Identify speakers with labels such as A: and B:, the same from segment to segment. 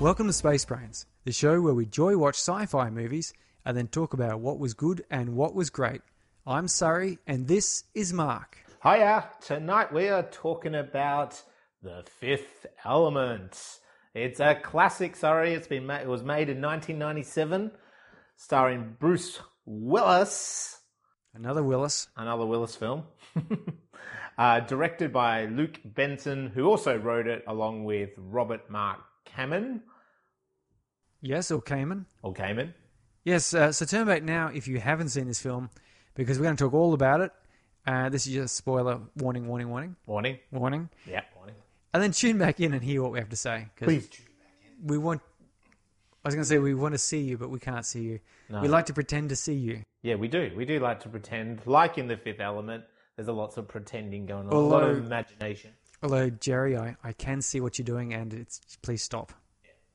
A: Welcome to Space Brains, the show where we joy watch sci fi movies and then talk about what was good and what was great. I'm Surrey, and this is Mark.
B: Hiya! Tonight we are talking about The Fifth Element. It's a classic, sorry, it's been made, it was made in 1997, starring Bruce Willis,
A: Another Willis.
B: another Willis film. uh, directed by Luc Besson, who also wrote it along with Robert Mark Kamen,
A: Yes, or Cayman.
B: or Cayman.
A: Yes, uh, so turn back now if you haven't seen this film because we're going to talk all about it. Uh, this is just spoiler warning, warning, warning,
B: Warning.
A: warning.
B: Yeah, warning.
A: And then tune back in and hear what we have to say. 'cause
B: Please.
A: We want. I was going to say we want to see you, but we can't see you. No. We like to pretend to see you.
B: Yeah, we do. We do like to pretend, like in The Fifth Element. There's a lots of pretending going on, a lot of
A: Although-
B: imagination.
A: Although Jerry, I, I can see what you're doing, and it's please stop,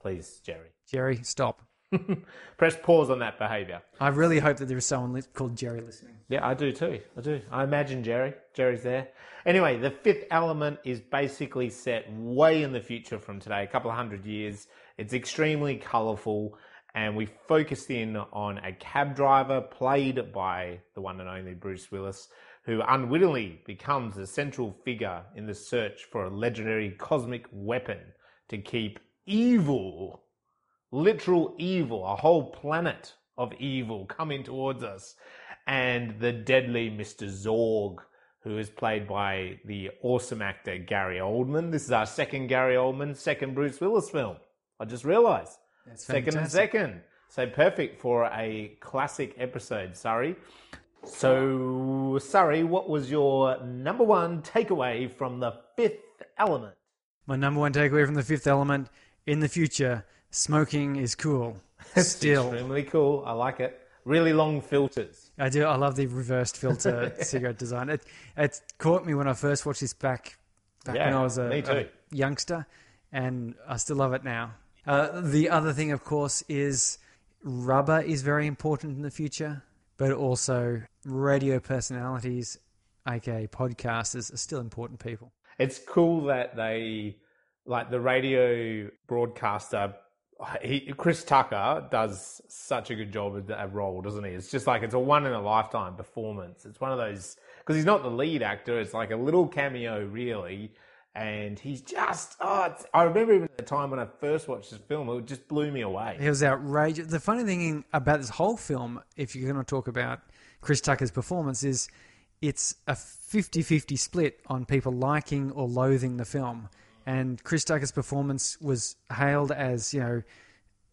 B: Please, Jerry.
A: Jerry, stop.
B: Press pause on that behaviour.
A: I really hope that there is someone li- called Jerry listening.
B: Yeah, I do too. I do. I imagine Jerry. Jerry's there. Anyway, the fifth element is basically set way in the future from today, a couple of hundred years. It's extremely colourful, and we focused in on a cab driver played by the one and only Bruce Willis, who unwittingly becomes the central figure in the search for a legendary cosmic weapon to keep evil literal evil, a whole planet of evil coming towards us, and the deadly Mr. Zorg, who is played by the awesome actor Gary Oldman. This is our second Gary Oldman, second Bruce Willis film. I just realized. second and second. So perfect for a classic episode, Surrey. So, Surrey, what was your number one takeaway from the fifth element?
A: My number one takeaway from the fifth element in the future smoking is cool. Still.
B: Extremely cool. I like it. Really long filters.
A: I do. I love the reversed filter cigarette design. It, it caught me when I first watched this back, back
B: Yeah,
A: when I was a, a youngster, and I still love it now. Uh, the other thing, of course, is rubber is very important in the future, but also radio personalities, aka podcasters, are still important people.
B: It's cool that they, like the radio broadcaster, he, Chris Tucker does such a good job at that role, doesn't he? It's just like it's a one in a lifetime performance. It's one of those because he's not the lead actor. It's like a little cameo, really. And he's just, oh, I remember even the time when I first watched this film, it just blew me away.
A: It was outrageous. The funny thing about this whole film, if you're going to talk about Chris Tucker's performance, is it's a 50 50 split on people liking or loathing the film. And Chris Tucker's performance was hailed as, you know,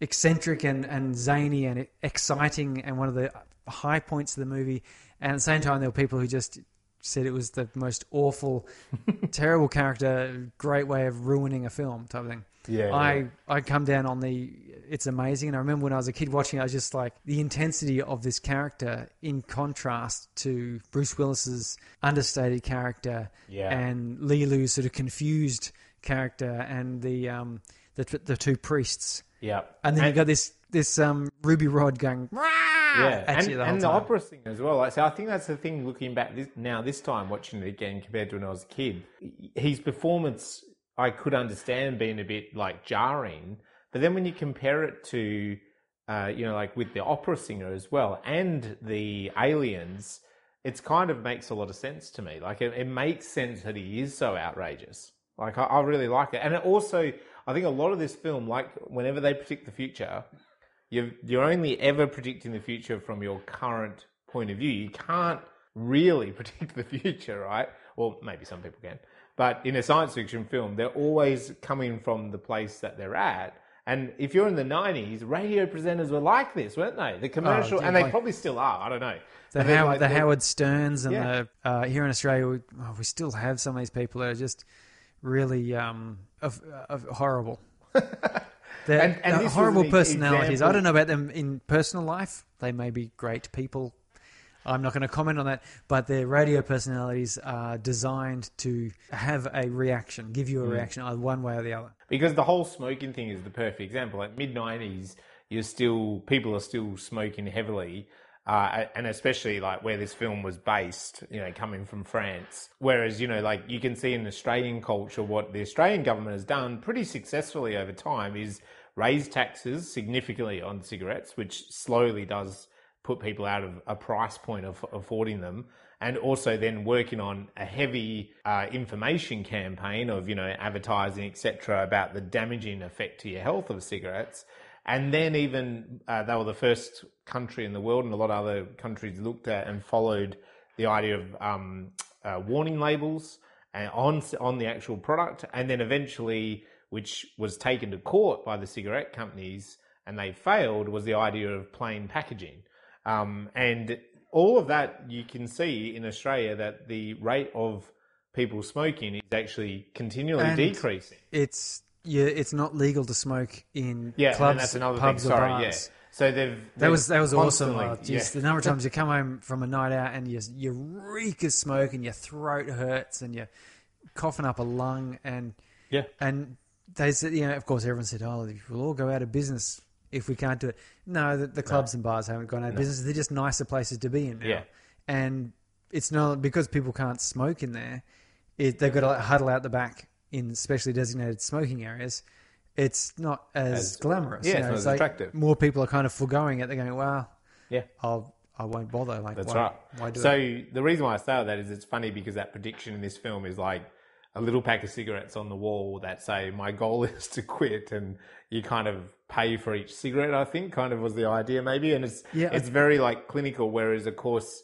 A: eccentric and, and zany and exciting and one of the high points of the movie. And at the same time, there were people who just said it was the most awful, terrible character, great way of ruining a film type of thing.
B: Yeah,
A: I
B: yeah.
A: I come down on the it's amazing, and I remember when I was a kid watching, it, I was just like the intensity of this character in contrast to Bruce Willis's understated character,
B: Yeah.
A: and Leeloo's sort of confused character, and the um the the two priests,
B: Yeah.
A: and then you got this this um Ruby Rhod going
B: yeah, and,
A: the
B: and the opera thing as well. Like, so I think that's the thing. Looking back this, now, this time watching it again compared to when I was a kid, his performance I could understand being a bit like jarring, but then when you compare it to, uh, you know, like with the opera singer as well and the aliens, it's kind of makes a lot of sense to me. Like it, it makes sense that he is so outrageous. Like I, I really like it, and it also I think a lot of this film, like whenever they predict the future, you're, you're only ever predicting the future from your current point of view. You can't really predict the future, right? Well, maybe some people can. But in a science fiction film, they're always coming from the place that they're at And if you're in the 90s, radio presenters were like this, weren't they? The commercial,
A: yeah,
B: and they
A: like-
B: probably still are. I don't know.
A: The, Howard,
B: like
A: the Howard Sterns and
B: Yeah.
A: the uh, here in Australia, we, oh, we still have some of these people that are just really um, of, of horrible. They're
B: And- and
A: uh,
B: this
A: horrible personalities. I don't know about them in personal life. They may be great people. I'm not going to comment on that, but their radio personalities are designed to have a reaction, give
B: Mm.
A: you a reaction either one way or the other.
B: Because the whole smoking thing is the perfect example. At mid '90s, you're still people are still smoking heavily, uh, and especially like where this film was based, you know, coming from France. Whereas you know, like you can see in Australian culture, what the Australian government has done pretty successfully over time is raise taxes significantly on cigarettes, which slowly does put people out of a price point of affording them and also then working on a heavy uh, information campaign of you know advertising etc about the damaging effect to your health of cigarettes and then even uh, they were the first country in the world and a lot of other countries looked at and followed the idea of um, uh, warning labels on on the actual product and then eventually which was taken to court by the cigarette companies and they failed was the idea of plain packaging um, and all of that you can see in Australia that the rate of people smoking is actually continually
A: And-
B: decreasing.
A: It's yeah, it's not legal to smoke in
B: Yeah,
A: clubs,
B: and that's another thing.
A: pubs, or bars.
B: yeah. So they've,
A: That
B: they've
A: was that was awesome. geez,
B: yeah.
A: The number of times you come home from a night out and you you reek of smoke and your throat hurts and you're coughing up a lung and
B: Yeah.
A: and they said you know of course everyone said oh we'll all go out of business if we can't do it. No, the, the clubs and bars haven't gone out of business. They're just nicer places to be in now.
B: Yeah.
A: And it's not because people can't smoke in there. It, they've got to huddle out the back in specially designated smoking areas. It's not as,
B: As-
A: glamorous.
B: yeah,
A: you
B: it's not as attractive.
A: More people are kind of foregoing it. They're going, well,
B: Yeah.
A: I'll I won't bother. Like
B: That's
A: why,
B: right.
A: Why do
B: so
A: it?
B: the reason why I started that is it's funny because that prediction in this film is like a little pack of cigarettes on the wall that say my goal is to quit and you kind of pay for each cigarette I think kind of was the idea maybe and it's
A: Yeah, I-
B: it's very like clinical whereas of course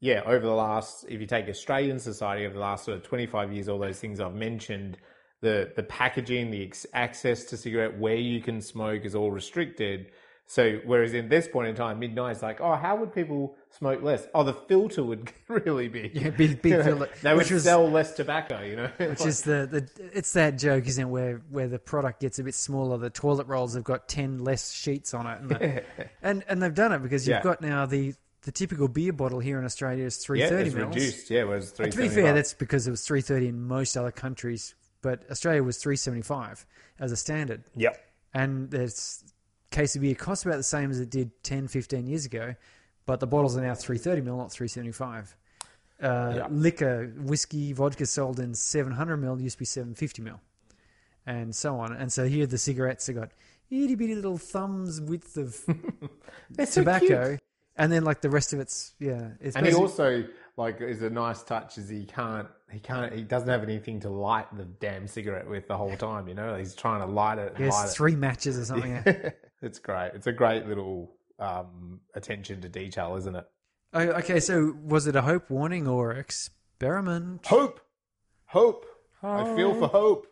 B: yeah over the last if you take Australian society over the last sort of 25 years all those things I've mentioned the the packaging the ex- access to cigarette where you can smoke is all restricted so whereas in this point in time, midnight is like, oh, how would people smoke less? Oh, the filter would really be
A: Yeah, big- big
B: you know,
A: filter,
B: They would
A: which was-
B: sell less tobacco, you know.
A: Which is the, the it's that joke, isn't it? Where where the product gets a bit smaller, the toilet rolls have got ten less sheets on it, and the, and, and they've done it because you've
B: Yeah.
A: got now the the typical beer bottle here in Australia is three
B: yeah,
A: thirty mils.
B: reduced. Yeah, whereas three.
A: To be fair, that's because it was three thirty in most other countries, but Australia was three seventy five as a standard.
B: yep.
A: and this case of beer costs about the same as it did 10, 15 years ago, but the bottles are now 330 ml, not 375. Uh,
B: Yeah.
A: Liquor, whiskey, vodka sold in 700 ml used to be 750 ml, and so on. And so here the cigarettes have got itty bitty little thumbs width of
B: so
A: tobacco,
B: cute.
A: And then like the rest of it's yeah. It's
B: And he also like is a nice touch is he can't he can't he doesn't have anything to light the damn cigarette with the whole time. You know, he's trying to light it.
A: yes,
B: light
A: three matches or something. yeah.
B: it. it's great. It's a great little um, attention to detail, isn't it?
A: Oh, okay, so was it a hope warning or experiment?
B: Hope. Hope. I feel for hope.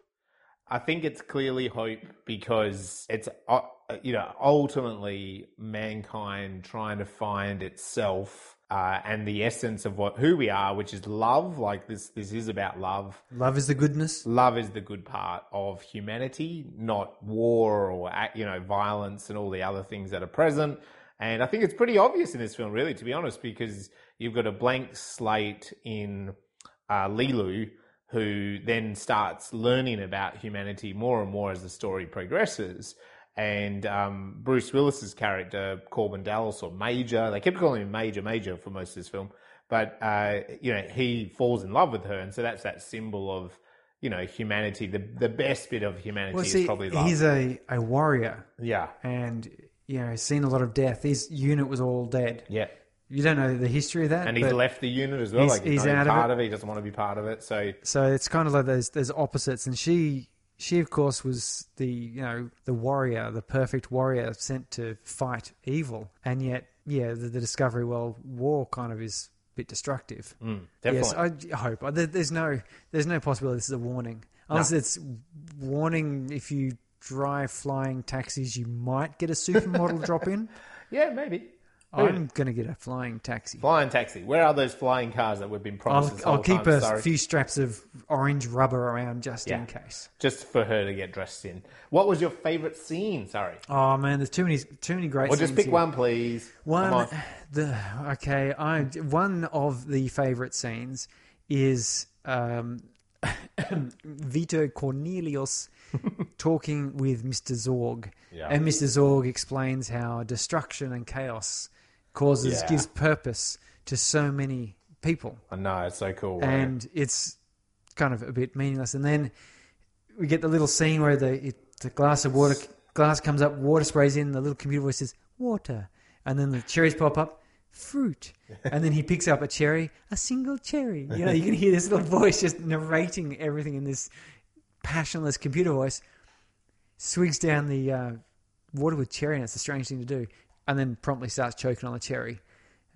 B: I think it's clearly hope because it's, uh, you know, ultimately mankind trying to find itself uh, and the essence of what who we are, which is love. Like this, this is about love.
A: Love is the goodness.
B: Love is the good part of humanity, not war or you know violence and all the other things that are present. And I think it's pretty obvious in this film, really, to be honest, because you've got a blank slate in uh, Leeloo, who then starts learning about humanity more and more as the story progresses. And um, Bruce Willis's character, Korben Dallas, or Major, they kept calling him Major, Major for most of this film. But, uh, you know, he falls in love with her. And so that's that symbol of, you know, humanity. The, the best bit of humanity
A: Well,
B: is probably love.
A: he's a, a warrior
B: yeah.
A: and, you know, he's seen a lot of death. His unit was all dead.
B: Yeah.
A: You don't know the history of that.
B: And he's left the unit as well.
A: he's-
B: like he's,
A: he's
B: not
A: out
B: even
A: of
B: part
A: it.
B: of it. He doesn't want to be part of it. So
A: So it's kind of like there's there's opposites, and she she of course was the you know the warrior, the perfect warrior sent to fight evil, and yet yeah, the, the discovery well, war kind of is a bit destructive.
B: mm, definitely.
A: Yes, I hope There- there's no there's no possibility this is a warning unless it's warning if you drive flying taxis you might get a supermodel drop in.
B: Yeah, maybe.
A: I'm going to get a flying taxi.
B: Flying taxi. Where are those flying cars that we've been promised
A: I'll,
B: this
A: I'll keep
B: time?
A: a
B: Sorry.
A: few straps of orange rubber around just
B: Yeah.
A: in case.
B: Just for her to get dressed in. What was your favourite scene? Sorry.
A: Oh man, there's too many too many great.
B: Or just
A: scenes
B: pick
A: here.
B: one, please.
A: One,
B: Come on.
A: the okay, I one of the favourite scenes is um, Vito Cornelius talking with Mr. Zorg,
B: Yeah.
A: and Mr. Zorg explains how destruction and chaos causes
B: Yeah.
A: gives purpose to so many people,
B: I know, it's so cool. right?
A: and it's kind of a bit meaningless. And then we get the little scene where the it, the glass of water glass comes up, water sprays in, the little computer voice says water, and then the cherries pop up, fruit, and then he picks up a cherry, a single cherry. You know, you can hear this little voice just narrating everything in this passionless computer voice. Swigs down the uh, water with cherry, and it's a strange thing to do, and then promptly starts choking on the cherry.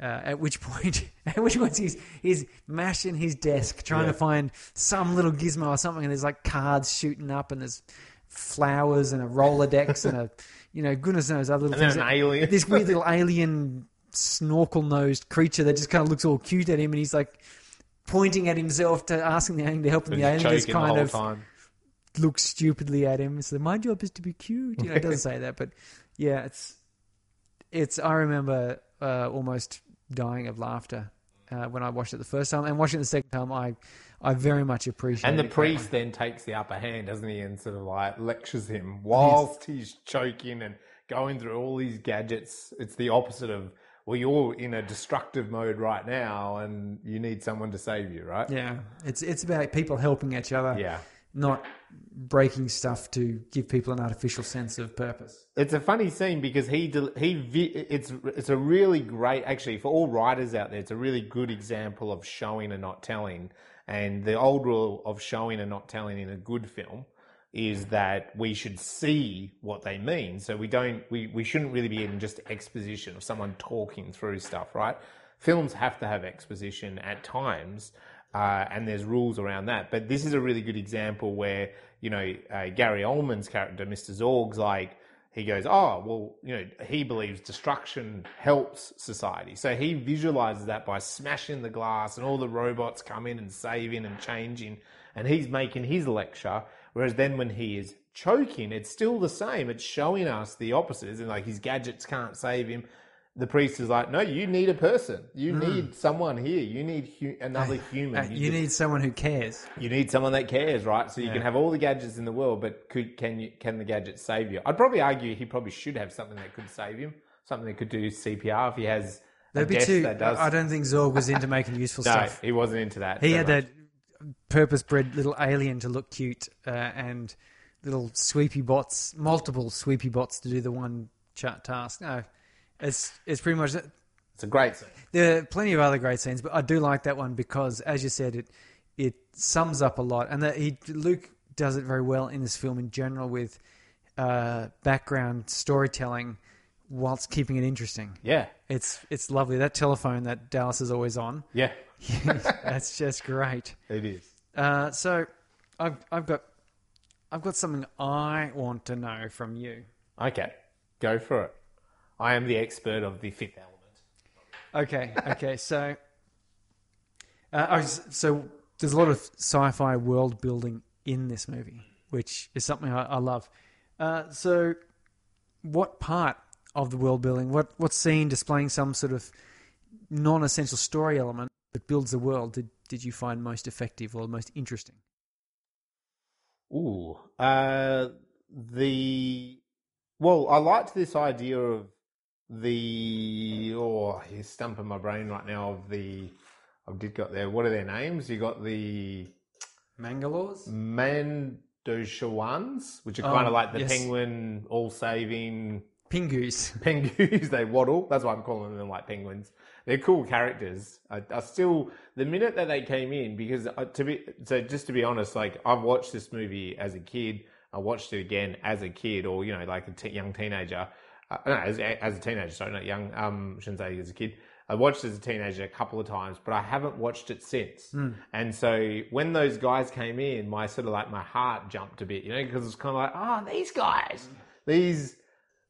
A: Uh, at which point, at which point he's he's mashing his desk trying
B: Yeah.
A: to find some little gizmo or something, and there's like cards shooting up, and there's flowers and a Rolodex and a you know goodness knows other little
B: And
A: things.
B: an alien.
A: This weird little alien snorkel nosed creature that just kind of looks all cute at him, and he's like pointing at himself to asking the alien to help him.
B: But
A: The alien just kind
B: whole
A: of
B: time.
A: looks stupidly at him. So my job is to be cute. You know, it doesn't say that, but yeah, it's it's. I remember uh, almost dying of laughter uh, when I watched it the first time, and watching it the second time, I I very much appreciate. It.
B: And the priest then takes the upper hand, doesn't he, and sort of like lectures him whilst he's choking and going through all these gadgets. It's the opposite of, well, you're in a destructive mode right now and you need someone to save you, right?
A: Yeah, it's it's about people helping each other,
B: Yeah.
A: Not breaking stuff to give people an artificial sense of purpose.
B: It's a funny scene because he he it's it's a really great actually for all writers out there. It's a really good example of showing and not telling. And the old rule of showing and not telling in a good film is that we should see what they mean. So we don't we, we shouldn't really be in just exposition of someone talking through stuff, right? Films have to have exposition at times, uh, and there's rules around that. But this is a really good example where you know uh, Gary Oldman's character, Mr. Zorg's like he goes, oh well, you know he believes destruction helps society, so he visualizes that by smashing the glass and all the robots come in and saving and changing, and he's making his lecture. Whereas then when he is choking, it's still the same. It's showing us the opposite. Isn't like his gadgets can't save him. The priest is like, no, you need a person. You need someone here. You need hu- another
A: Uh,
B: human.
A: you
B: just-
A: need someone who cares.
B: you need someone that cares, right? So you can have all the gadgets in the world, but could can you can the gadgets save you? I'd probably argue he probably should have something that could save him, something that could do CPR if he has a
A: That'd be too.
B: that does.
A: I don't think Zorg was into making useful stuff.
B: no,
A: stuff.
B: he wasn't into that.
A: He
B: so
A: had
B: much.
A: that purpose-bred little alien to look cute, uh, and little sweepy bots, multiple sweepy bots to do the one chat task. No, it's it's pretty much.
B: It's a great scene.
A: There are plenty of other great scenes, but I do like that one because, as you said, it it sums up a lot, and that he Luke does it very well in this film in general with uh, background storytelling, whilst keeping it interesting.
B: Yeah,
A: It's it's lovely. That telephone that Dallas is always on.
B: yeah,
A: That's just great.
B: it is.
A: Uh, so, I've I've got I've got something I want to know from you.
B: Okay, go for it. I am the expert of the fifth element.
A: Okay, okay. So, uh, I was- so there's a lot of sci-fi world building in this movie, which is something I, I love. Uh, so, what part of the world building, what what scene displaying some sort of non-essential story element that builds the world did did you find most effective or most interesting?
B: Ooh, uh, the well, I liked this idea of the oh, you're stumping my brain right now. Of the I did got there. What are their names? You got the
A: Mangalores.
B: Mondoshawans, which are
A: Oh,
B: kind of like the
A: yes.
B: penguin all saving
A: Pingus.
B: penguins. they waddle. That's why I'm calling them like penguins. They're cool characters. I, I still the minute that they came in because uh, to be so just to be honest, like I've watched this movie as a kid. I watched it again as a kid, or you know, like a t- young teenager. Uh, no, as, as a teenager. Sorry, not young. Um, shouldn't say as a kid. I watched it as a teenager a couple of times, but I haven't watched it since.
A: Hmm.
B: And so when those guys came in, my sort of like my heart jumped a bit, you know, because it's kind of like, oh, these guys, these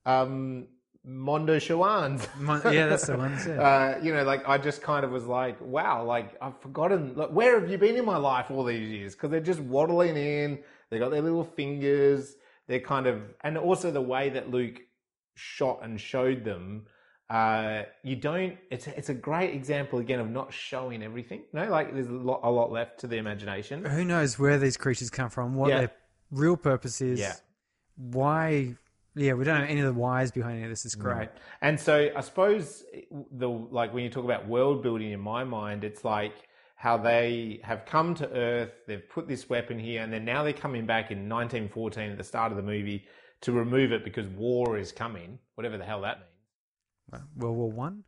B: um,
A: Mondoshawans. Yeah, that's the ones. Yeah.
B: Uh, you know, like I just kind of was like, wow, like I've forgotten. Like, where have you been in my life all these years? Because they're just waddling in. They got their little fingers. They're kind of, and also the way that Luke shot and showed them. Uh, you don't. It's a, it's a great example again of not showing everything. You know, like there's a lot, a lot left to the imagination.
A: Who knows where these creatures come from? What
B: Yeah.
A: their real purpose is?
B: Yeah.
A: Why? Yeah, we don't know any of the whys behind any of this. Is great.
B: And so I suppose the like when you talk about world building in my mind, it's like how they have come to Earth, they've put this weapon here, and then now they're coming back in 1914 at the start of the movie to remove it because war is coming, whatever the hell that means.
A: World War One.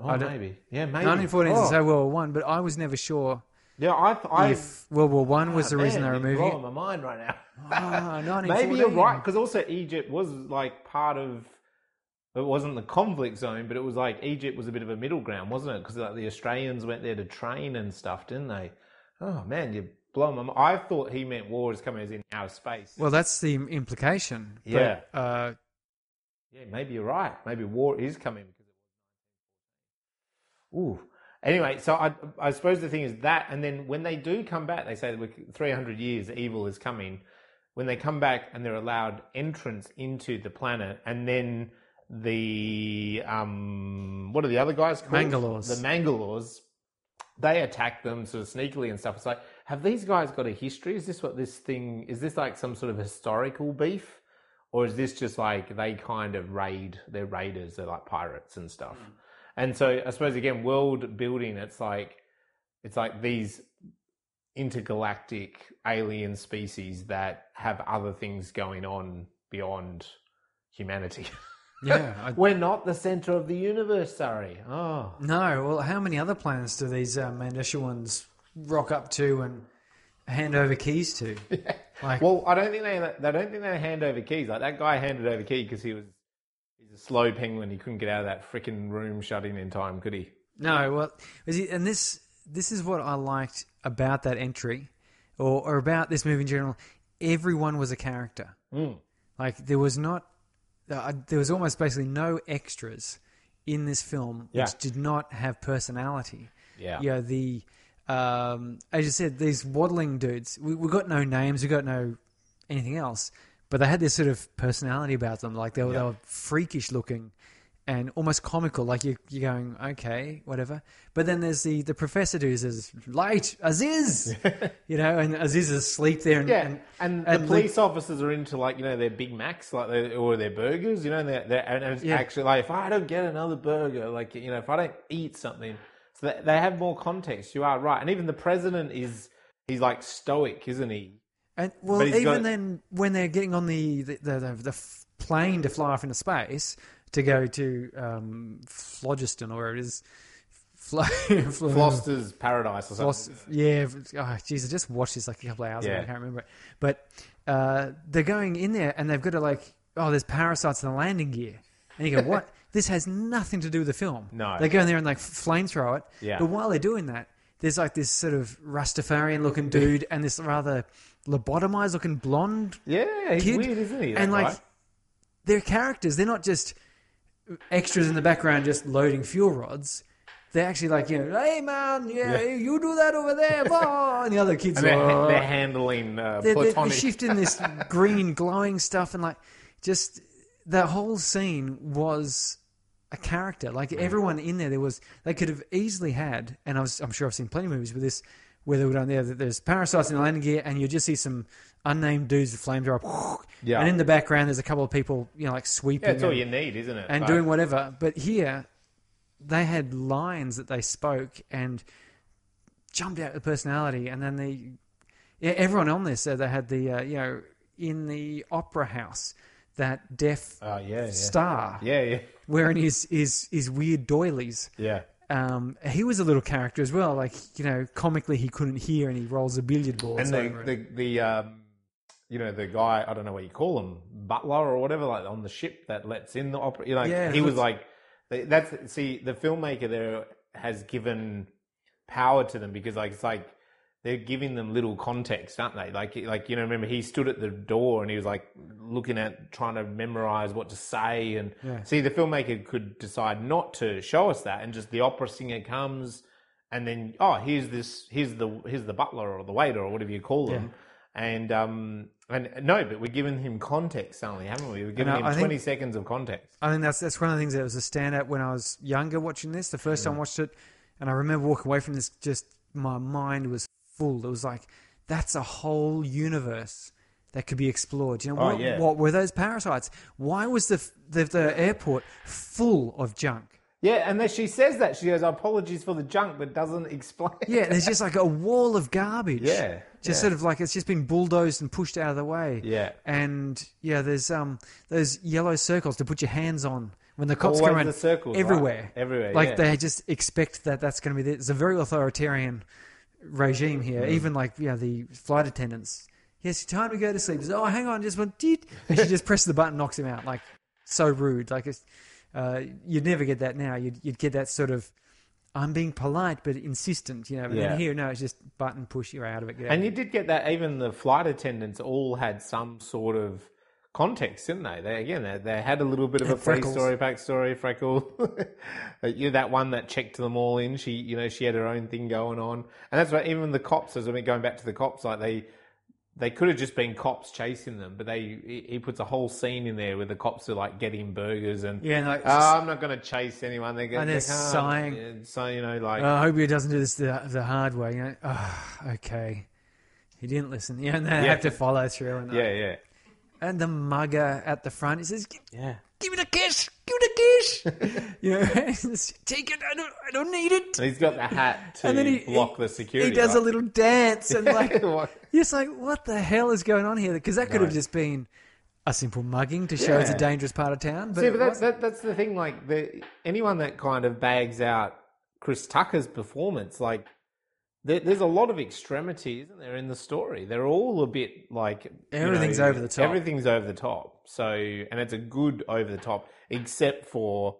B: Oh,
A: I
B: maybe. Yeah, maybe.
A: 1914
B: oh.
A: is World War One, but I was never sure
B: Yeah, I, I
A: if World War One was the reason they were moving
B: blowing my mind right now.
A: Ah,
B: Maybe you're right because also Egypt was like part of. It wasn't the conflict zone, but it was like Egypt was a bit of a middle ground, wasn't it? Because like the Australians went there to train and stuff, didn't they? Oh man, you blow my. mind. I thought he meant war is coming as in outer space.
A: Well, that's the implication. But,
B: Yeah.
A: Uh,
B: yeah, maybe you're right. Maybe war is coming because it was. Ooh. Anyway, so I, I suppose the thing is that, and then when they do come back, they say that with 300 years, evil is coming. When they come back and they're allowed entrance into the planet, and then the um, what are the other guys called?
A: Mangalores.
B: The Mangalores. They attack them sort of sneakily and stuff. It's like, have these guys got a history? Is this what this thing? Is this like some sort of historical beef? or is this just like they kind of raid they're raiders they're like pirates and stuff and so i suppose again world building it's like it's like these intergalactic alien species that have other things going on beyond humanity
A: yeah. I,
B: we're not the center of the universe sorry oh
A: no. Well, how many other planets do these uh, rock up to and hand over keys to? Like,
B: well i don't think they they don't think they hand over keys like that guy handed over key because he was he's a slow penguin he couldn't get out of that freaking room shut in in time could he
A: No, well, is it- and this this is what I liked about that entry, or, or about this movie in general. Everyone was a character.
B: Mm.
A: Like there was not, uh, there was almost basically no extras in this film which did not have personality.
B: Yeah.
A: you know the, um, as you said, these waddling dudes. We we got no names. We got no anything else, but they had this sort of personality about them. Like they were, they were freakish looking and almost comical. Like you, you're going, okay, whatever. But then there's the, the professor who says, light, Aziz! you know, and Aziz is asleep there. And,
B: Yeah,
A: and,
B: and,
A: and
B: the police officers are into like you know their Big Macs, like they, or their burgers. You know, they're, they're, and it's
A: Yeah.
B: actually like if I don't get another burger, like you know, if I don't eat something, so they, have more context. You are right, and even the president is he's like stoic, isn't he?
A: and well, even
B: got-
A: then, when they're getting on the, the, the, the, the plane to fly off into space to go to um, Phlogiston or where it is. Flo- Flo-
B: Paradise or something.
A: Yeah. Oh, geez, I just watched this like a couple of hours ago. I can't remember it. But uh, they're going in there and they've got to like, oh, there's parasites in the landing gear, and you go, what? This has nothing to do with the film.
B: No.
A: they go in there and like flamethrow it.
B: Yeah.
A: But while they're doing that, there's like this sort of Rastafarian looking dude and this rather lobotomized looking blonde
B: Yeah, he's
A: kid.
B: weird, isn't he? that
A: and like
B: guy?
A: they're characters. They're not just extras in the background just loading fuel rods. They're actually like, you know, hey man, yeah, you do that over there, blah," and the other kids
B: and they're,
A: are
B: they're handling uh,
A: they're, they're
B: platonic.
A: shifting this green glowing stuff and like just the whole scene was a character. Like everyone in there, there was they could have easily had, and I was, I'm sure I've seen plenty of movies with this where they were down there. that There's parasites in the landing gear, and you just see some unnamed dudes with flamethrower.
B: Yeah.
A: and in the background, there's a couple of people, you know, like sweeping
B: yeah, that's all
A: and,
B: you need, isn't it?
A: and
B: But-
A: doing whatever. But here, they had lines that they spoke and jumped out with personality, and then the yeah, everyone on there said they had the uh, you know in the opera house that deaf
B: Oh yeah, yeah,
A: star
B: yeah, yeah,
A: wearing his his his weird doilies.
B: yeah.
A: Um, he was a little character as well. Like you know, comically he couldn't hear and he rolls a billiard ball.
B: And the the the um, you know, the guy I don't know what you call him, butler or whatever, like on the ship that lets in the opera. You know,
A: Yeah,
B: he was like That's see the filmmaker there has given power to them because like it's like they're giving them little context, aren't they? Like like you know, remember he stood at the door and he was like looking at trying to memorize what to say and
A: Yeah.
B: see the filmmaker could decide not to show us that and just the opera singer comes and then oh here's this here's the here's the butler or the waiter or whatever you call them. And um and no, but we're giving him context suddenly, haven't we? We're giving him
A: I think-
B: twenty seconds of context.
A: I think that's that's one of the things that was a standout when I was younger watching this. The first time I watched it, and I remember walking away from this, just my mind was full. It was like that's a whole universe that could be explored. You know,
B: Oh,
A: what,
B: yeah.
A: what were those parasites? Why was the, the the airport full of junk?
B: Yeah, and then she says that she goes, "Apologies for the junk," but doesn't explain.
A: Yeah, there's just like a wall of garbage.
B: Yeah,
A: Just
B: yeah.
A: sort of like it's just been bulldozed and pushed out of the way.
B: Yeah.
A: And yeah, there's um those yellow circles to put your hands on when the cops
B: Always
A: come around
B: the circles, right?
A: everywhere.
B: Everywhere,
A: Like
B: yeah.
A: they just expect that that's going to be there. It's a very authoritarian regime here.
B: Mm.
A: Even like yeah, the flight attendants. Yes, time to go to sleep. Oh, hang on, just one. Deet. And she just presses the button, knocks him out. Like so rude. Like it's, uh, you'd never get that now. You'd you'd get that sort of. I'm being polite but insistent, you know. But
B: Yeah.
A: then here, no, it's just button push. You're out of it. Get out.
B: And you did get that. Even the flight attendants all had some sort of context, didn't they? They again, they, they had a little bit of a free story, backstory, freckle. you know, that one that checked them all in. She, you know, she had her own thing going on, and that's why even the cops. As I mean, going back to the cops, like they. They could have just been cops chasing them, but they he puts a whole scene in there where the cops are like getting burgers and
A: Yeah, no,
B: "Oh,
A: just-
B: I'm not going to chase anyone. They're,
A: And
B: they
A: they're
B: can't."
A: sighing.
B: Yeah, So you know, like
A: Oh, I hope he doesn't do this the, the hard way. You know, oh, okay. He didn't listen. Yeah, and they
B: Yeah.
A: have to follow through. And,
B: yeah, yeah,
A: and the mugger at the front, he says,
B: yeah.
A: "Give it a kiss, give it a kiss." you know, take it. I don't, I don't need it.
B: He's got the hat to
A: And then he
B: block
A: he,
B: the security.
A: He does
B: right?
A: a little dance and like, just like, what the hell is going on here? Because that could have just been a simple mugging to show it's a dangerous part of town. But,
B: See, but that's that, that's the thing. Like the anyone that kind of bags out Chris Tucker's performance, like there, there's a lot of extremity, isn't there, in the story? They're all a bit like you
A: Everything's
B: know,
A: over the top.
B: Everything's over the top. So, and it's a good over the top, except for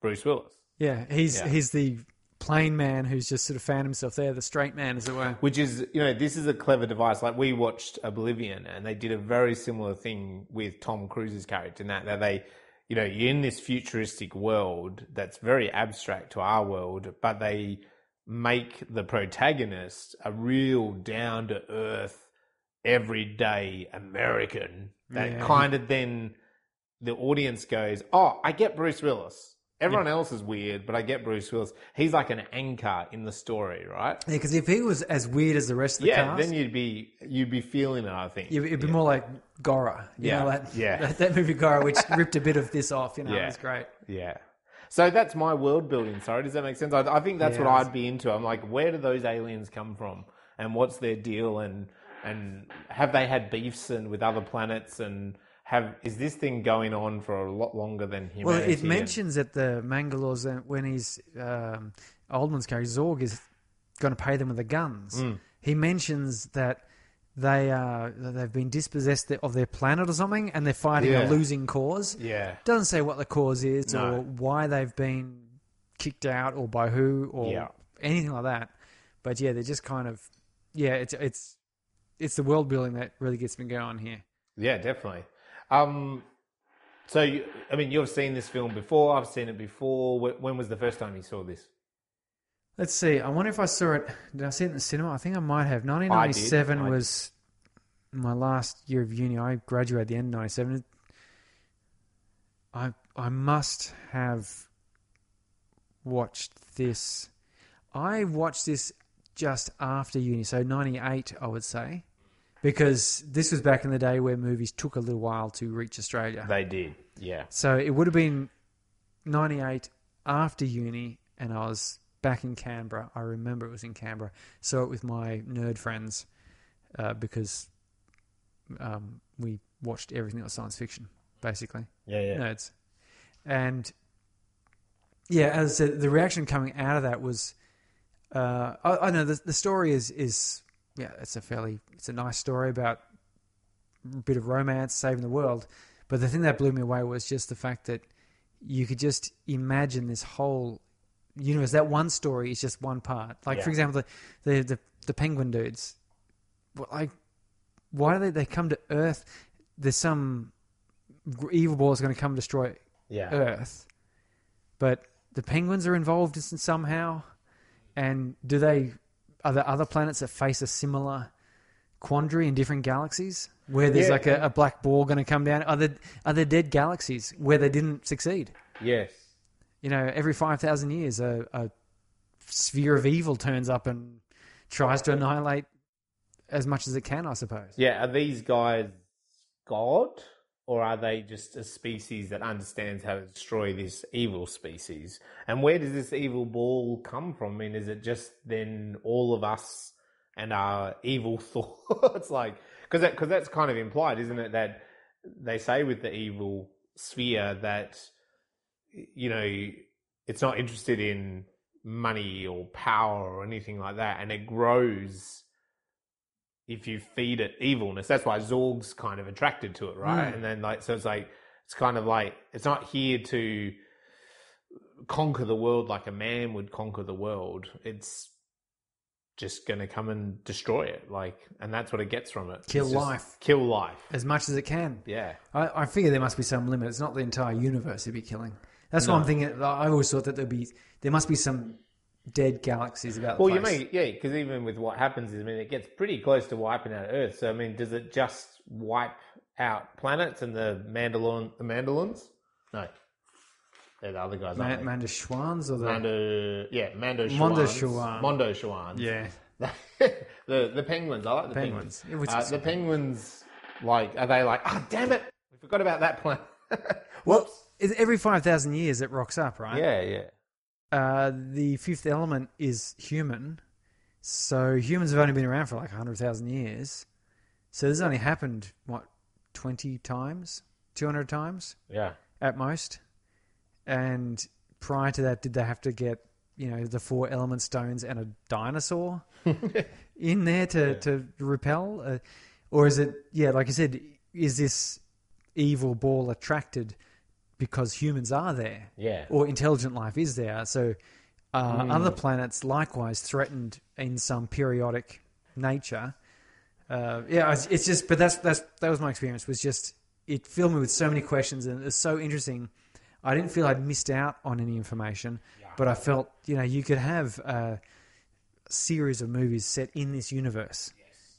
B: Bruce Willis.
A: yeah, he's
B: Yeah.
A: he's the plain man who's just sort of found himself there, the straight man, as it were.
B: Which is, you know, this is a clever device. Like we watched Oblivion, and they did a very similar thing with Tom Cruise's character. In that, that they, you know, you're in this futuristic world that's very abstract to our world, but they make the protagonist a real down to earth, everyday American. That
A: Yeah.
B: kind of then the audience goes, "Oh, I get Bruce Willis." Everyone else is weird, but I get Bruce Willis. He's like an anchor in the story, right?
A: Yeah, because if he was as weird as the rest of the
B: yeah,
A: cast,
B: then you'd be you'd be feeling it. I think.
A: it'd be more like Gora. You
B: Yeah,
A: know, that,
B: yeah.
A: that, that movie Gora, which ripped a bit of this off. You know, it was great.
B: Yeah. So that's my world building. Sorry, does that make sense? I, I think that's what I'd be into. I'm like, where do those aliens come from, and what's their deal, and and have they had beefs and with other planets, and have is this thing going on for a lot longer than humanity?
A: Well, it mentions at the Mangalores when he's um, Oldman's character Zorg is going to pay them with the guns.
B: Mm.
A: He mentions that they uh, they've been dispossessed of their planet or something, and they're fighting
B: Yeah.
A: a losing cause.
B: Yeah.
A: Doesn't say what the cause is
B: No.
A: or why they've been kicked out or by who or
B: Yeah.
A: anything like that. But yeah, they're just kind of yeah, it's it's it's the world building that really gets me going here.
B: Yeah, definitely. Um, so you, I mean, you've seen this film before. I've seen it before. When was the first time you saw this?
A: Let's see. I wonder if I saw it. Did I see it in the cinema? I think I might have. 1997
B: I did.
A: was my last year of uni. I graduated at the end of 97. I I must have watched this. I watched this just after uni, so 98, I would say, because this was back in the day where movies took a little while to reach Australia.
B: They did. Yeah.
A: So it would have been 98 after uni, and I was back in Canberra. I remember it was in Canberra. Saw it with my nerd friends uh, because um, we watched everything that was science fiction, basically.
B: Yeah. Yeah.
A: Nerds. And yeah, as I said, the reaction coming out of that was uh, I, I know the, the story is, is, yeah, it's a fairly, it's a nice story about a bit of romance, saving the world. But the thing that blew me away was just the fact that you could just imagine this whole universe. That one story is just one part. Like for example, the the the, the penguin dudes. Like, why do they they come to Earth? There's some evil ball is going to come destroy
B: Yeah.
A: Earth, but the penguins are involved in somehow. And do they? Are there other planets that face a similar quandary in different galaxies where there's
B: Yeah.
A: like a, a black ball going to come down? Are there are there dead galaxies where they didn't succeed?
B: Yes.
A: You know, every five thousand years, a, a sphere of evil turns up and tries to annihilate as much as it can. I suppose.
B: Yeah. Are these guys God, or are they just a species that understands how to destroy this evil species? And where does this evil ball come from? I mean, is it just then all of us and our evil thoughts? like, because that, cause that's kind of implied, isn't it? That they say with the evil sphere that you know it's not interested in money or power or anything like that, and it grows if you feed it evilness. That's why Zorg's kind of attracted to it, right?
A: Mm.
B: And then like so it's like it's kind of like it's not here to conquer the world like a man would conquer the world. It's just going to come and destroy it, like, and that's what it gets from it.
A: Kill life.
B: Kill life.
A: As much as it can.
B: Yeah.
A: I, I figure there must be some limit. It's not the entire universe it'd be killing. That's what
B: No.
A: I'm thinking. I always thought that there'd be there must be some dead galaxies about. The
B: Well, you
A: place.
B: mean yeah, because even with what happens is, I mean, it gets pretty close to wiping out Earth. So I mean, does it just wipe out planets and the Mandalorian, the Mandalorians? No, they're the other guys.
A: Ma-
B: aren't they?
A: Schwans or the
B: Mando, yeah, Mando
A: Mondo. Schwan.
B: Mondo Schwans.
A: yeah
B: the the penguins. I like the penguins.
A: penguins.
B: Uh, the penguins, like, are they like? Ah, damn it, we forgot about that planet. Whoops.
A: Every five thousand years it rocks up, right?
B: Yeah, yeah.
A: Uh, the fifth element is human, so humans have only been around for like hundred thousand years. So this has only happened what twenty times, two hundred times
B: Yeah.
A: at most. And prior to that, did they have to get you know the four element stones and a dinosaur in there to to repel, uh, or is it yeah like I said, is this evil ball attracted because humans are there?
B: Yeah.
A: or intelligent life is there. So uh,
B: Hmm.
A: other planets likewise threatened in some periodic nature. Uh, yeah, it's, it's just, but that's that's that was my experience. Was just it filled me with so many questions and it's so interesting. I didn't feel I'd missed out on any information, but I felt you know you could have a series of movies set in this universe,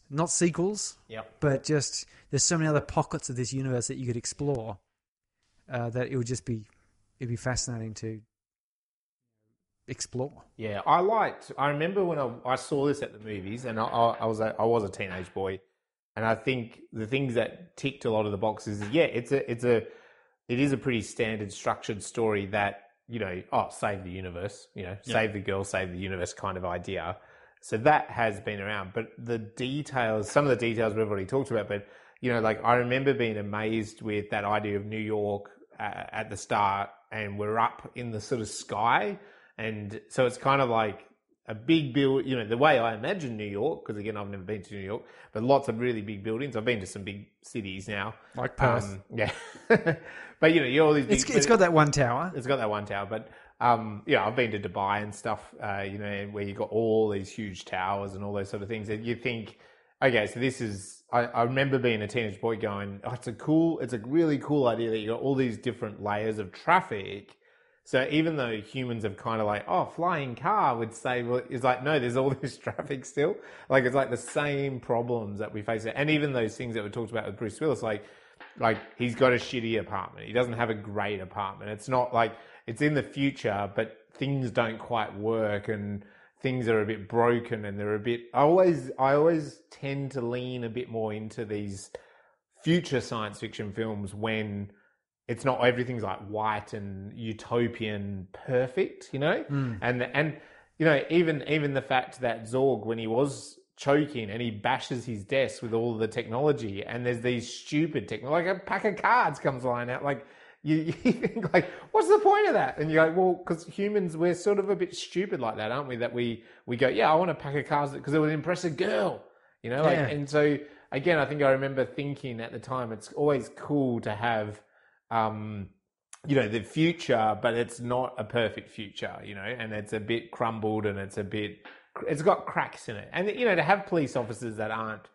A: not sequels,
B: Yep.
A: but just there's so many other pockets of this universe that you could explore uh, that it would just be it'd be fascinating to explore.
B: Yeah, I liked. I remember when I, I saw this at the movies, and I, I, I was a, I was a teenage boy, and I think the things that ticked a lot of the boxes is yeah, it's a it's a it is a pretty standard structured story that you know oh save the universe, you know save the girl, save the universe kind of idea. So that has been around, but the details, some of the details we've already talked about, but you know, like I remember being amazed with that idea of New York uh, at the start, and we're up in the sort of sky, and so it's kind of like a big build. You know, the way I imagine New York, because again, I've never been to New York, but lots of really big buildings. I've been to some big cities now,
A: Like Perth.
B: Um, yeah, but you know, you're all these. Big,
A: it's it's got that one tower.
B: it's got that one tower, but um, yeah, I've been to Dubai and stuff. Uh, you know, where you've got all these huge towers and all those sort of things, and you think, okay, so this is. I, I remember being a teenage boy going, oh, "It's a cool, it's a really cool idea that you got all these different layers of traffic." So even though humans have kind of like, oh, flying car would say, well, it's like, no, there's all this traffic still. Like it's like the same problems that we face, and even those things that we talked about with Bruce Willis, like like he's got a shitty apartment. He doesn't have a great apartment. It's not like it's in the future, but things don't quite work and things are a bit broken and they're a bit I always I always tend to lean a bit more into these future science fiction films when it's not everything's like white and utopian perfect, you know? Hmm. And and you know, even even the fact that Zorg when he was choking and he bashes his desk with all the technology and there's these stupid technology like a pack of cards comes flying out like you, you think like what's the point of that and you're like well because humans we're sort of a bit stupid like that aren't we that we we go yeah i want a pack of cards because it would impress a girl you know like
A: Yeah.
B: and so again i think i remember thinking at the time it's always cool to have um you know, the future, but it's not a perfect future, you know, and it's a bit crumbled and it's a bit, it's got cracks in it. And, you know, to have police officers that aren't,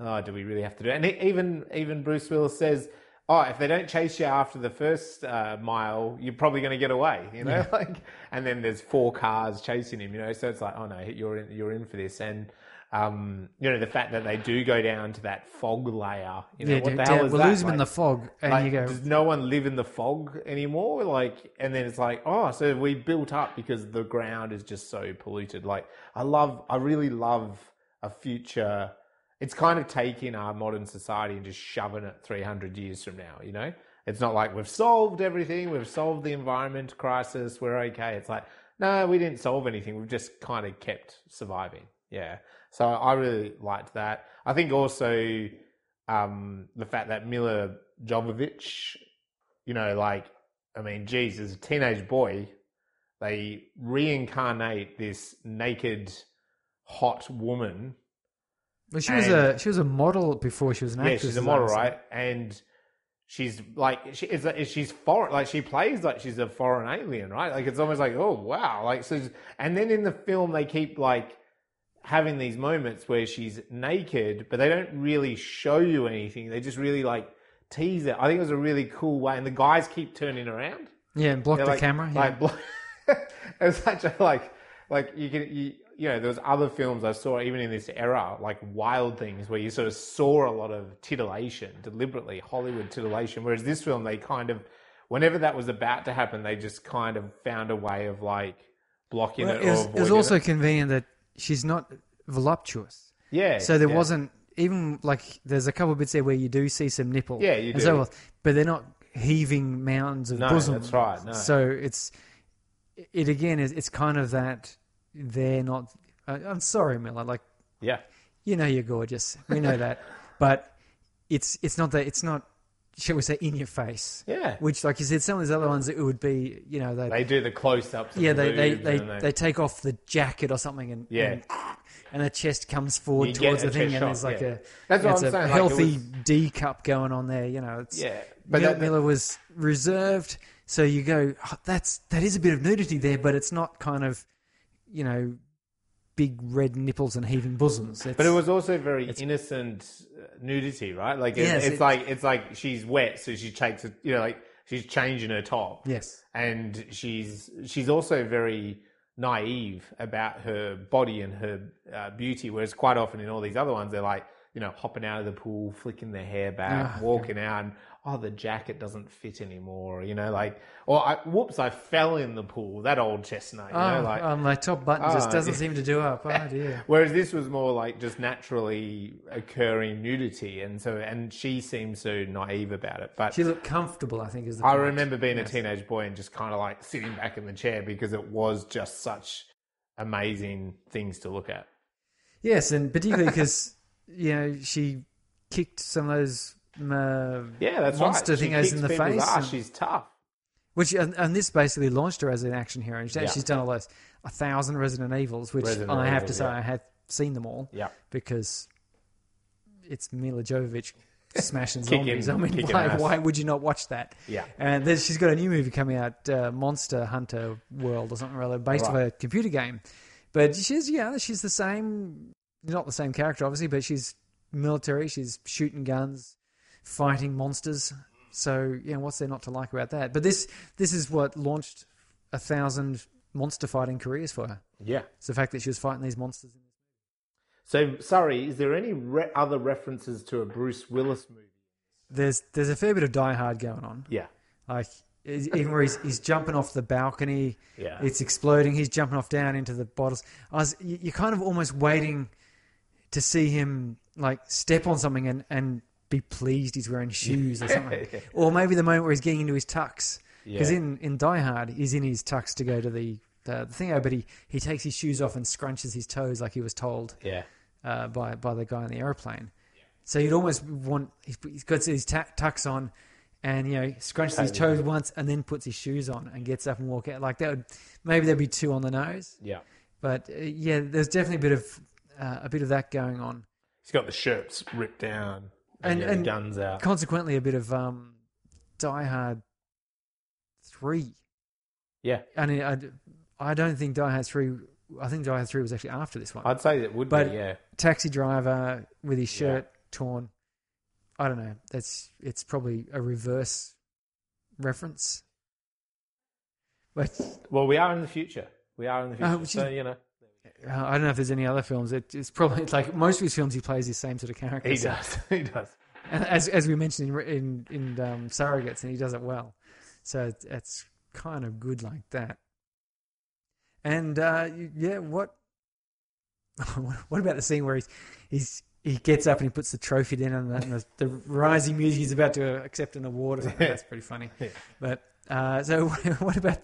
B: oh, do we really have to do it? And even, even Bruce Willis says, oh, if they don't chase you after the first uh, mile, you're probably going to get away, you know, like, and then there's four cars chasing him, you know, so it's like, oh no, you're in, you're in for this. And, um, you know, the fact that they do go down to that fog layer, you know,
A: Yeah,
B: what the hell is
A: we
B: that?
A: lose him in the fog, and
B: like,
A: you go,
B: does no one live in the fog anymore? Like, and then it's like, oh, so we built up because the ground is just so polluted. Like, I love, I really love a future. It's kind of taking our modern society and just shoving it 300 years from now, you know? It's not like we've solved everything, we've solved the environment crisis, we're okay. It's like, no, we didn't solve anything, we've just kind of kept surviving. Yeah. So I really liked that. I think also um, the fact that Milla Jovovich, you know, like, I mean, geez, as a teenage boy, they reincarnate this naked, hot woman.
A: Well, she was
B: and-
A: a she was a model before she was an
B: Yeah,
A: actress.
B: she's a model, right? And she's like, she is she's foreign, like she plays like she's a foreign alien, right? Like it's almost like, oh wow, like so. And then in the film, they keep like having these moments where she's naked, but they don't really show you anything. They just really like tease it. I think it was a really cool way, and the guys keep turning around.
A: Yeah, and block
B: They're
A: the
B: like,
A: camera. Yeah.
B: Like, blo- it was such a like, like you can, you, you know, there was other films I saw even in this era, like Wild Things, where you sort of saw a lot of titillation, deliberately Hollywood titillation. Whereas this film, they kind of, whenever that was about to happen, they just kind of found a way of like blocking
A: Well,
B: it.
A: it,
B: or
A: was, it was also
B: it.
A: convenient that she's not voluptuous.
B: yeah.
A: So there
B: yeah.
A: wasn't even like there's a couple of bits there where you do see some nipple.
B: Yeah, you
A: and
B: do.
A: so forth, but they're not heaving mounds of
B: No,
A: bosom.
B: that's right, no.
A: So it's it again is it's kind of that they're not. Uh, I'm sorry, Milla. Like
B: Yeah.
A: you know you're gorgeous. We know that, but it's it's not that it's not. Shall we say in your face?
B: Yeah.
A: Which, like you said, some of these other ones it would be, you know, they
B: They do the close ups.
A: yeah, they they,
B: boobs
A: they, they take off the jacket or something and
B: Yeah.
A: and, and the chest comes forward
B: You
A: towards the thing
B: chest
A: and there's like
B: yeah.
A: a
B: That's what I'm
A: a
B: saying, like,
A: healthy
B: was-
A: D cup going on there. You know, it's
B: Yeah,
A: But
B: but that-
A: Milla was reserved, so you go "Oh, that's that is a bit of nudity there, but it's not kind of you know big red nipples and heaving bosoms. It's,
B: But it was also very innocent nudity, right? Like it,
A: Yes,
B: it's
A: it-
B: like it's like she's wet, so she takes it. You know, like she's changing her top.
A: yes,
B: and she's she's also very naive about her body and her uh, beauty. Whereas quite often in all these other ones, they're like you know hopping out of the pool, flicking their hair back,
A: Ah,
B: walking out, and oh the jacket doesn't fit anymore. You know, like or I, whoops, I fell in the pool. That old chestnut. You know,
A: oh,
B: like
A: oh, my top button just
B: Ah,
A: doesn't
B: yeah.
A: seem to do up. Oh dear.
B: Whereas this was more like just naturally occurring nudity, and so and she seemed so naive about it. But
A: She looked comfortable. I think is the
B: I
A: point.
B: remember being
A: Yes.
B: a teenage boy and just kind of like sitting back in the chair because it was just such amazing things to look at.
A: Yes, and particularly because you know she kicked some of those uh,
B: Yeah, that's
A: monster
B: right.
A: Thingos
B: kicks
A: in the face.
B: ass. She's tough.
A: Which and, and this basically launched her as an action hero. And she,
B: Yeah.
A: She's done all those a thousand Resident Evils, which
B: Resident
A: I have to say
B: yeah.
A: I have seen them all
B: Yeah.
A: because it's Milla Jovovich smashing zombies. I mean, why, why would you not watch that?
B: Yeah.
A: And she's got a new movie coming out, uh, Monster Hunter World or something rather, based
B: Right.
A: on a computer game. But she's yeah, she's the same, not the same character obviously, but she's military. She's shooting guns, fighting monsters. So yeah, what's there not to like about that? But this this is what launched a thousand monster fighting careers for her.
B: Yeah.
A: It's the fact that she was fighting these monsters.
B: So, sorry, is there any re- other references to a Bruce Willis movie?
A: There's there's a fair bit of Die Hard going on.
B: Yeah.
A: Like even where he's, he's jumping off the balcony,
B: Yeah.
A: it's exploding. He's jumping off down into the bottles. I was you- you're kind of almost waiting to see him like step on something and, and be pleased he's wearing shoes or something,
B: Yeah.
A: or maybe the moment where he's getting into his tux. Because
B: Yeah.
A: in, in Die Hard, he's in his tux to go to the the, the thing, but he, he takes his shoes off and scrunches his toes like he was told
B: Yeah.
A: uh, by by the guy in the aeroplane. So you'd almost want he's he's got his ta- tux on, and you know scrunches his
B: Totally.
A: toes once, and then puts his shoes on and gets up and walk out. Like that would maybe there'd be two on the nose,
B: Yeah.
A: but uh, yeah, there's definitely a bit of uh, a bit of that going on.
B: He's got the shirts ripped down
A: And-
B: and,
A: and-
B: guns out.
A: Consequently, a bit of um, Die Hard three,
B: Yeah,
A: and I, I don't think Die Hard three. I think Die Hard three was actually after this one.
B: I'd say it would
A: But-
B: be. Yeah,
A: Taxi driver with his
B: Yeah.
A: shirt torn. I don't know. That's it's probably a reverse reference. But
B: well, we are in the future. We are in the future.
A: Uh,
B: so you know,
A: uh, I don't know if there's any other films. It, it's probably it's like most of his films. He plays the same sort of character.
B: he does. he does.
A: And as as we mentioned in in, in um, Surrogates, and he does it well. So it's, it's kind of good like that. And uh, yeah, what what about the scene where he's he's he gets up and he puts the trophy down and the, and the, the rising music he's about to accept an award? something? That's pretty funny.
B: Yeah.
A: But uh, so what about?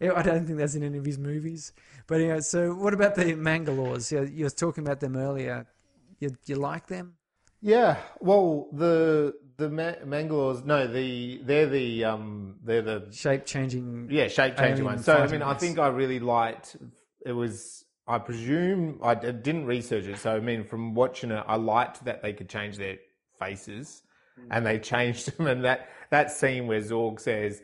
A: Yeah, I don't think that's in any of his movies. But anyway, so what about the Mangalores? You, you were talking about them earlier. You you like them?
B: Yeah, well, the the Ma- Mangalores, no, the they're the um they're the
A: shape changing.
B: yeah shape changing
A: Alien
B: one. So I
A: fighting
B: mean, I think I really liked. It was I presume I didn't research it, so I mean, from watching it, I liked that they could change their faces, and they changed them. And that that scene where Zorg says.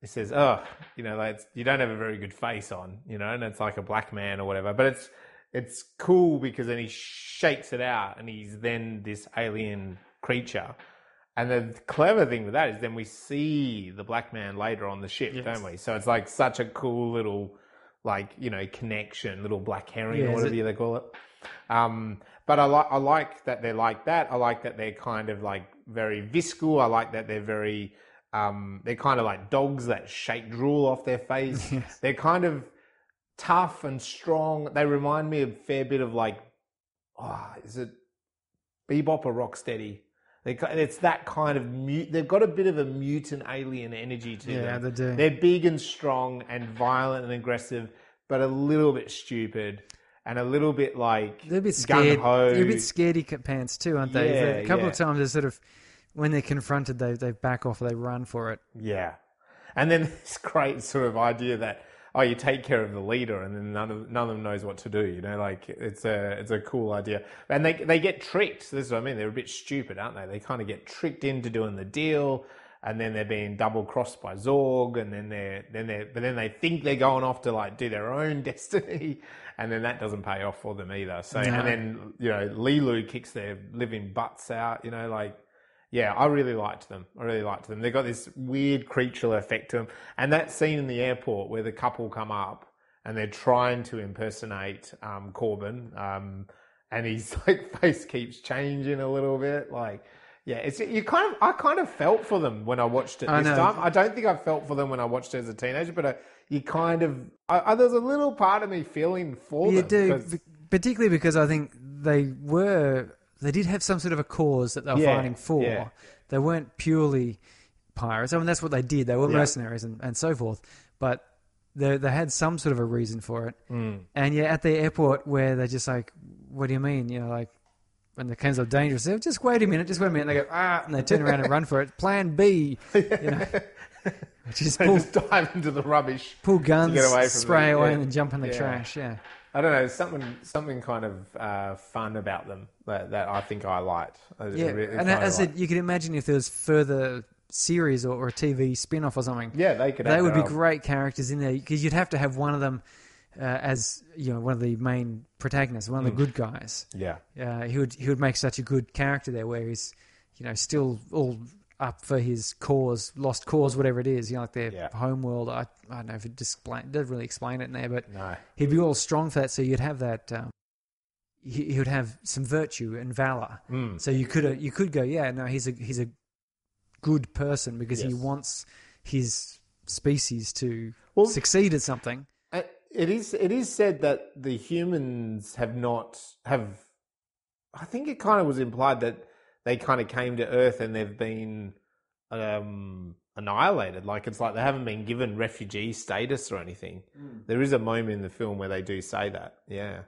B: He says, "Oh, you know, like, you don't have a very good face on, you know," and it's like a black man or whatever. But it's it's cool because then he shakes it out, and he's then this alien creature. And the clever thing with that is then we see the black man later on the ship,
A: Yes.
B: don't we? So it's like such a cool little, like you know, connection, little black herring
A: Yeah,
B: or whatever
A: it-
B: they call it. Um, but I like I like that they're like that. I like that they're kind of like very visceral. I like that they're very um, they're kind of like dogs that shake drool off their face.
A: Yes.
B: They're kind of tough and strong. They remind me a fair bit of like, oh, is it Bebop or Rocksteady? They, it's that kind of mute. They've got a bit of a mutant alien energy to
A: Yeah,
B: them.
A: they do.
B: They're big and strong and violent and aggressive, but a little bit stupid and a little bit like
A: They're a bit scared.
B: gung-ho.
A: They're a bit scaredy pants too, aren't they?
B: Yeah,
A: a couple of times, they're sort of when they're confronted, they they back off they run for it.
B: Yeah. And then this great sort of idea that oh you take care of the leader and then none of none of them knows what to do, you know, like it's a it's a cool idea. And they they get tricked. This is what I mean. They're a bit stupid, aren't they? They kind of get tricked into doing the deal and then they're being double crossed by Zorg and then they're then they but then they think they're going off to like do their own destiny and then that doesn't pay off for them either. So
A: No.
B: and then you know, Leeloo kicks their living butts out, you know, like yeah, I really liked them. I really liked them. They got this weird creature effect to them. And that scene in the airport where the couple come up and they're trying to impersonate um, Korben, um, and his like face keeps changing a little bit. Like, yeah, it's you kind of I kind of felt for them when I watched it
A: I
B: this
A: know.
B: time. I don't think I felt for them when I watched it as a teenager, but I, you kind of I, I, there's a little part of me feeling for
A: You
B: them.
A: do,
B: 'cause-
A: p- particularly because I think they were they did have some sort of a cause that they were
B: Yeah,
A: fighting for.
B: yeah.
A: They weren't purely pirates. I mean, that's what they did. They were
B: Yeah.
A: mercenaries and, and so forth. But they they had some sort of a reason for it.
B: Mm.
A: And yeah, at the airport where they're just like, "What do you mean?" You know, like when the cans are dangerous. They're just wait a minute, just wait a minute. And they go ah, and they turn around and run for it. Plan B, you know,
B: They
A: pull
B: just dive into the rubbish.
A: pull guns,
B: get away
A: spray
B: the-
A: away, and then jump in the trash. Yeah.
B: I don't know, something something kind of uh, fun about them that, that I think I liked. I
A: Yeah,
B: really
A: and as you could imagine if there was further series or, or a TV spin off or something.
B: yeah, they could.
A: they would be
B: own-
A: great characters in there because you'd have to have one of them uh, as you know one of the main protagonists, one of the good guys.
B: Yeah,
A: Uh, he would he would make such a good character there, where he's you know still all up for his cause, lost cause, whatever it is. You know, like their
B: Yeah.
A: home world. I I don't know if it display, doesn't really explain it in there, but
B: no,
A: he'd be all strong for that. So you'd have that. Um, he, he would have some virtue and valor.
B: Mm.
A: So you could you could go, yeah, no, he's a he's a good person because he wants his species to
B: Well-
A: succeed at something.
B: It is. It is said that the humans have not have. I think it kind of was implied that they kind of came to Earth and they've been um, annihilated. Like it's like they haven't been given refugee status or anything. There is a moment in the film where they do say that. Yeah.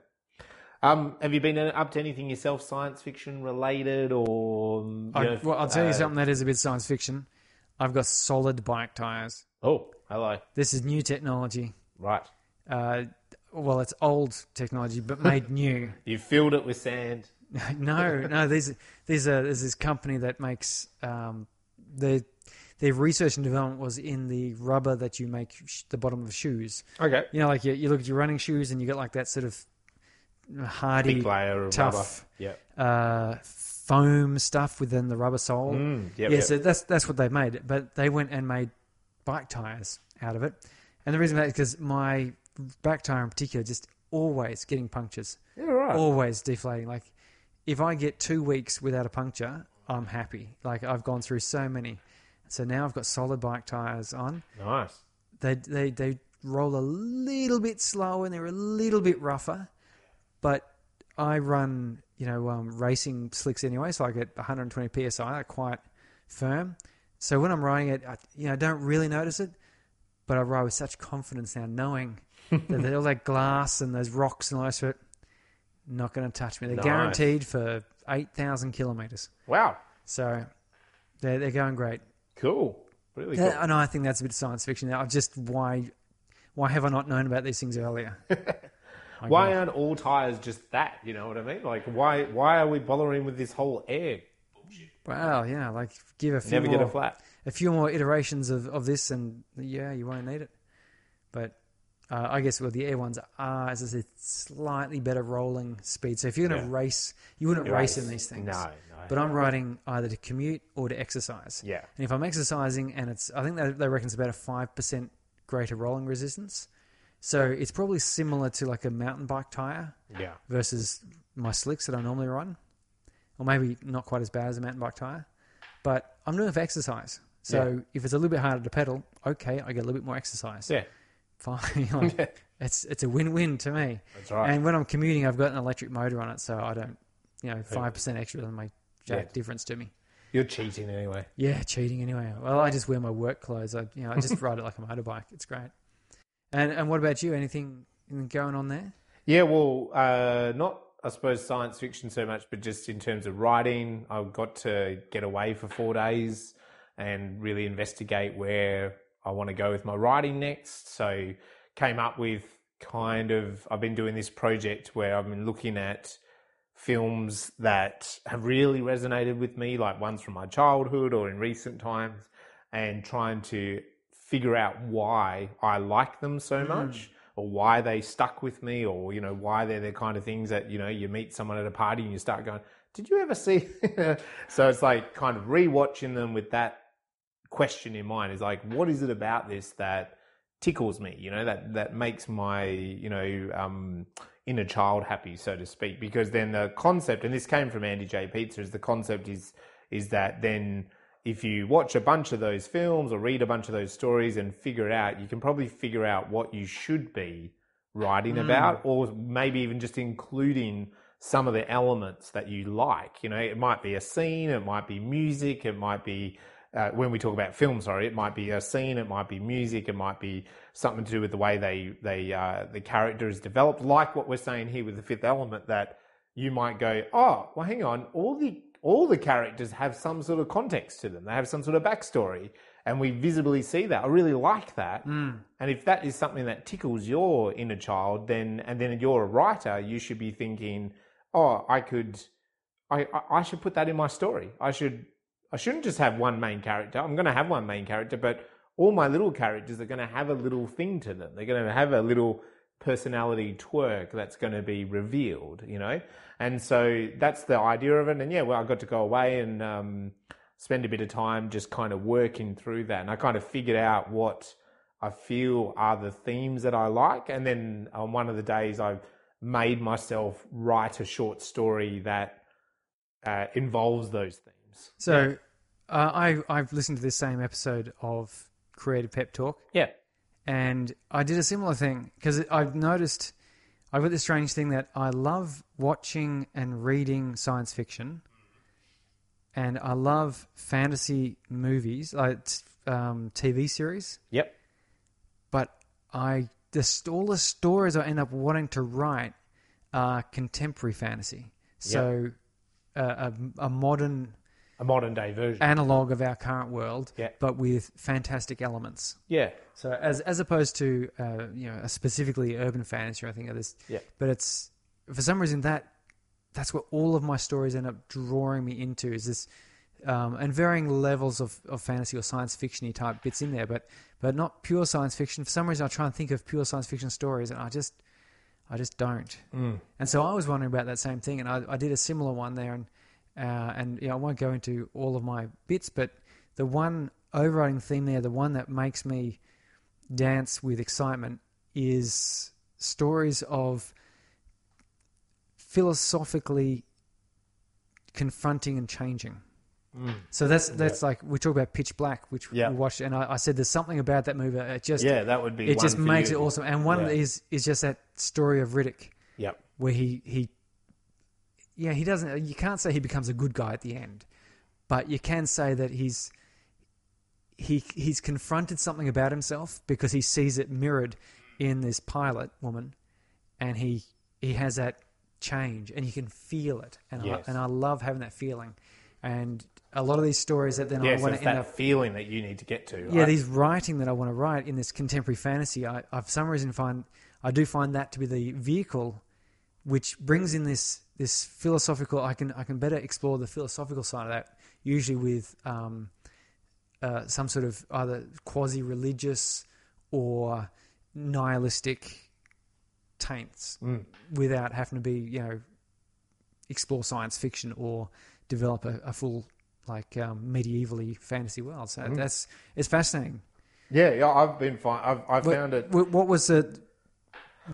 B: Um, have you been up to anything yourself, science fiction related, or
A: I,
B: know,
A: well, I'll tell you
B: uh,
A: something that is a bit science fiction. I've got solid bike tires.
B: Oh, hello.
A: This is new technology.
B: Right.
A: Uh, well, it's old technology, but made new.
B: You filled it with sand.
A: no, no. These these are there's this company that makes um, they their research and development was in the rubber that you make sh- the bottom of shoes.
B: Okay.
A: You know, like you, you look at your running shoes and you get like that sort of hardy,
B: layer of
A: tough,
B: rubber.
A: uh, foam stuff within the rubber sole.
B: Mm, yep,
A: yeah,
B: yep.
A: so that's that's what they made. But they went and made bike tires out of it. And the reason that is because my back tire in particular just always getting punctures,
B: Yeah, right.
A: always deflating. Like if I get two weeks without a puncture, I'm happy. Like I've gone through so many. So now I've got solid bike tires on.
B: nice.
A: They they they roll a little bit slower and they're a little bit rougher, but I run you know um, racing slicks anyway, so I get 120 psi. They're quite firm. So when I'm riding it, I, you know, I don't really notice it, but I ride with such confidence now, knowing that all that glass and those rocks and all that shit not going to touch me. They're
B: Nice.
A: guaranteed for 8,000 kilometers.
B: Wow.
A: So they're they're going great.
B: Cool. Really cool.
A: Yeah, I know. I think that's a bit of science fiction. I just why why have I not known about these things earlier?
B: Why aren't all tires just that? You know what I mean? Like, why why are we bothering with this whole air?
A: Well, yeah, like give a few
B: Never
A: more,
B: get a flat.
A: a few more iterations of, of this, and yeah, you won't need it. But uh, I guess well, the air ones are, as I said, slightly better rolling speed. So if you're going to
B: Yeah.
A: race, you wouldn't race in these things.
B: No, no.
A: But I'm riding either to commute or to exercise.
B: Yeah.
A: And if I'm exercising and it's, I think they, they reckon it's about a 5% greater rolling resistance. So it's probably similar to like a mountain bike tire
B: yeah.
A: versus my slicks that I normally run. Or maybe not quite as bad as a mountain bike tire. But I'm doing it for exercise. So if it's a little bit harder to pedal, okay, I get a little bit more exercise.
B: Yeah.
A: Fine. Like, it's it's a win-win to me.
B: That's right.
A: And when I'm commuting, I've got an electric motor on it, so I don't, you know, five percent extra doesn't make jack
B: Yeah.
A: difference to me.
B: You're cheating anyway.
A: Yeah, cheating anyway. Well, I just wear my work clothes. I, you know, I just ride it like a motorbike. It's great. And and what about you? Anything, anything going on there?
B: Yeah, well, uh, not I suppose science fiction so much, but just in terms of writing, I got to get away for four days and really investigate where I want to go with my writing next. So came up with kind of I've been doing this project where I've been looking at films that have really resonated with me, like ones from my childhood or in recent times, and trying to figure out why I like them so mm. much or why they stuck with me or, you know, why they're the kind of things that, you know, you meet someone at a party and you start going, did you ever see? so it's like kind of rewatching them with that question in mind is like, what is it about this that tickles me, you know, that, that makes my, you know, um, inner child happy, so to speak, because then the concept, and this came from Andy J. Pizza, is the concept is, is that then if you watch a bunch of those films or read a bunch of those stories and figure it out, you can probably figure out what you should be writing about, or maybe even just including some of the elements that you like. You know, it might be a scene, it might be music, it might be uh, when we talk about film, sorry, it might be a scene, it might be music, it might be something to do with the way they they uh, the character is developed, like what we're saying here with the Fifth Element. That you might go, oh, well, hang on, all the all the characters have some sort of context to them. They have some sort of backstory, and we visibly see that. I really like that. And if that is something that tickles your inner child, then and then you're a writer, you should be thinking, oh, I could, I, I should put that in my story. I should I shouldn't just have one main character. I'm going to have one main character, but all my little characters are going to have a little thing to them. They're going to have a little personality twerk that's going to be revealed, you know? And so that's the idea of it. And yeah, well, I got to go away and um, spend a bit of time just kind of working through that. And I kind of figured out what I feel are the themes that I like. And then on one of the days, I made myself write a short story that uh, involves those themes.
A: So uh, I I've listened to this same episode of Creative Pep Talk,
B: Yeah.
A: and I did a similar thing because I've noticed I've got this strange thing that I love watching and reading science fiction, and I love fantasy movies, like um, TV series.
B: Yep.
A: But I the, all the stories I end up wanting to write are contemporary fantasy. So uh, a, a modern
B: A modern day version.
A: analog of our current world,
B: Yeah.
A: but with fantastic elements.
B: yeah.
A: So as as opposed to uh, you know a specifically urban fantasy or anything like this.
B: Yeah.
A: But it's for some reason that that's what all of my stories end up drawing me into is this um, and varying levels of, of fantasy or science fictiony type bits in there, but but not pure science fiction. For some reason, I try and think of pure science fiction stories, and I just I just don't.
B: Mm.
A: And so I was wondering about that same thing, and I, I did a similar one there, and uh, and you know, I won't go into all of my bits, but the one overriding theme there, the one that makes me dance with excitement, is stories of philosophically confronting and changing.
B: Mm.
A: So that's that's like we talk about Pitch Black, which
B: Yeah.
A: we watched, and I, I said there's something about that movie. It just
B: Yeah, that would be.
A: it just makes
B: you.
A: it awesome. And one
B: Yeah.
A: is is just that story of Riddick
B: Yep.
A: where he he yeah he doesn't uh, you can't say he becomes a good guy at the end but you can say that he's he he's confronted something about himself because he sees it mirrored in this pilot woman and he he has that change and you can feel it and
B: Yes.
A: I, and I love having that feeling and a lot of these stories that then
B: Yes,
A: I want to end
B: that
A: up
B: feeling that you need to get to.
A: yeah, these writing that I want to write in this contemporary fantasy, I, I for some reason find I do find that to be the vehicle which brings in this this philosophical. I can I can better explore the philosophical side of that, usually with um, uh, some sort of either quasi religious or nihilistic taints,
B: Mm.
A: without having to be you know explore science fiction or develop a, a full like um, medievally fantasy world. So
B: Mm.
A: that's it's fascinating.
B: Yeah, yeah, I've been fine. I've, I've
A: What-
B: found it.
A: What, what was the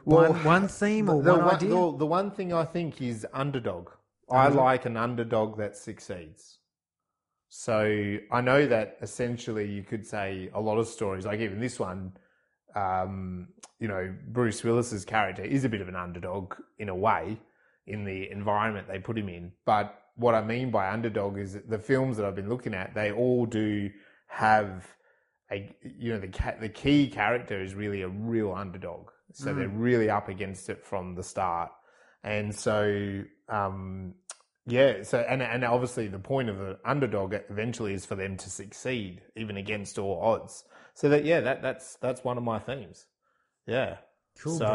B: Well,
A: one, one theme or
B: the,
A: one idea?
B: the, the one thing I think is underdog. I
A: Underdog.
B: like an underdog that succeeds. So I know that essentially you could say a lot of stories, like even this one, um, you know, Bruce Willis's character is a bit of an underdog in a way in the environment they put him in. But what I mean by underdog is that the films that I've been looking at, they all do have a, you know, the the key character is really a real underdog. So they're really up against it from the start. And so, um, yeah, so and and obviously the point of the underdog eventually is for them to succeed even against all odds. So that yeah, that that's that's one of my themes. Yeah.
A: cool.
B: so-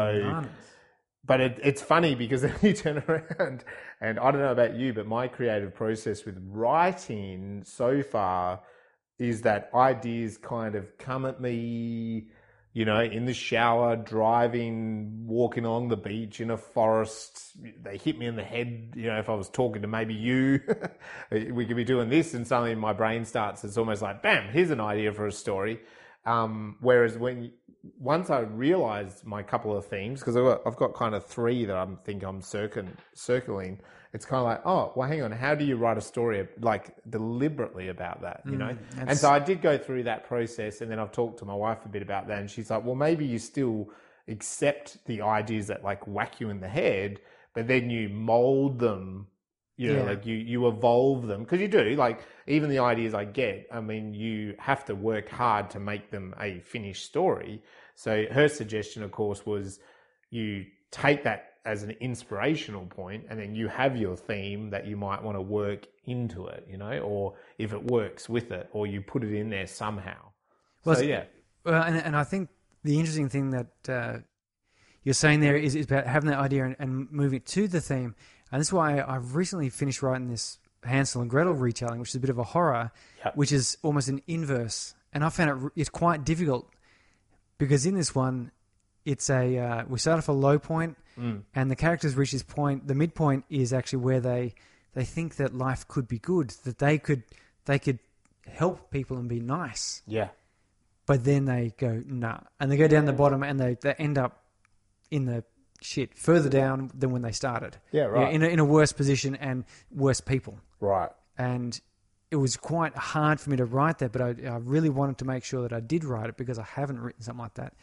B: But it, it's funny because then you turn around and I don't know about you, but my creative process with writing so far is that ideas kind of come at me, you know, in the shower, driving, walking along the beach, in a forest. They hit me in the head, you know, if I was talking to maybe you, we could be doing this and suddenly my brain starts, it's almost like, bam, here's an idea for a story. Um, whereas when once I realized my couple of themes, because I've got, I've got kind of three that I am think I'm circling, circling, it's kind of like, oh, well, hang on, how do you write a story like deliberately about that, you mm, know? And so I did go through that process, and then I've talked to my wife a bit about that, and she's like, well, maybe you still accept the ideas that like whack you in the head, but then you mold them you know,
A: Yeah.
B: like you, you evolve them because you do like even the ideas I get. I mean, you have to work hard to make them a finished story. So her suggestion, of course, was you take that as an inspirational point and then you have your theme that you might want to work into it, you know, or if it works with it, or you put it in there somehow.
A: Well,
B: so yeah,
A: Well, and, and I think the interesting thing that uh, you're saying there is, is about having that idea and, and moving it to the theme. And this is why I've recently finished writing this Hansel and Gretel retelling, which is a bit of a horror,
B: Yep.
A: which is almost an inverse. And I found it it's quite difficult because in this one, it's a uh, we start off a low point,
B: Mm.
A: and the characters reach this point. The midpoint is actually where they they think that life could be good, that they could they could help people and be nice
B: yeah,
A: but then they go nah, and they go down the bottom, and they, they end up in the shit further down than when they started.
B: Yeah, right.
A: in a, in a worse position and worse people,
B: right.
A: and it was quite hard for me to write that, but I, I really wanted to make sure that I did write it because I haven't written something like that.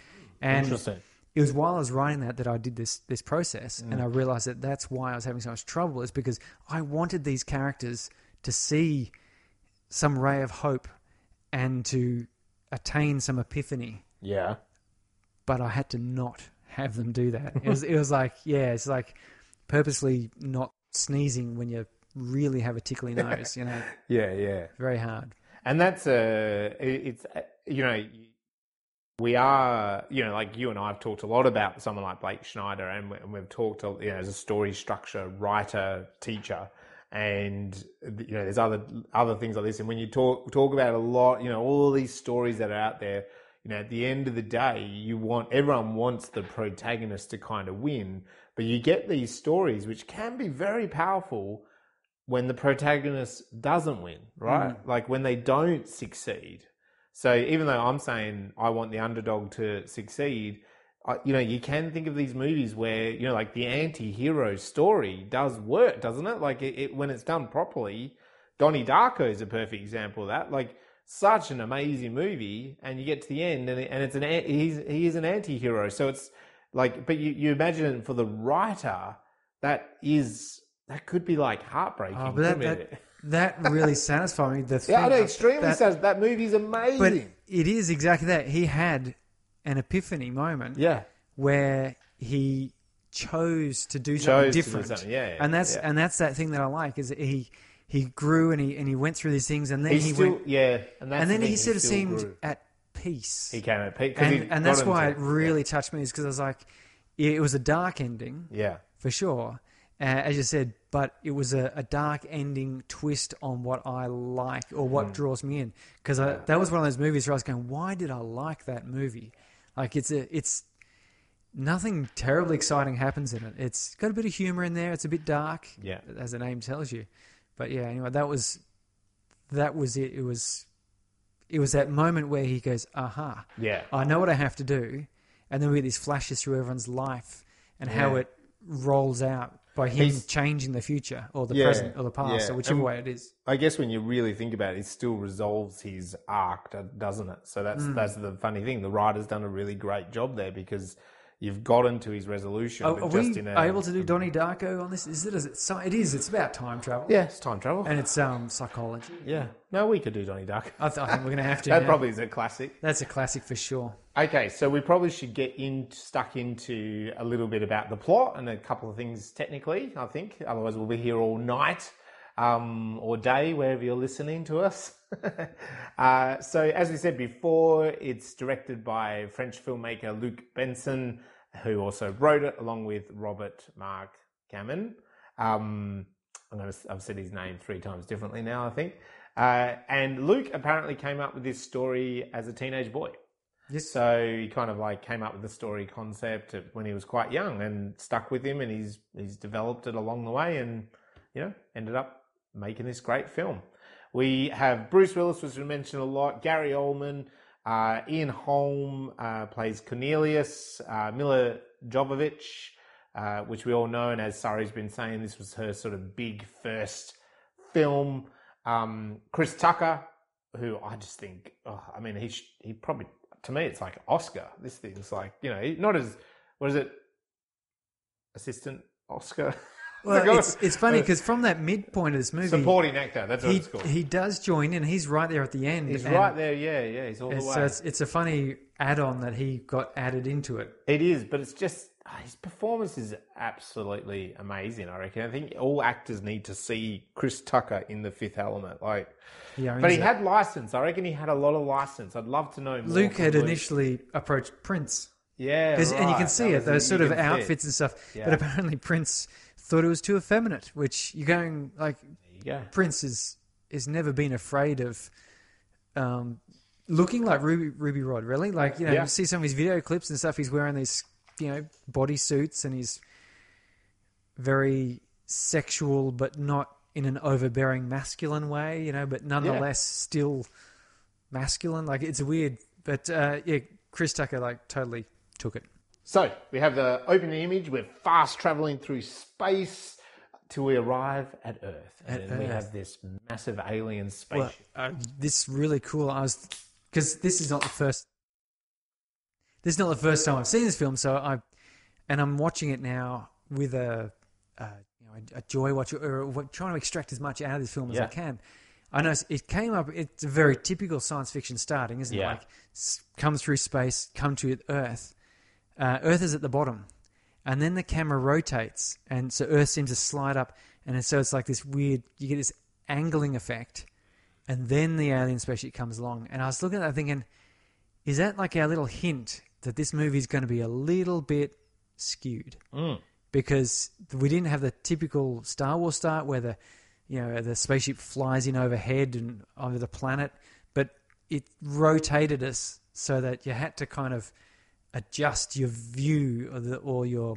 A: And
B: Interesting.
A: It was while I was writing that that I did this this process,
B: Mm.
A: and I realized that that's why I was having so much trouble. Is because I wanted these characters to see some ray of hope and to attain some epiphany,
B: Yeah.
A: but I had to not have them do that. It was it was like yeah, it's like purposely not sneezing when you really have a tickly nose. You know,
B: Yeah, yeah.
A: very hard.
B: and that's a it's you know we are you know like you and I've talked a lot about someone like Blake Snyder and, we, and we've talked you know as a story structure writer teacher and you know there's other other things like this. And when you talk talk about a lot, you know all these stories that are out there. You know, at the end of the day, you want everyone wants the protagonist to kind of win, but you get these stories which can be very powerful when the protagonist doesn't win, right? Mm. Like when they don't succeed. So even though I'm saying I want the underdog to succeed, I, you know, you can think of these movies where you know, like the anti-hero story does work, doesn't it? Like it, it when it's done properly. Donnie Darko is a perfect example of that. Like such an amazing movie, and you get to the end, and, it, and it's an he's he is an anti-hero. So it's like, but you you imagine for the writer that is that could be like oh, heartbreaking.
A: Oh, that, that, that really satisfied me. The thing,
B: yeah, I know, extremely
A: that-
B: sad. That movie's amazing.
A: But it is exactly that. He had an epiphany moment
B: yeah,
A: where he chose to do something
B: Chose to do
A: different.
B: something, yeah, yeah,
A: and that's
B: yeah.
A: and that's that thing that I like is he he grew and he and he went through these things and then
B: He's
A: he
B: still
A: went
B: yeah, and that's
A: and then
B: thing,
A: he sort of seemed
B: grew.
A: at peace.
B: he came at he
A: and and that's why it really touched me is because I was like, it was a dark ending
B: yeah,
A: for sure, uh, as you said, but it was a, a dark ending twist on what I like or what
B: Hmm.
A: draws me in. Because that was one of those movies where I was going, why did I like that movie? Like it's a it's nothing terribly exciting happens in it. It's got a bit of humor in there. It's a bit dark,
B: Yeah.
A: as the name tells you. But yeah, anyway, that was that was it. It was it was that moment where he goes, aha.
B: yeah,
A: I know what I have to do, and then we get these flashes through everyone's life and how it rolls out by him
B: He's-
A: changing the future or the
B: Yeah,
A: present or the past
B: yeah.
A: or whichever
B: And-
A: way it is.
B: I guess when you really think about it, it still resolves his arc, doesn't it? So that's
A: Hmm.
B: that's the funny thing. The writer's done a really great job there because you've gotten to his resolution,
A: Are, are we
B: a
A: able to do Donnie Darko on this? Is it? Is it, so- it is. It's about time travel.
B: yeah, it's time travel.
A: and it's um psychology.
B: yeah, no, we could do Donnie Darko.
A: I, th- I think we're going to have to.
B: That
A: now.
B: probably is a classic.
A: That's a classic for sure.
B: Okay, so we probably should get in stuck into a little bit about the plot and a couple of things technically. I think otherwise we'll be here all night um, or day wherever you're listening to us. uh, so as we said before, it's directed by French filmmaker Luc Besson, who also wrote it along with Robert Mark Gammon. Um, I'm gonna, I've said his name three times differently now, I think. Uh, and Luc apparently came up with this story as a teenage boy.
A: Yes.
B: So he kind of like came up with the story concept when he was quite young and stuck with him, and he's he's developed it along the way, and you know ended up making this great film. We have Bruce Willis, which we mentioned a lot. Gary Oldman, uh, Ian Holm uh, plays Cornelius. Uh, Milla Jovovich, uh, which we all know, and as Sari's been saying, this was her sort of big first film. Um, Chris Tucker, who I just think, oh, I mean, he sh- he probably to me it's like Oscar. This thing's like you know not as what is it, assistant Oscar.
A: Well, it's, it's funny because from that midpoint of this movie,
B: supporting actor. That's what
A: he
B: it's called.
A: he does join in. He's right there at the end.
B: He's
A: and
B: right there. Yeah, yeah. He's all the way.
A: So it's, it's a funny add-on that he got added into it.
B: It is, but it's just ah, his performance is absolutely amazing. I reckon. I think all actors need to see Chris Tucker in The Fifth Element. Like,
A: Yeah,
B: but he
A: a-
B: had license. I reckon he had a lot of license. I'd love to know more. Luc
A: had initially approached Prince.
B: yeah,
A: 'Cause- and you can see
B: That
A: it, those sort of
B: it.
A: outfits and stuff. But apparently Prince thought it was too effeminate, which you're going like
B: you go.
A: Prince is is never been afraid of um, looking like Ruby Ruby Rhod. Really, like you know,
B: Yeah.
A: you see some of his video clips and stuff. He's wearing these you know body suits and he's very sexual, but not in an overbearing masculine way. You know, but nonetheless still masculine. Like it's weird, but uh, yeah, Chris Tucker like totally took it.
B: So we have the opening image. We're fast traveling through space till we arrive at Earth, and
A: At
B: then we have this massive alien
A: Well,
B: spaceship.
A: uh, this really cool. I was because this is not the first. This is not the first time I've seen this film, so I, and I'm watching it now with a, uh, you know, a, a joy watch or or trying to extract as much out of this film as I can. I know it came up. It's a very typical science fiction starting, isn't
B: Yeah.
A: it? Like s- come through space, come to Earth. Uh, Earth is at the bottom, and then the camera rotates, and so Earth seems to slide up, and so it's like this weird. You get this angling effect, and then the alien spaceship comes along. And I was looking at that thinking, is that like our little hint that this movie is going to be a little bit skewed?
B: Mm.
A: Because we didn't have the typical Star Wars start where the you know the spaceship flies in overhead and over the planet, but it rotated us so that you had to kind of adjust your view or, the, or your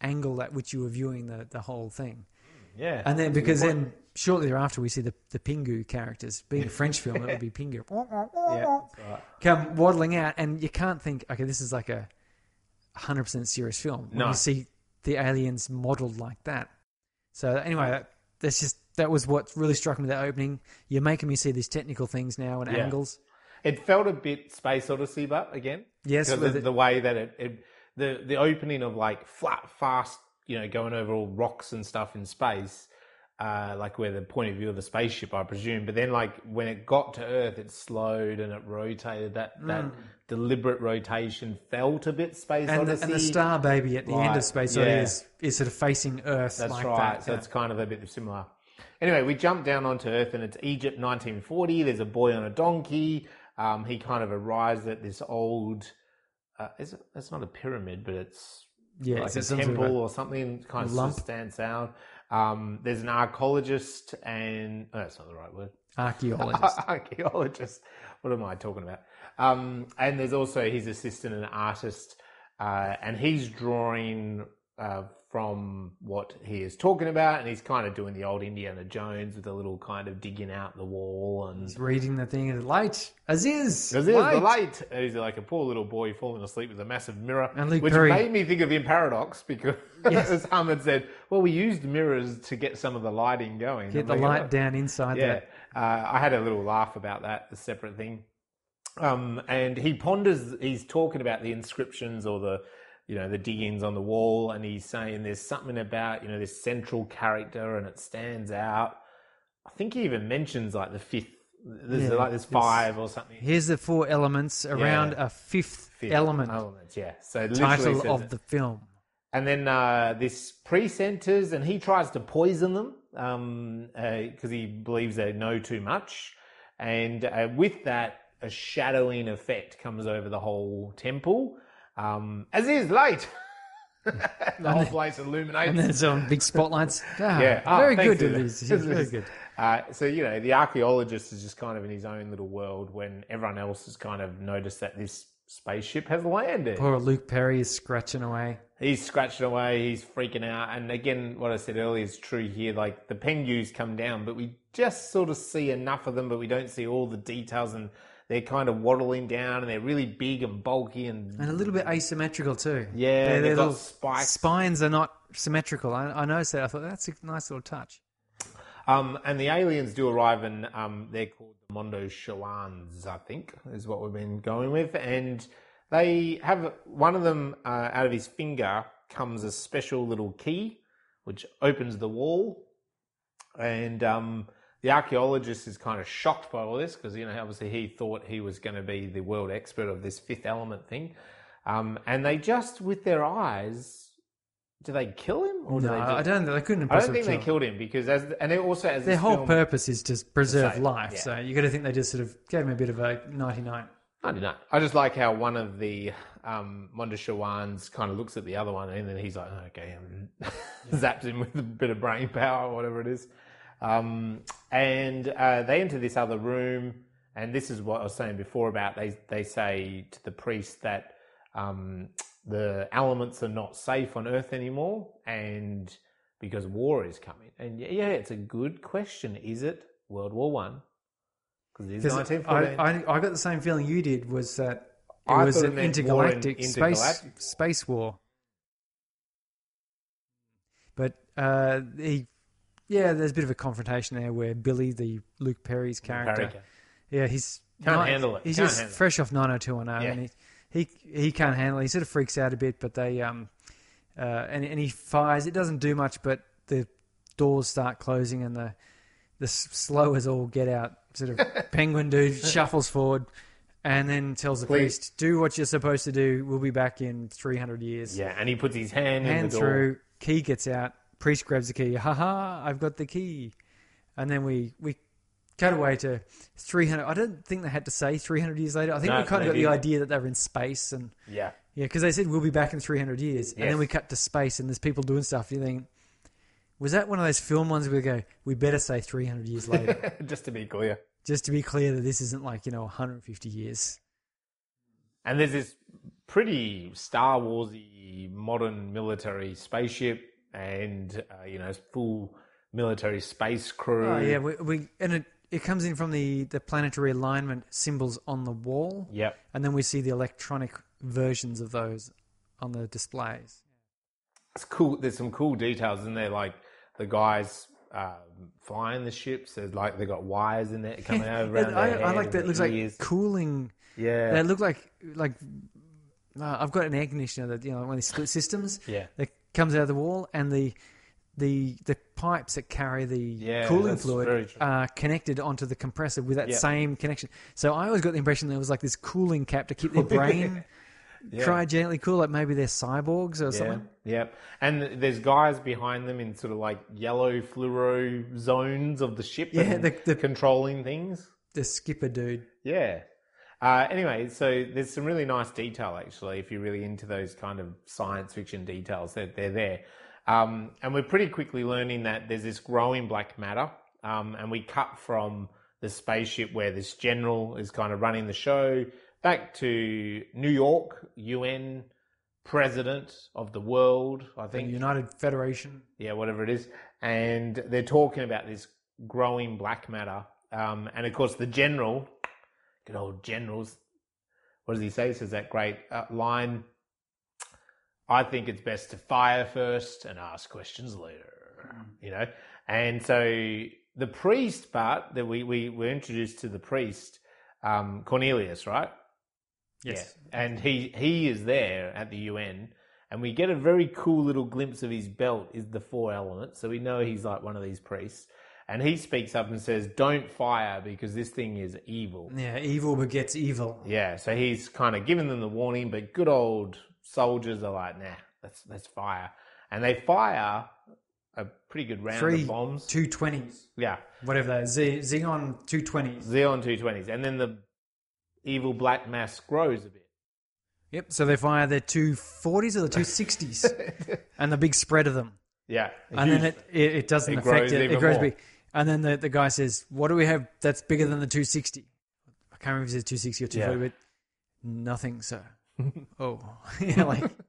A: angle at which you were viewing the, the whole thing.
B: Yeah.
A: And then
B: That's a good
A: because then shortly thereafter we see the the Pingu characters being a French film, it would be Pingu
B: Yeah, right.
A: come waddling out, and you can't think, okay, this is like a hundred percent serious film when
B: No.
A: you see the aliens modeled like that. So anyway, that, that's just that was what really struck me that opening. You're making me see these technical things now and
B: Yeah.
A: angles.
B: It felt a bit Space Odyssey, but again,
A: Yes,
B: because
A: with
B: of
A: it-
B: the way that it, it the the opening of like flat, fast, you know, going over all rocks and stuff in space, uh, like where the point of view of the spaceship, I presume. But then, like when it got to Earth, it slowed and it rotated. That that deliberate rotation felt a bit Space
A: Mm. And the,
B: Odyssey.
A: and the star baby at the end of Space
B: yeah.
A: Odyssey is, is sort of facing Earth
B: That's
A: like
B: right.
A: that.
B: so
A: yeah.
B: it's kind of a bit similar. Anyway, we jump down onto Earth and it's Egypt 1940. There's a boy on a donkey. Um, he kind of arrives at this old. Uh, is it, it's not a pyramid, but it's
A: Yeah,
B: like
A: it's
B: a
A: of
B: temple or something. Kind of
A: lump.
B: stands out. Um, there's an archaeologist and oh, that's not the right word.
A: archaeologist.
B: archaeologist. What am I talking about? Um, and there's also his assistant, an artist, uh, and he's drawing uh, from what he is talking about, and he's kind of doing the old Indiana Jones with a little kind of digging out the wall and.
A: He's reading the thing and light. Aziz,
B: Because there's the light. And He's like a poor little boy falling asleep with a massive mirror,
A: And Luke
B: which
A: Perry-
B: made me think of In Paradox because,
A: Yes.
B: as Ahmed said, well, we used mirrors to get some of the lighting going.
A: Get the light
B: look-
A: down inside
B: yeah,
A: there.
B: uh, I had a little laugh about that, the separate thing. Um, and he ponders, he's talking about the inscriptions or the, you know, the diggings on the wall, and he's saying there's something about, you know, this central character and it stands out. I think he even mentions like the fifth, there's
A: Yeah,
B: like there's five or something.
A: Here's the four elements around
B: Yeah.
A: a fifth,
B: Fifth
A: element
B: Elements, yeah. So
A: title of
B: it.
A: the film.
B: And then uh, this priest enters and he tries to poison them because he believes they know too much. And uh, with that, a shadowing effect comes over the whole temple, um, as is light. the whole place illuminates.
A: And then some big spotlights. Ah,
B: Yeah. Ah,
A: very good. Liz. He's very good.
B: Uh, so you know, the archaeologist is just kind of in his own little world when everyone else has kind of noticed that this spaceship has landed.
A: Poor Luke Perry is scratching away.
B: He's scratching away, he's freaking out. And again, what I said earlier is true here. Like the pengus come down, but we just sort of see enough of them, but we don't see all the details. And they're kind of waddling down and they're really big and bulky and
A: And a little bit asymmetrical too.
B: Yeah,
A: Their-
B: they've got spikes.
A: Spines are not symmetrical. I, I noticed that. I thought that's a nice little touch.
B: Um, and the aliens do arrive, and um, they're called the Mondoshawans, I think, is what we've been going with. And they have one of them uh, out of his finger comes a special little key, which opens the wall. And um, the archaeologist is kind of shocked by all this because, you know, obviously he thought he was going to be the world expert of this fifth element thing. Um, and they just, with their eyes, do they kill him? Or do
A: No,
B: they
A: I don't. They couldn't.
B: I don't think they killed him because as and it also as
A: Their whole purpose is to preserve
B: Save,
A: life.
B: yeah.
A: So you got to think they just sort of gave him a bit of a ninety-nine.
B: I don't know. I just like how one of the um, Mondoshawans kind of looks at the other one and then he's like, "Oh, okay, and zaps him with a bit of brain power or whatever it is. Um, and uh, they enter this other room, and this is what I was saying before about they they say to the priest that um, the elements are not safe on Earth anymore, and because war is coming. And yeah, yeah, it's a good question. Is it World War One? Because it is
A: 'Cause
B: 1914.
A: I, I, I got the same feeling you did. Was that it
B: I
A: was an
B: meant in-
A: intergalactic space
B: intergalactic.
A: space war. But uh, he, yeah, there's a bit of a confrontation there where Billy, the Luke Perry's character,
B: Character.
A: yeah, he's
B: Can't
A: not-
B: handle it.
A: He's
B: Can't
A: just
B: handle it.
A: fresh off 90210,
B: Yeah.
A: and he, he he can't handle. it. He sort of freaks out a bit, but they um, uh, and and he fires. It doesn't do much, but the doors start closing, and the the slow as all get out. Sort of penguin dude shuffles forward. And then tells the
B: Please.
A: priest, "Do what you're supposed to do. We'll be back in 300 years."
B: Yeah, and he puts his hand, in
A: hand
B: the door.
A: through, key gets out, priest grabs the key, Ha ha! I've got the key. And then we, we cut away to 300. I don't think they had to say 300 years later. I think
B: No,
A: we kind of got the
B: didn't.
A: idea that they were in space. And
B: Yeah,
A: yeah, because they said we'll be back in 300 years. And then we cut to space and there's people doing stuff. You think, Was that one of those film ones where we go, we better say 300 years later,
B: Just to be clear.
A: just to be clear that this isn't like, you know, 150 years.
B: And there's this pretty Star Warsy modern military spaceship and, uh, you know, full military space crew.
A: Oh, yeah. We, we, and it, it comes in from the, the planetary alignment symbols on the wall.
B: Yep.
A: And then we see the electronic versions of those on the displays.
B: It's cool. There's some cool details in there, like the guys um, flying the ships. There's like they got wires in there coming out around
A: I, I like that. It looks
B: their
A: like
B: ears.
A: cooling.
B: yeah,
A: They look like like uh, I've got an air conditioner that you know one of these split systems
B: yeah,
A: that comes out of the wall, and the the the pipes that carry the
B: Yeah,
A: cooling fluid are connected onto the compressor with that same connection. So I always got the impression there was like this cooling cap to keep their brain
B: Yeah.
A: cryogenically cool, like maybe they're cyborgs or
B: yeah,
A: something.
B: yep. And there's guys behind them in sort of like yellow fluoro zones of the ship.
A: Yeah, the- the-
B: controlling things.
A: The skipper dude.
B: Yeah. Uh, anyway, so there's some really nice detail actually. If you're really into those kind of science fiction details, they're, they're there. Um, and we're pretty quickly learning that there's this growing black matter. Um, and we cut from the spaceship where this general is kind of running the show back to New York, UN president of the world, I
A: The
B: think
A: United Federation.
B: yeah, whatever it is, and they're talking about this growing black matter. Um, and of course, the general, good old generals, what does he say? He says that great uh, line. I think it's best to fire first and ask questions later. You know, and so the priest part that we we were introduced to the priest um, Cornelius, right?
A: Yes.
B: Yeah. And he he is there at the UN and we get a very cool little glimpse of his belt is the four elements. So we know he's like one of these priests. And he speaks up and says, Don't fire because this thing is evil.
A: Yeah, evil begets evil.
B: Yeah, so he's kind of giving them the warning, but good old soldiers are like, nah, let's let's fire. And they fire a pretty good round
A: Three
B: of bombs.
A: 220s.
B: Yeah.
A: Whatever that. Z- Xeon 220s.
B: Xeon two twenties. And then the evil black mass grows a bit.
A: Yep. So they fire their 240s or the 260s and the big spread of them.
B: Yeah.
A: And then it, it, it doesn't
B: It
A: affect
B: grows
A: it. It grows
B: more.
A: big. And then the, the guy says, What do we have that's bigger than the 260? I can't remember if it says 260 or 240, but nothing, sir. oh. yeah, like,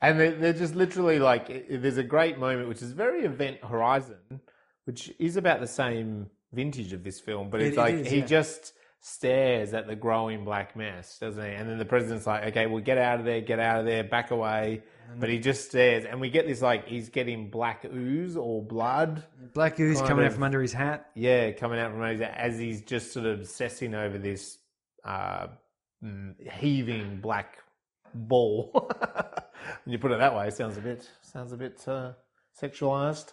B: And they're, they're just literally like, there's a great moment, which is very Event Horizon, which is about the same vintage of this film, but it's
A: it
B: like
A: is,
B: he
A: yeah.
B: just stares at the growing black mass, doesn't he? And then the president's like, okay, well, get out of there, get out of there, back away. But he just stares, and we get this like he's getting black ooze or blood,
A: black ooze
B: Kind
A: coming out from under his hat.
B: yeah, coming out from under his as he's just sort of obsessing over this uh, mm, heaving black ball. when you put it that way, it sounds a bit sounds a bit uh, sexualized.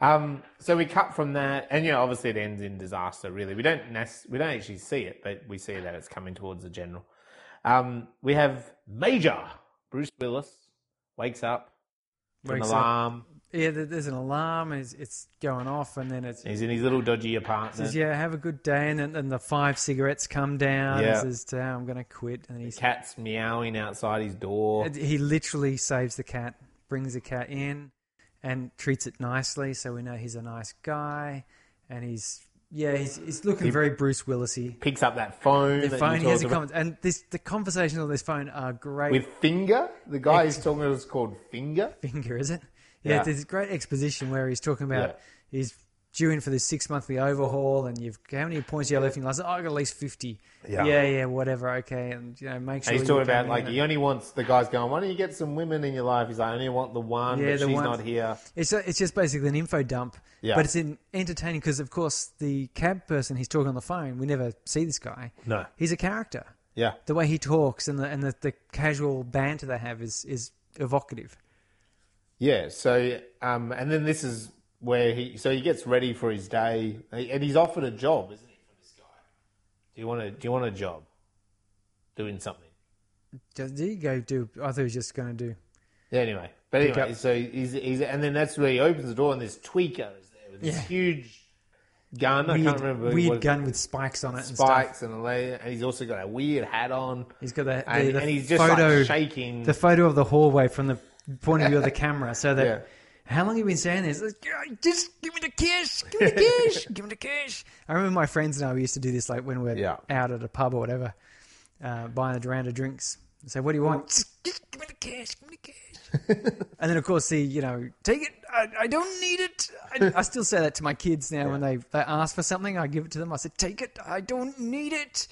B: Um, so we cut from that, and you know, obviously it ends in disaster. Really, we don't nas- we don't actually see it, but we see that it's coming towards the general. Um, we have Major Bruce Willis wakes up, to an
A: Wakes up.
B: alarm.
A: Yeah, there's an alarm, it's, it's going off, and then it's.
B: He's in his little dodgy apartment.
A: says, yeah, have a good day, and then and the five cigarettes come down.
B: Yeah.
A: And says, "Ah, I'm going to quit, and he's
B: Cat's meowing outside his door.
A: he literally saves the cat, brings the cat in, and treats it nicely, so we know he's a nice guy, and he's yeah, he's, he's looking very Bruce Willisy.
B: picks up that phone.
A: The
B: that
A: phone, he has a comment, and this the conversations on this phone are great.
B: with Finger. The guy he's talking about is called Finger.
A: finger, is it? Yeah,
B: Yeah.
A: there's great exposition where he's talking about
B: Yeah.
A: he's due in for this six monthly overhaul, and you've how many points you have left in your license? Oh, I got at least fifty.
B: Yeah.
A: yeah, yeah, whatever, okay, and you know, make sure.
B: And he's talking about like he only wants the guy's going. Why don't you get some women in your life? He's like, I only want the one,
A: Yeah,
B: but
A: the
B: she's
A: one-
B: not here.
A: It's a, it's just basically an info dump,
B: Yeah.
A: but it's in, entertaining because of course the cab person he's talking on the phone. We never see this guy.
B: No.
A: He's a character.
B: Yeah.
A: The way he talks and the and the, the casual banter they have is is evocative.
B: Yeah. So, um, and then this is where he. So he gets ready for his day, and he's offered a job, isn't he, for this guy? Do you want to? Do you want a job? Doing something.
A: Does he go do? I thought he was just going to do.
B: Yeah, anyway. But
A: Pick
B: anyway,
A: up-
B: so he's, he's and then that's where he opens the door and this tweaker is there with this
A: Yeah.
B: huge gun. I
A: Weird,
B: can't remember what
A: weird gun with spikes on it and stuff.
B: spikes and a layer, and he's also got a weird hat on.
A: He's got the, the,
B: And,
A: the
B: and he's just
A: photo,
B: like shaking.
A: the photo of the hallway from the point of view of the camera, so that
B: Yeah.
A: How long have you been saying this? Like, just give me the cash, give me the cash, give me the cash. I remember my friends and I we used to do this like when we're
B: Yeah.
A: out at a pub or whatever, uh, buying a round of drinks. So what do you want? Just, give me the cash, give me the cash. and then of course the you know take it. I, I don't need it. I, I still say that to my kids now when they they ask for something. I give it to them. I said take it. I don't need it.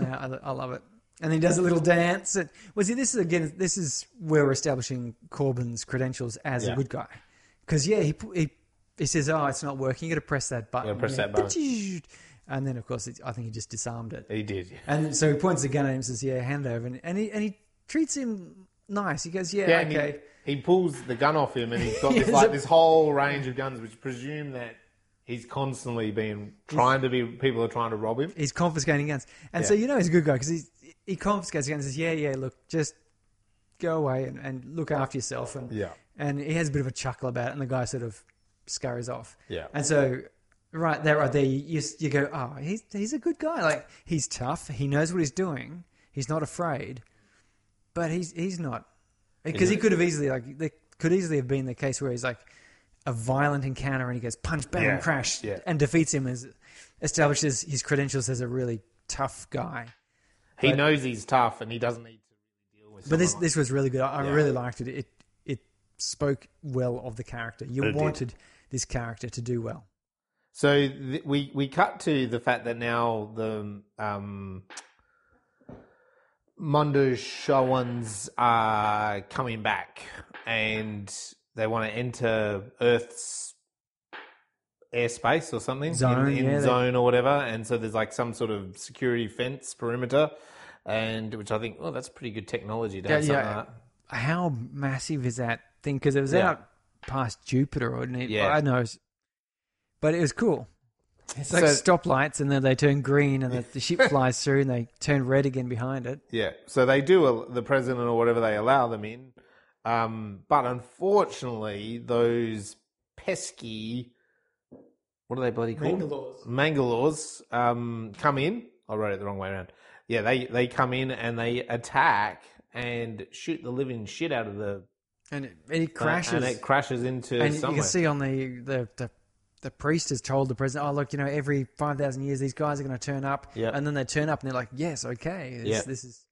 A: Yeah, I, I love it. And he does a little dance. And, well, see, this is again, this is where we're establishing Korben's credentials as
B: Yeah.
A: a good guy. Because yeah, he, he he says, "Oh, it's not working. You got to press that button."
B: press
A: Yeah.
B: that button.
A: And then, of course, it, I think he just disarmed it.
B: He did.
A: And so he points the gun at him and says, "Yeah, hand over." And, and he and he treats him nice. He goes, "Yeah,
B: Yeah,
A: okay."
B: he, he pulls the gun off him, and he's got this like this whole range of guns, which presume that he's constantly been trying to be. People are trying to rob him.
A: He's confiscating guns, and so you know he's a good guy because he he confiscates guns and says, "Yeah, yeah, look, just go away and, and look after yourself." And
B: Yeah.
A: and he has a bit of a chuckle about it, and the guy sort of scurries off.
B: Yeah.
A: And so, right there, right there, you, you go, oh, he's he's a good guy. Like he's tough. He knows what he's doing. He's not afraid, but he's he's not because he could have easily like there could easily have been the case where he's like a violent encounter and he goes punch bang
B: Yeah.
A: crash
B: Yeah.
A: and defeats him as establishes his credentials as a really tough guy.
B: He
A: But-
B: knows he's tough, and he doesn't need to deal with.
A: But this
B: someone
A: this was really good. I,
B: Yeah.
A: really liked it. It it spoke well of the character. You
B: It did.
A: wanted this character to do well.
B: So th- we we cut to the fact that now the um, Mondoshawans are coming back, and they want to enter Earth's airspace or something
A: Zone,
B: in, in
A: yeah,
B: zone or whatever. And so there's like some sort of security fence perimeter, and which I think, oh, that's pretty good technology to have
A: Yeah,
B: something
A: yeah.
B: like that.
A: How massive is that thing? Because it was
B: Yeah.
A: out past Jupiter, or it,
B: Yeah.
A: I know, but it was cool. It's like
B: So-
A: stoplights, and then they turn green, and the, the ship flies through, and they turn red again behind it.
B: Yeah, so they do the president or whatever they allow them in, um, but unfortunately, those pesky what are they bloody called?
A: Mangalores.
B: Mangalores um, come in. I wrote it the wrong way around. Yeah, they they come in and they attack and shoot the living shit out of the
A: And it, it crashes.
B: and it crashes into
A: and you can see on the, the, the, the priest has told the president, oh, look, you know, every 5,000 years, these guys are going to turn up.
B: Yeah.
A: And then they turn up and they're like, yes, okay. This,
B: Yeah.
A: this is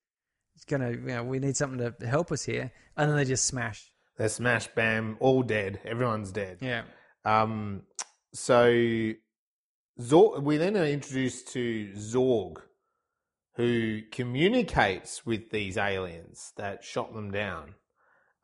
A: it's going to, you know, we need something to help us here. And then they just smash.
B: They're smash bam, all dead. Everyone's dead.
A: Yeah.
B: Um, so Zorg, we then are introduced to Zorg, who communicates with these aliens that shot them down.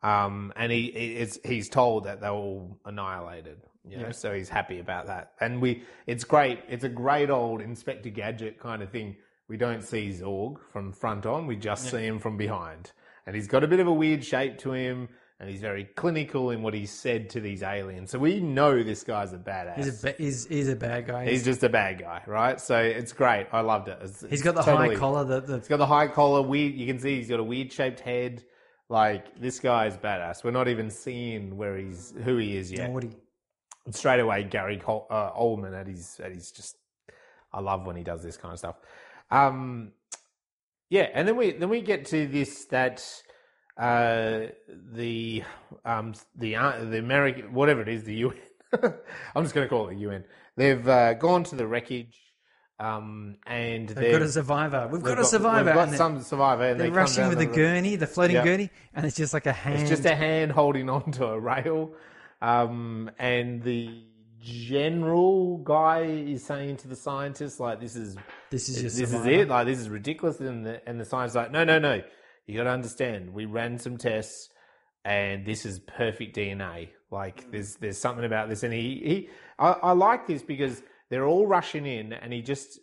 B: Um, and he is he's told that they're all annihilated. You know,
A: Yeah.
B: so he's happy about that. And we, it's great. It's a great old Inspector Gadget kind of thing. We don't see Zorg from front on. We just see him from behind, and he's got a bit of a weird shape to him. And he's very clinical in what he's said to these aliens. So we know this guy's a badass.
A: He's a, ba- he's, he's a bad guy.
B: He's just a bad guy, right? So it's great. I loved it. It's,
A: he's got the
B: totally-
A: high collar, the, the
B: He's got the high collar. Weird. You can see he's got a weird shaped head. Like this guy's badass. We're not even seeing where he's who he is yet.
A: naughty.
B: And straight away, Gary Col- uh, Oldman at his at his just. I love when he does this kind of stuff. Um, yeah, and then we then we get to this that uh, the um the uh, the American whatever it is the UN. I'm just going to call it the UN. They've uh, gone to the wreckage, um, and
A: They've got a survivor. We've
B: they've
A: got a survivor.
B: We've got some survivor, and
A: they're
B: they
A: rushing with the
B: the-
A: gurney, the floating
B: Yeah.
A: gurney, and it's just like a hand.
B: It's just a hand holding onto a rail, um, and the general guy is saying to the scientists like, "This is
A: this is
B: this is it. Like, this is ridiculous." And the and the scientist like, "No, no, no. You got to understand. We ran some tests, and this is perfect DNA. Like, mm. there's there's something about this." And he he, I, I like this because they're all rushing in, and he just.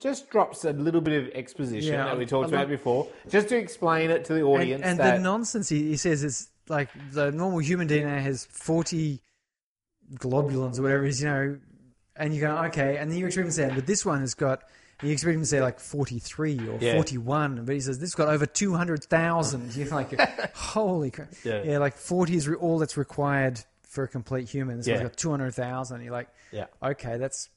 B: Just drops a little bit of exposition
A: Yeah,
B: that we talked about before, just to explain it to the audience.
A: and
B: that,
A: the nonsense he, he says is like the normal human DNA has 40 globulins or whatever it is, you know, and you go, okay, and then you say, but this one has got, and you expect him to say like 43 or
B: Yeah.
A: 41, but he says, this has got over 200,000. You're like, holy crap.
B: Yeah.
A: like 40 is re- all that's required for a complete human. This one's
B: Yeah.
A: got 200,000. You're like,
B: yeah,
A: okay, that's,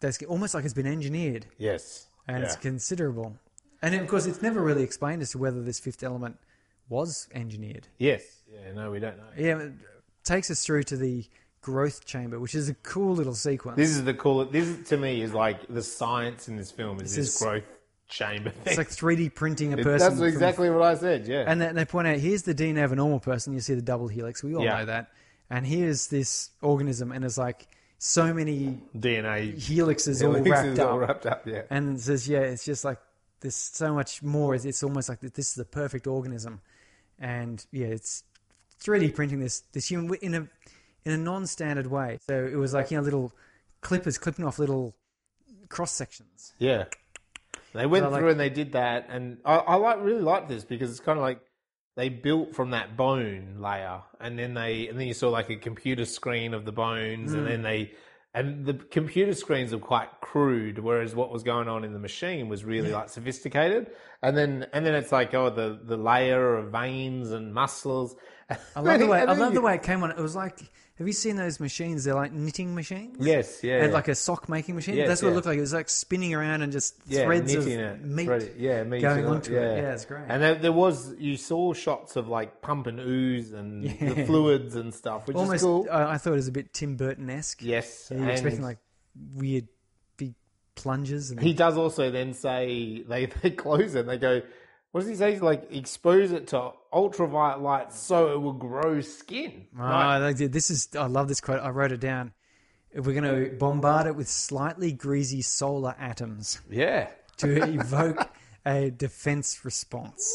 A: that's almost like it's been engineered
B: yes,
A: and
B: yeah.
A: it's considerable. And of course, it's never really explained as to whether this fifth element was engineered.
B: Yes. Yeah, no, we don't know.
A: Yeah, it takes us through to the growth chamber, which is a cool little sequence.
B: This is the cool. This to me is like the science in this film is this,
A: is-
B: growth chamber thing.
A: it's like 3D printing a person.
B: That's
A: from-
B: exactly what I said. Yeah.
A: and then they point out here's the DNA of a normal person. You see the double helix. We all
B: Yeah.
A: know that. And here's this organism, and it's like so many
B: DNA
A: helixes all wrapped
B: is
A: up.
B: all wrapped up. Yeah.
A: and it says, yeah, it's just like there's so much more. It's, it's almost like this is the perfect organism, and yeah, it's 3D printing this this human in a in a non-standard way. So it was like you know little clippers clipping off little cross sections.
B: Yeah. They went
A: So, like-
B: through and they did that, and I, I like really like this because it's kind of like they built from that bone layer, and then they and then you saw like a computer screen of the bones,
A: Hmm.
B: and then they and the computer screens are quite crude, whereas what was going on in the machine was really like sophisticated, and then and then it's like oh the the layer of veins and muscles.
A: I love the way I love
B: you-
A: the way it came on. It was like, have you seen those machines? They're like knitting machines.
B: Yes, yeah,
A: And like a sock making machine.
B: Yes,
A: That's what it looked like. It was like spinning around and just
B: yeah,
A: threads of
B: it,
A: meat.
B: thread yeah, meat
A: going onto it. Yeah, it's great.
B: And there, there was you saw shots of like pump and ooze and the fluids and stuff, which
A: Almost,
B: is cool.
A: I I thought it was a bit Tim Burton esque.
B: yes,
A: Yeah, you're
B: and
A: expecting like weird big plunges and
B: he does also then say they they close it. and They go, what does he say? He's like expose it to ultraviolet light so it will grow skin.
A: Oh,
B: Right?
A: they did. This is. I love this quote. I wrote it down. We're going to bombard it with slightly greasy solar atoms
B: Yeah,
A: to evoke a defense response.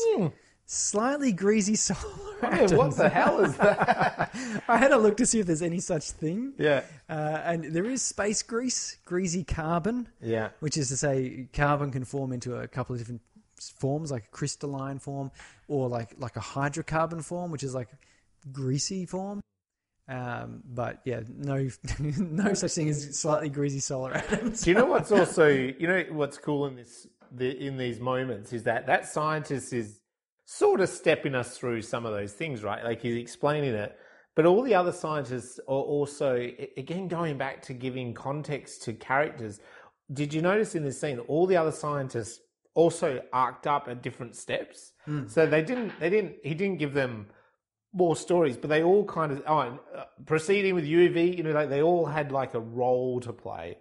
A: Slightly greasy solar
B: Yeah,
A: atoms.
B: what the hell is that?
A: I had a look to see if there's any such thing.
B: yeah,
A: Uh, and there is space grease, greasy carbon,
B: yeah,
A: which is to say carbon can form into a couple of different forms, like a crystalline form, or like like a hydrocarbon form, which is like greasy form. Um, but yeah, no, no such thing as slightly greasy solar atoms.
B: Do you know what's also you know what's cool in this the, in these moments is that that scientist is sort of stepping us through some of those things, right? Like he's explaining it, but all the other scientists are also again going back to giving context to characters. Did you notice in this scene all the other scientists also arced up at different steps? So they didn't they didn't he didn't give them more stories, but they all kind of oh, and, uh, proceeding with UV. You know, like they all had like a role to play,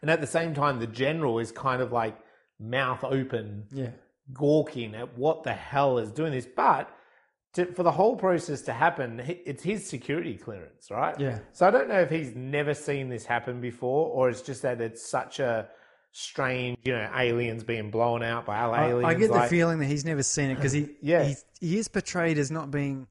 B: and at the same time, the general is kind of like mouth open,
A: Yeah,
B: gawking at what the hell is doing this. But to, for the whole process to happen, it's his security clearance, right?
A: Yeah.
B: So I don't know if he's never seen this happen before, or it's just that it's such a strange, you know, aliens being blown out by other aliens.
A: I get the
B: like-
A: feeling that he's never seen it because he,
B: Yeah.
A: he he is portrayed as not being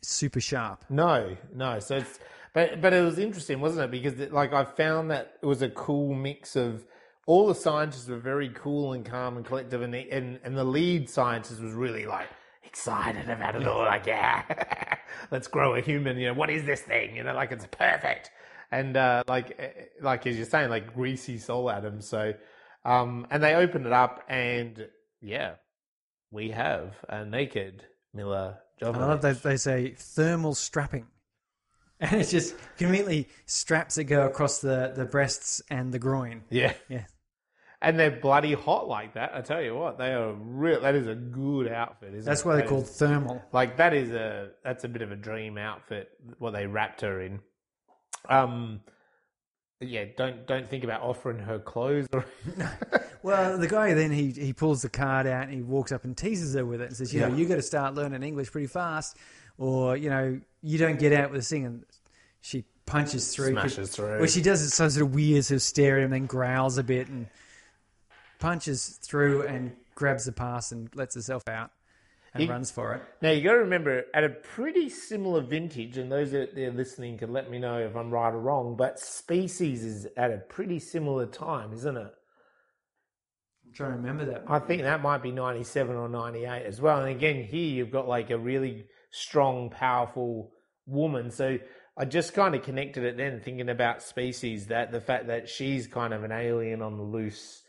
A: super sharp.
B: No, no. So it's but but it was interesting, wasn't it? Because it, like I found that it was a cool mix of all the scientists were very cool and calm and collective, and the, and and the lead scientist was really like excited about it all. Like, yeah, let's grow a human. You know, what is this thing? You know, like it's perfect. And uh, like eh, like as you're saying, like greasy soul atoms. So um, and they open it up, and yeah, we have a naked Milla
A: I love that they say thermal strapping. And it's just conveniently straps that go across the, the breasts and the groin.
B: Yeah.
A: Yeah.
B: And they're bloody hot like that. I tell you what, they are real. That is a good outfit, isn't it?
A: That's
B: it?
A: why they're
B: That
A: called
B: is-
A: thermal.
B: like that is a that's a bit of a dream outfit. What they wrapped her in. Um, yeah. Don't don't think about offering her clothes. Or,
A: Well, the guy then he, he pulls the card out and he walks up and teases her with it and says, you know,
B: Yeah.
A: you got to start learning English pretty fast, or you know, you don't get out with a thing. And she punches through.
B: Smashes through.
A: Well, she does it so sort of weird, sort of stare at him, and then growls a bit and punches through and grabs the pass and lets herself out and
B: He-
A: runs for it.
B: now you got to remember, at a pretty similar vintage, and those that are listening can let me know if I'm right or wrong. But Species is at a pretty similar time, isn't it?
A: I'm trying to remember that.
B: I think that might be 97 or 98 as well. And again, here you've got like a really strong, powerful woman. So I just kind of connected it then, thinking about species, that the fact that she's kind of an alien on the loose,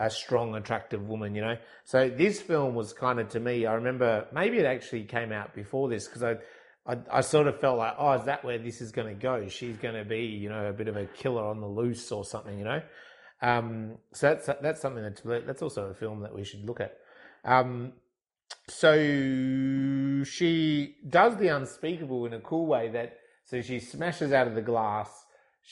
B: a strong, attractive woman, you know? So this film was kind of to me, I remember maybe it actually came out before this because I. I, I sort of felt like, oh, is that where this is going to go? She's going to be, you know, a bit of a killer on the loose or something, you know. Um, so that's that's something that's that's also a film that we should look at. Um, so she does the unspeakable in a cool way that so she smashes out of the glass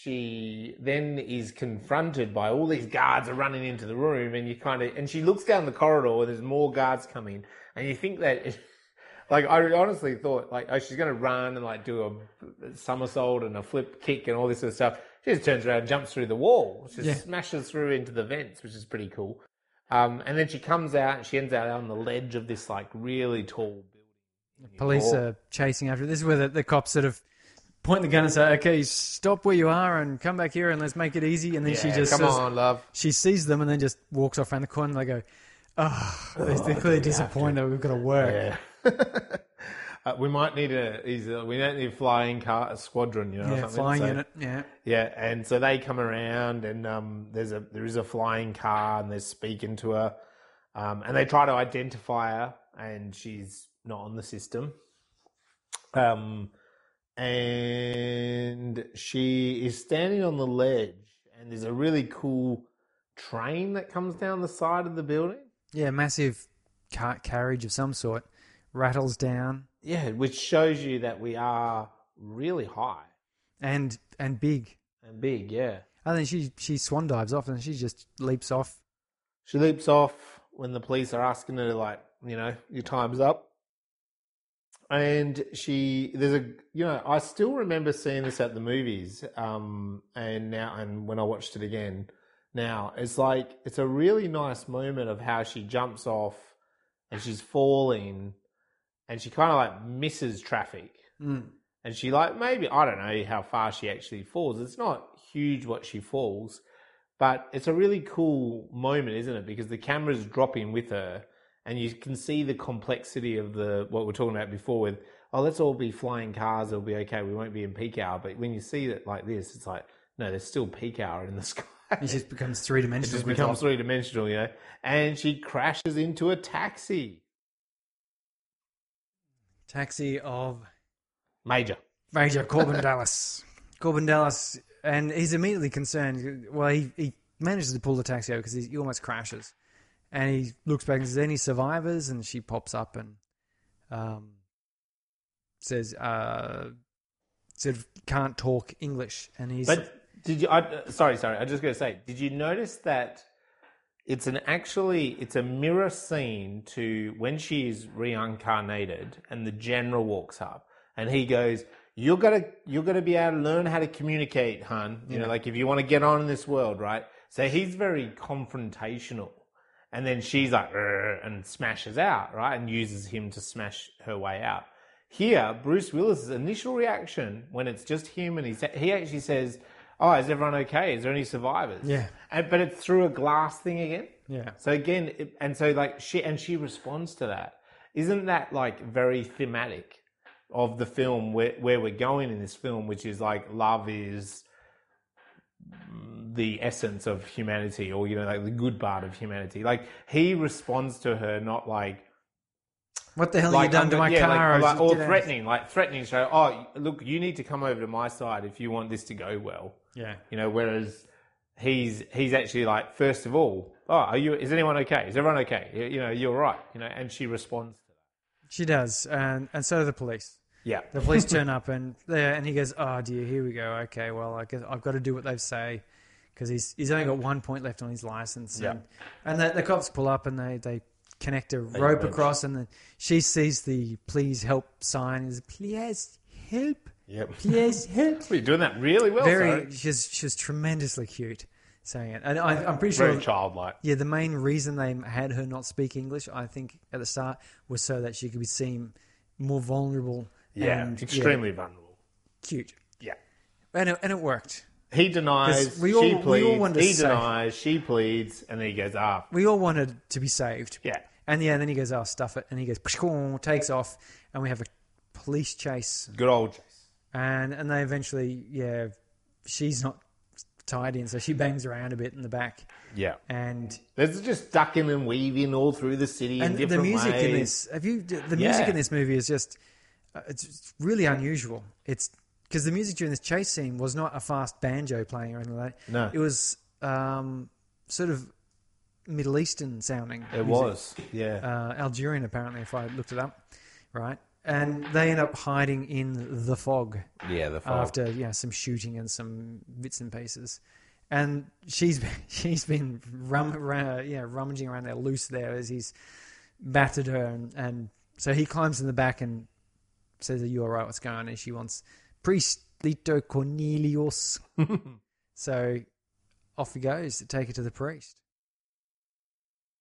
B: she then is confronted by all these guards are running into the room and you kind of and she looks down the corridor and there's more guards coming and you think that it, like i honestly thought like oh she's going to run and like do a somersault and a flip kick and all this sort of stuff she just turns around and jumps through the wall she
A: Yeah.
B: smashes through into the vents which is pretty cool um, and then she comes out and she ends out on the ledge of this like really tall building
A: Police are chasing after. This is where the, the cops sort of point the gun and say, "Okay, stop where you are and come back here and let's make it easy." And then she
B: Yeah,
A: just
B: come
A: says-
B: on love
A: she sees them and then just walks off around the corner. and They go, "Oh, they're, they're clearly disappointed we've got to work."
B: Yeah. uh, we might need a a- we don't need a flying car a squadron, you know,
A: Yeah, flying
B: So-
A: unit. Yeah,
B: Yeah, and so they come around, and um, there's a there is a flying car, and they're speaking to her, um, and they try to identify her, and she's not on the system. Um, and she is standing on the ledge, and there's a really cool train that comes down the side of the building.
A: yeah, massive car- carriage of some sort rattles down
B: Yeah, which shows you that we are really high
A: and and big.
B: and big. Yeah.
A: And then she she swan dives off and she just leaps off.
B: She leaps off when the police are asking her, like, you know, your time's up. And she, there's a, you know, I still remember seeing this at the movies. Um, and now, and when I watched it again, now it's like, it's a really nice moment of how she jumps off and she's falling and she kind of like misses traffic.
A: Mm.
B: And she like maybe I don't know how far she actually falls. It's not huge what she falls, but it's a really cool moment, isn't it? Because the camera's dropping with her, and you can see the complexity of the what we're talking about before. With oh, let's all be flying cars. It'll be okay. We won't be in peak hour. But when you see it like this, it's like no, there's still peak hour in the sky.
A: It just becomes three dimensional It
B: just becomes three dimensional, you know. And she crashes into a taxi.
A: taxi of
B: Major.
A: Major Korben Dallas. Korben Dallas, and he's immediately concerned. Well, he, he manages to pull the taxi over because he almost crashes. And he looks back and says, Any survivors? And she pops up and um, says, uh, of can't talk English. And he's.
B: But did you? I, sorry, sorry. I just going to say, did you notice that it's an actually it's a mirror scene to when she's reincarnated and the general walks up and he goes, "You're gonna you're gonna be able to learn how to communicate, hun. You know, like if you want to get on in this world, right?" So he's very confrontational. And then she's like, and smashes out, right? And uses him to smash her way out. Here, Bruce Willis's initial reaction when it's just him and he's, he actually says, Oh, is everyone okay? Is there any survivors?
A: Yeah.
B: And, but it's through a glass thing again.
A: yeah.
B: So again, it, and so like she, and she responds to that. Isn't that like very thematic of the film where, where we're going in this film, which is like love is the essence of humanity or, you know, like the good part of humanity. Like he responds to her not like,
A: What the hell
B: like
A: you done to my
B: yeah,
A: car?
B: like, like, or
A: get out.
B: threatening, like threatening. So, oh, look, you need to come over to my side if you want this to go well.
A: Yeah.
B: You know, whereas he's he's actually like, first of all, oh, are you? Is anyone okay? Is everyone okay? You, you know, you're right. You know, and she responds to that.
A: She does. And, and so do the police.
B: Yeah,
A: The police turn up and there, and he goes, "Oh dear, here we go. Okay, well, I guess I've got to do what they say because he's he's only got one point left on his license."
B: Yeah.
A: And, and the, the cops pull up and they they connect a rope
B: wrench.
A: across, and then she sees the "Please help" sign. Is please help,
B: yep.
A: please help.
B: You're doing that really well.
A: Very,
B: Very,
A: she's she's tremendously cute saying it, and I, I'm pretty sure.
B: very childlike.
A: yeah, the main reason they had her not speak English, I think, at the start, was so that she could be seen more vulnerable.
B: Yeah,
A: and,
B: extremely vulnerable.
A: cute.
B: Yeah.
A: And it, and it worked.
B: He denies,
A: we all-
B: she
A: we all
B: pleads.
A: wanted to
B: he denies. She pleads, and then he goes, "Ah,
A: We all wanted to be saved.
B: yeah."
A: And yeah, then he goes, oh, stuff it. And he goes, takes off. And we have a police chase.
B: Good old Chase.
A: And and they eventually, yeah, she's not tied in. So she bangs around a bit in the back.
B: Yeah.
A: And
B: There's just ducking and weaving all through the city
A: and the music
B: ways.
A: in this, have you, the music
B: Yeah.
A: in this movie is just, it's it's really unusual. It's because the music during this chase scene was not a fast banjo playing or anything like that.
B: No.
A: It was um, sort of Middle Eastern sounding.
B: It
A: music.
B: was, yeah.
A: uh, Algerian apparently, if I looked it up, right? And they end up hiding in the fog
B: yeah, the fog.
A: after yeah some shooting and some bits and pieces. And she's she's been rum, ra- yeah rummaging around there loose there as he's battered her, and, and so he climbs in the back and says, "Are you all right? What's going on?" And she wants priest Vito Cornelius. so off he goes to take her to the priest.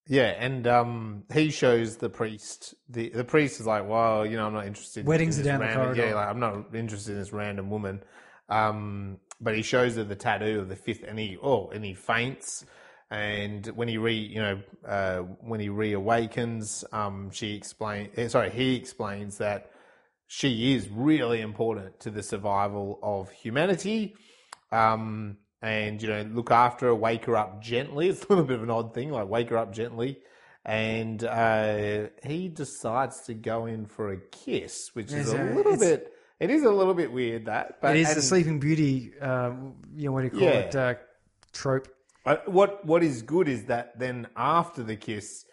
B: Yeah, and um, he shows the priest. The the priest is like, "Well, you know, I'm not interested."
A: Weddings
B: in
A: are down the
B: random,
A: corridor.
B: Yeah, like I'm not interested in this random woman. Um, but he shows her the tattoo of the fifth, and he oh, and he faints. And when he re, you know, uh, when he reawakens, um, she explain. eh, Sorry, he explains that she is really important to the survival of humanity. Um, and you know, look after her, wake her up gently. It's a little bit of an odd thing, like wake her up gently. And uh, he decides to go in for a kiss, which is a
A: uh,
B: little bit. It is a little bit weird that, but
A: it is
B: and-
A: the Sleeping Beauty, um, you know, what do you call
B: Yeah.
A: it, uh, trope.
B: Uh, what what is good is that then after the kiss,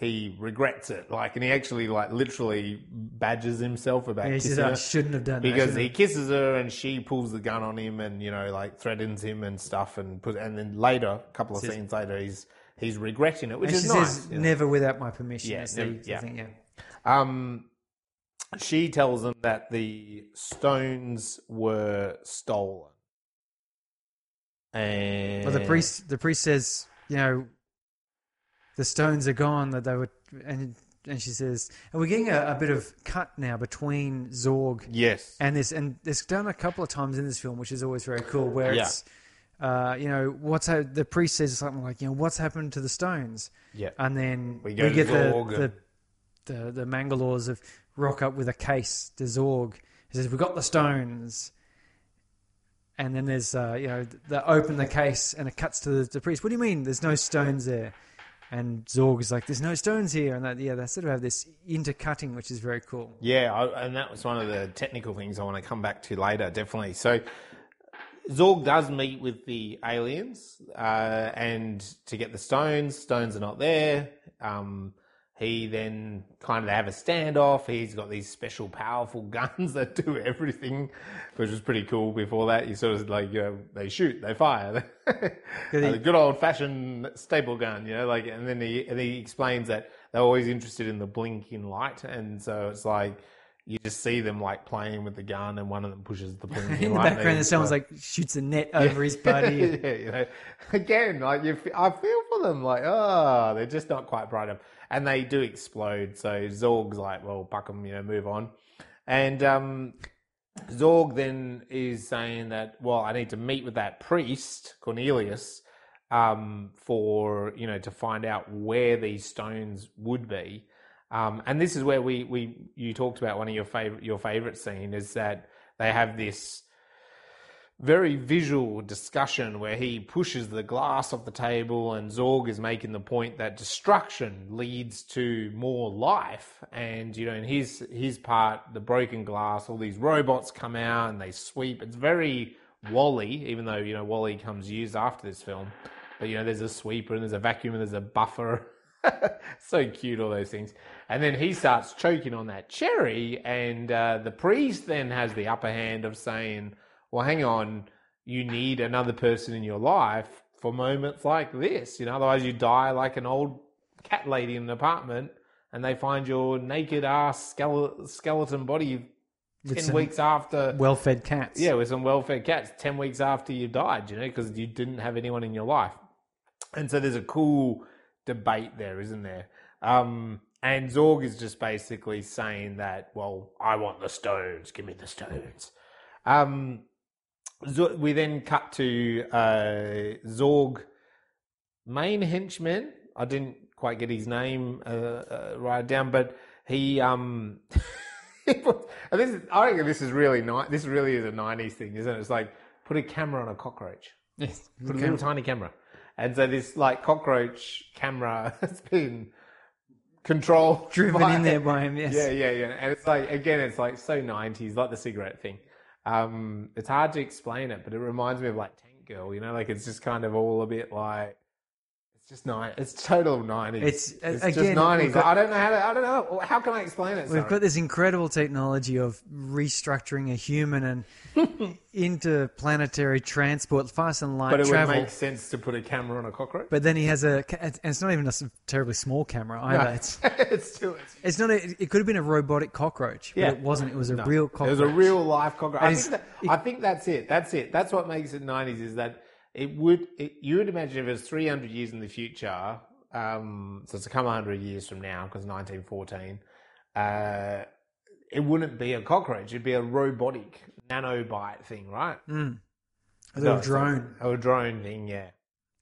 B: he regrets it. Like, and he actually like literally badges himself about
A: Yeah, he
B: kissing
A: says, "I
B: her.
A: shouldn't have done that.
B: because
A: shouldn't
B: he kisses her and she pulls the gun on him and you know like threatens him and stuff and put and then later a couple of
A: Says-
B: scenes later he's he's regretting it which
A: And
B: is
A: she
B: nice
A: says,
B: you know.
A: "Never without my permission."
B: Yeah,
A: is the,
B: never-
A: the
B: yeah.
A: thing, yeah.
B: um she tells him that the stones were stolen and
A: Well, the priest, the priest says, you know, the stones are gone. That they were, and and she says, and we're getting a, a bit of cut now between Zorg
B: yes
A: and this, and it's done a couple of times in this film, which is always very cool. Where
B: Yeah.
A: it's, uh, you know, what's ha- the priest says something like, you know, what's happened to the stones,
B: yeah
A: and then
B: We
A: we, get the, the the the Mangalores of rock up with a case to Zorg. He says, "We got the stones." And then there's, uh, you know, they open the case and it cuts to the, the priest. What do you mean? There's no stones there. And Zorg is like, "There's no stones here." And that, yeah, they sort of have this intercutting, which is very cool.
B: Yeah, I, and that was one of the technical things I want to come back to later, definitely. So, Zorg does meet with the aliens, uh, and to get the stones, stones are not there. Um, he then kind of have a standoff. He's got these special, powerful guns that do everything, which was pretty cool. Before that, you sort of like you know they shoot, they fire,
A: he-
B: the good old fashioned staple gun, you know. Like, and then he and he explains that they're always interested in the blinking light, and so it's like you just see them like playing with the gun, and one of them pushes the blinking light.
A: In the background,
B: and
A: someone's like shoots a net over his buddy.
B: yeah, you know, again, like you, I feel them. Like, oh, they're just not quite bright enough, and they do explode. So Zorg's like, well, buck 'em, you know, move on. And um, Zorg then is saying that, well, I need to meet with that priest Cornelius um, for you know to find out where these stones would be. Um, and this is where we, we you talked about one of your favorite your favorite scene is that they have this very visual discussion where he pushes the glass off the table and Zorg is making the point that destruction leads to more life. And you know in his his part the broken glass all these robots come out and they sweep. It's very WALL-E even though you know WALL-E comes years after this film. But you know there's a sweeper and there's a vacuum and there's a buffer. So cute all those things. And then he starts choking on that cherry and uh, the priest then has the upper hand of saying well, hang on, you need another person in your life for moments like this. You know, otherwise you die like an old cat lady in an apartment and they find your naked ass skele- skeleton body
A: With
B: 10 weeks after.
A: Well-fed cats.
B: Yeah, with some well fed cats 10 weeks after you died, you know, because you didn't have anyone in your life. And so there's a cool debate there, isn't there? Um, and Zorg is just basically saying that, well, I want the stones, give me the stones. Um, Zo- we then cut to uh, Zorg, main henchman. I didn't quite get his name uh, uh, right down, but he um. and this is, I reckon this is really nice. This really is a '90s thing, isn't it? It's like put a camera on a cockroach,
A: Yes.
B: put a little tiny camera, and so this like cockroach camera has been controlled,
A: Driven
B: by-
A: in there by him, yes.
B: yeah, yeah, yeah. And it's like again, it's like so nineties, like the cigarette thing. Um, it's hard to explain it, but it reminds me of like Tank Girl, you know, like it's just kind of all a bit like just nine. It's total nineties.
A: It's, uh,
B: it's
A: again,
B: just nineties. I don't know how to. I don't know. How can I explain it?
A: We've
B: sorry?
A: got this incredible technology of restructuring a human and interplanetary transport, fast and light
B: but it
A: travel.
B: would make sense to put a camera on a cockroach.
A: But then he has a, and it's not even a terribly small camera either. It's,
B: it's too. It's,
A: it's not. A, it could have been a robotic cockroach, but
B: Yeah.
A: it wasn't. It was a
B: no.
A: real cockroach.
B: It was a real life cockroach. I think, that, I think that's it. That's it. That's what makes it nineties. Is that it would. It, you would imagine if it was three hundred years in the future. Um, so it's a couple hundred years from now because nineteen fourteen. Uh, it wouldn't be a cockroach. It'd be a robotic nanobite thing, right?
A: Mm. a little
B: No,
A: drone.
B: A drone thing, yeah.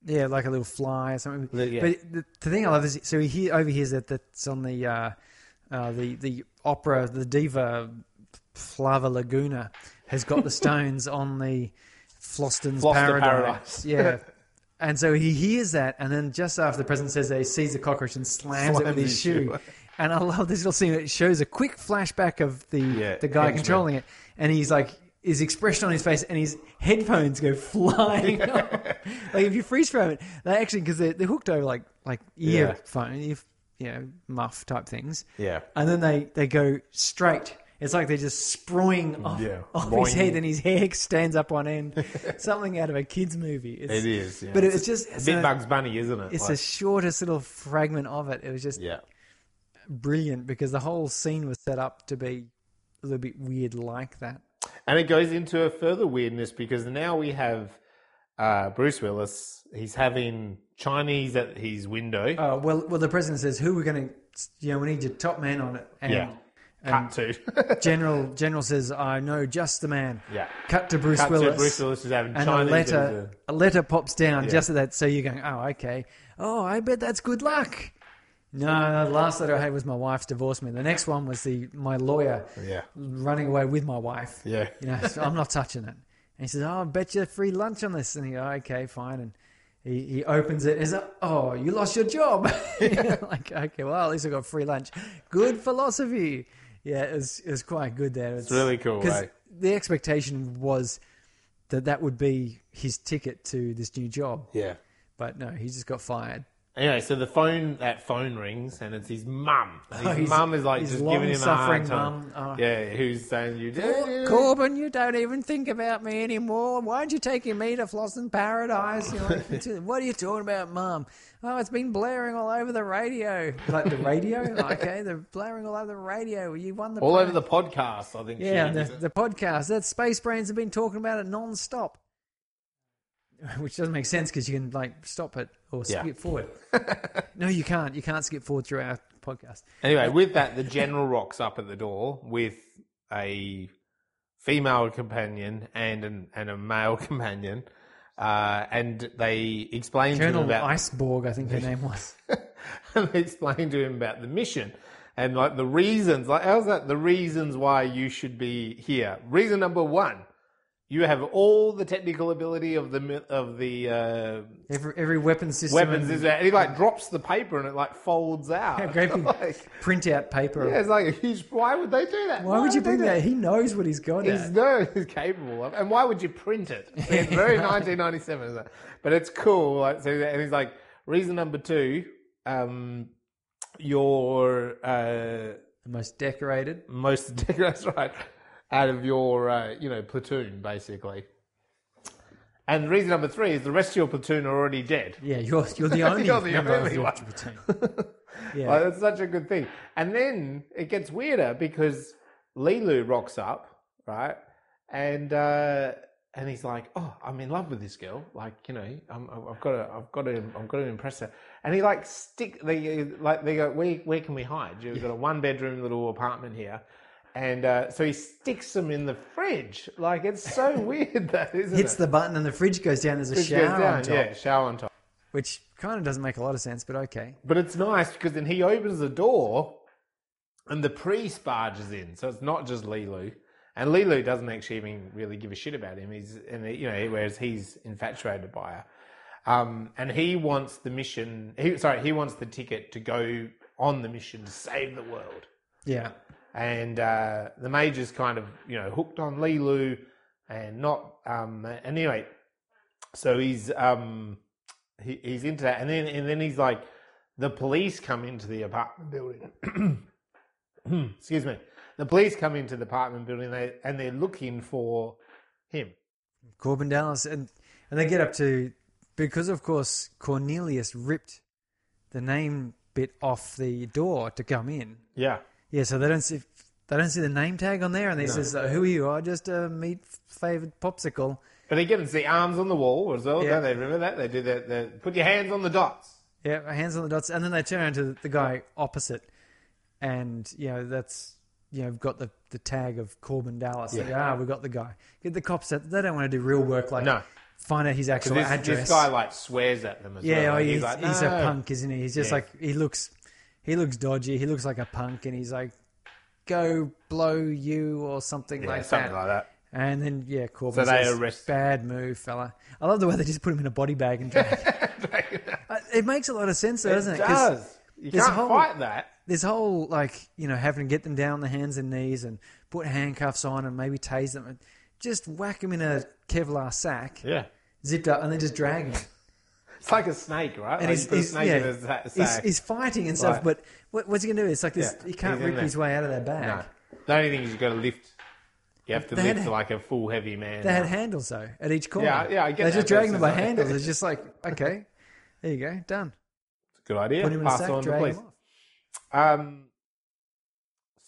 A: Yeah, like a little fly or something.
B: Yeah.
A: But the, the thing I love is so he hear, overhears that that's on the uh, uh, the the opera, the diva Plavalaguna has got the stones on the Fhloston's
B: Floster
A: Paradise.
B: Paradise.
A: Yeah. And so he hears that, and then just after the president says that, he sees the cockroach and slams, it with his
B: his
A: shoe.
B: shoe.
A: And I love this little scene. It shows a quick flashback of the
B: Yeah,
A: the guy controlling it, and he's like his expression on his face, and his headphones go flying. like if you freeze frame it, they actually because they're, they're hooked over like like
B: Yeah.
A: earphone, ear, you know, muff type things,
B: Yeah.
A: and then they they go straight. It's like they're just sprawling off,
B: Yeah.
A: off
B: Boing.
A: his head, and his hair stands up on end. Something out of a kids' movie. It's,
B: It is. Yeah.
A: but it's just
B: a
A: it's,
B: bit
A: a,
B: Bugs Bunny, isn't it?
A: it's
B: Like-
A: the shortest little fragment of it. It was just
B: yeah.
A: brilliant because the whole scene was set up to be a little bit weird like that.
B: And it goes into a further weirdness because now we have uh, Bruce Willis. He's having Chinese at his window.
A: Oh well, well the president says who we're going to, you know, we need your top man on it. And,
B: yeah.
A: And
B: Cut to.
A: General General says, I know just the man.
B: yeah.
A: Cut to Bruce
B: Cut
A: Willis.
B: to Bruce Willis is having
A: and
B: Chinese.
A: a letter, a letter pops down
B: Yeah.
A: just at that. So you're going, oh, okay. Oh, I bet that's good luck. No, the last letter I had was my wife's divorce me. The next one was the my lawyer
B: yeah.
A: running away with my wife.
B: Yeah.
A: You know, so I'm not touching it. And he says, "Oh, I bet you a free lunch on this." And he goes, "Okay, fine." And he, he opens it. He's like, "Oh, you lost your job." like, okay, well, at least I got free lunch. Good philosophy. Yeah, it was it was quite good there. It's,
B: really cool,
A: because
B: eh?
A: the expectation was that that would be his ticket to this new job,
B: Yeah.
A: but no, he just got fired.
B: Anyway, so the phone that phone rings and it's his mum. And
A: Oh,
B: His
A: his-
B: mum is like
A: his
B: just giving him a hard
A: long-suffering
B: time.
A: mum. Oh.
B: Yeah, who's saying you
A: do? Korben, you don't even think about me anymore. Why aren't you taking me to Fhloston Paradise? You're like, what are you talking about, Mum? Oh, it's been blaring all over the radio. Like the radio? okay, they're blaring all over the radio. You won the
B: all
A: prize.
B: over the podcast. I think.
A: yeah,
B: she
A: the,
B: is.
A: the podcast. That Space Brains have been talking about it non-stop. Which doesn't make sense because you can like stop it or
B: Yeah.
A: skip forward. no, you can't. You can't skip forward through our podcast.
B: Anyway, with that, the general rocks up at the door with a female companion and an, and a male companion, uh, and they explain to him about
A: Iceborg, I think her name was.
B: and they explain to him about the mission and like the reasons. Like, how's that? The reasons why you should be here. Reason number one: you have all the technical ability of the of the uh,
A: Every every weapon system.
B: weapons. Is and he like drops the paper and it like folds out.
A: Yeah, great big
B: like,
A: printout paper.
B: yeah, it's like a huge. Why would they do that?
A: Why would you bring
B: do
A: that? He knows what he's got
B: He's
A: at.
B: no, he's capable of, and why would you print it? It's very 1997, isn't it? But it's cool. Like, so, and he's like, reason number two, um, your uh,
A: The most decorated.
B: most decorated. that's right out of your uh, you know platoon basically. And reason number three is the rest of your platoon are already dead.
A: Yeah, you're you're the only
B: You're the
A: member
B: only
A: of your
B: one.
A: platoon. Yeah.
B: Like, that's such a good thing. And then it gets weirder because Leeloo rocks up, right? And uh, and he's like, "Oh, I'm in love with this girl. Like, you know, I'm, I've got to, I've got to, I've got to impress her." And he like stick, they like they go, "Where, where can we hide? You've got a one bedroom little apartment here." And uh, so he sticks them in the fridge. Like it's so weird that isn't
A: Hits
B: it?
A: the button and the fridge goes down. There's a
B: Fridge goes
A: shower
B: down,
A: on top,
B: Yeah, shower on top.
A: which kind of doesn't make a lot of sense, but okay.
B: But it's nice because then he opens the door and the priest barges in. So it's not just Leeloo. And Leeloo doesn't actually even really give a shit about him. He's, and you know, whereas he's infatuated by her. Um, and he wants the mission, he, sorry, he wants the ticket to go on the mission to save the world.
A: Yeah.
B: And uh, the major's kind of, you know, hooked on Leeloo and not, um, and anyway, so he's, um, he, he's into that, and then and then he's like, the police come into the apartment building. Excuse me. The police come into the apartment building, they, and they're looking for him.
A: Korben Dallas, and and they get up to because of course Cornelius ripped the name bit off the door to come in.
B: Yeah,
A: Yeah, so they don't see they don't see the name tag on there, and he says, uh, "Who are you? I just a meat flavored popsicle."
B: but they get to see arms on the wall as well.
A: Yeah.
B: Don't they remember that? They do that. They put your hands on the dots.
A: Yeah, hands on the dots, and then they turn to the guy opposite, and you know that's you know we've got the, the tag of Korben Dallas. Yeah, go, ah, we got the guy. Get the cops. That they don't want to do real work like
B: No.
A: find out his actual
B: this,
A: address.
B: this guy like swears at them as
A: yeah,
B: well.
A: oh,
B: Like,
A: he's,
B: like,
A: he's a punk, isn't he? He's just
B: Yeah.
A: like he looks. He looks dodgy. He looks like a punk, and he's like, "Go blow you" or something
B: Yeah,
A: like
B: something
A: that.
B: Something like that.
A: And then yeah, Korben
B: So they
A: says,
B: arrest-
A: Bad move, fella. I love the way they just put him in a body bag and drag. Uh, it makes a lot of sense, though, doesn't it?
B: It
A: 'Cause
B: does. You can't
A: whole-
B: fight that.
A: This whole like you know having to get them down the hands and knees and put handcuffs on and maybe tase them, and just whack them in a Kevlar sack,
B: Yeah.
A: zipped up, and then just drag them.
B: It's like a snake, right?
A: And
B: Like
A: he's,
B: you put a
A: he's, yeah,
B: in a sa-
A: he's, he's fighting and stuff, but what, what's he gonna do? It's like this,
B: Yeah,
A: he can't rip his way out of that bag.
B: No. The only thing is you've got to lift. You have to
A: They
B: lift
A: had-
B: like a full heavy man.
A: They had handles though at each corner.
B: Yeah, yeah, I get
A: They're just dragging them by
B: like-
A: handles. It's just like okay, there you go, done.
B: It's a good idea.
A: Put him in a
B: Pass
A: sack,
B: on to
A: drag
B: police. Um,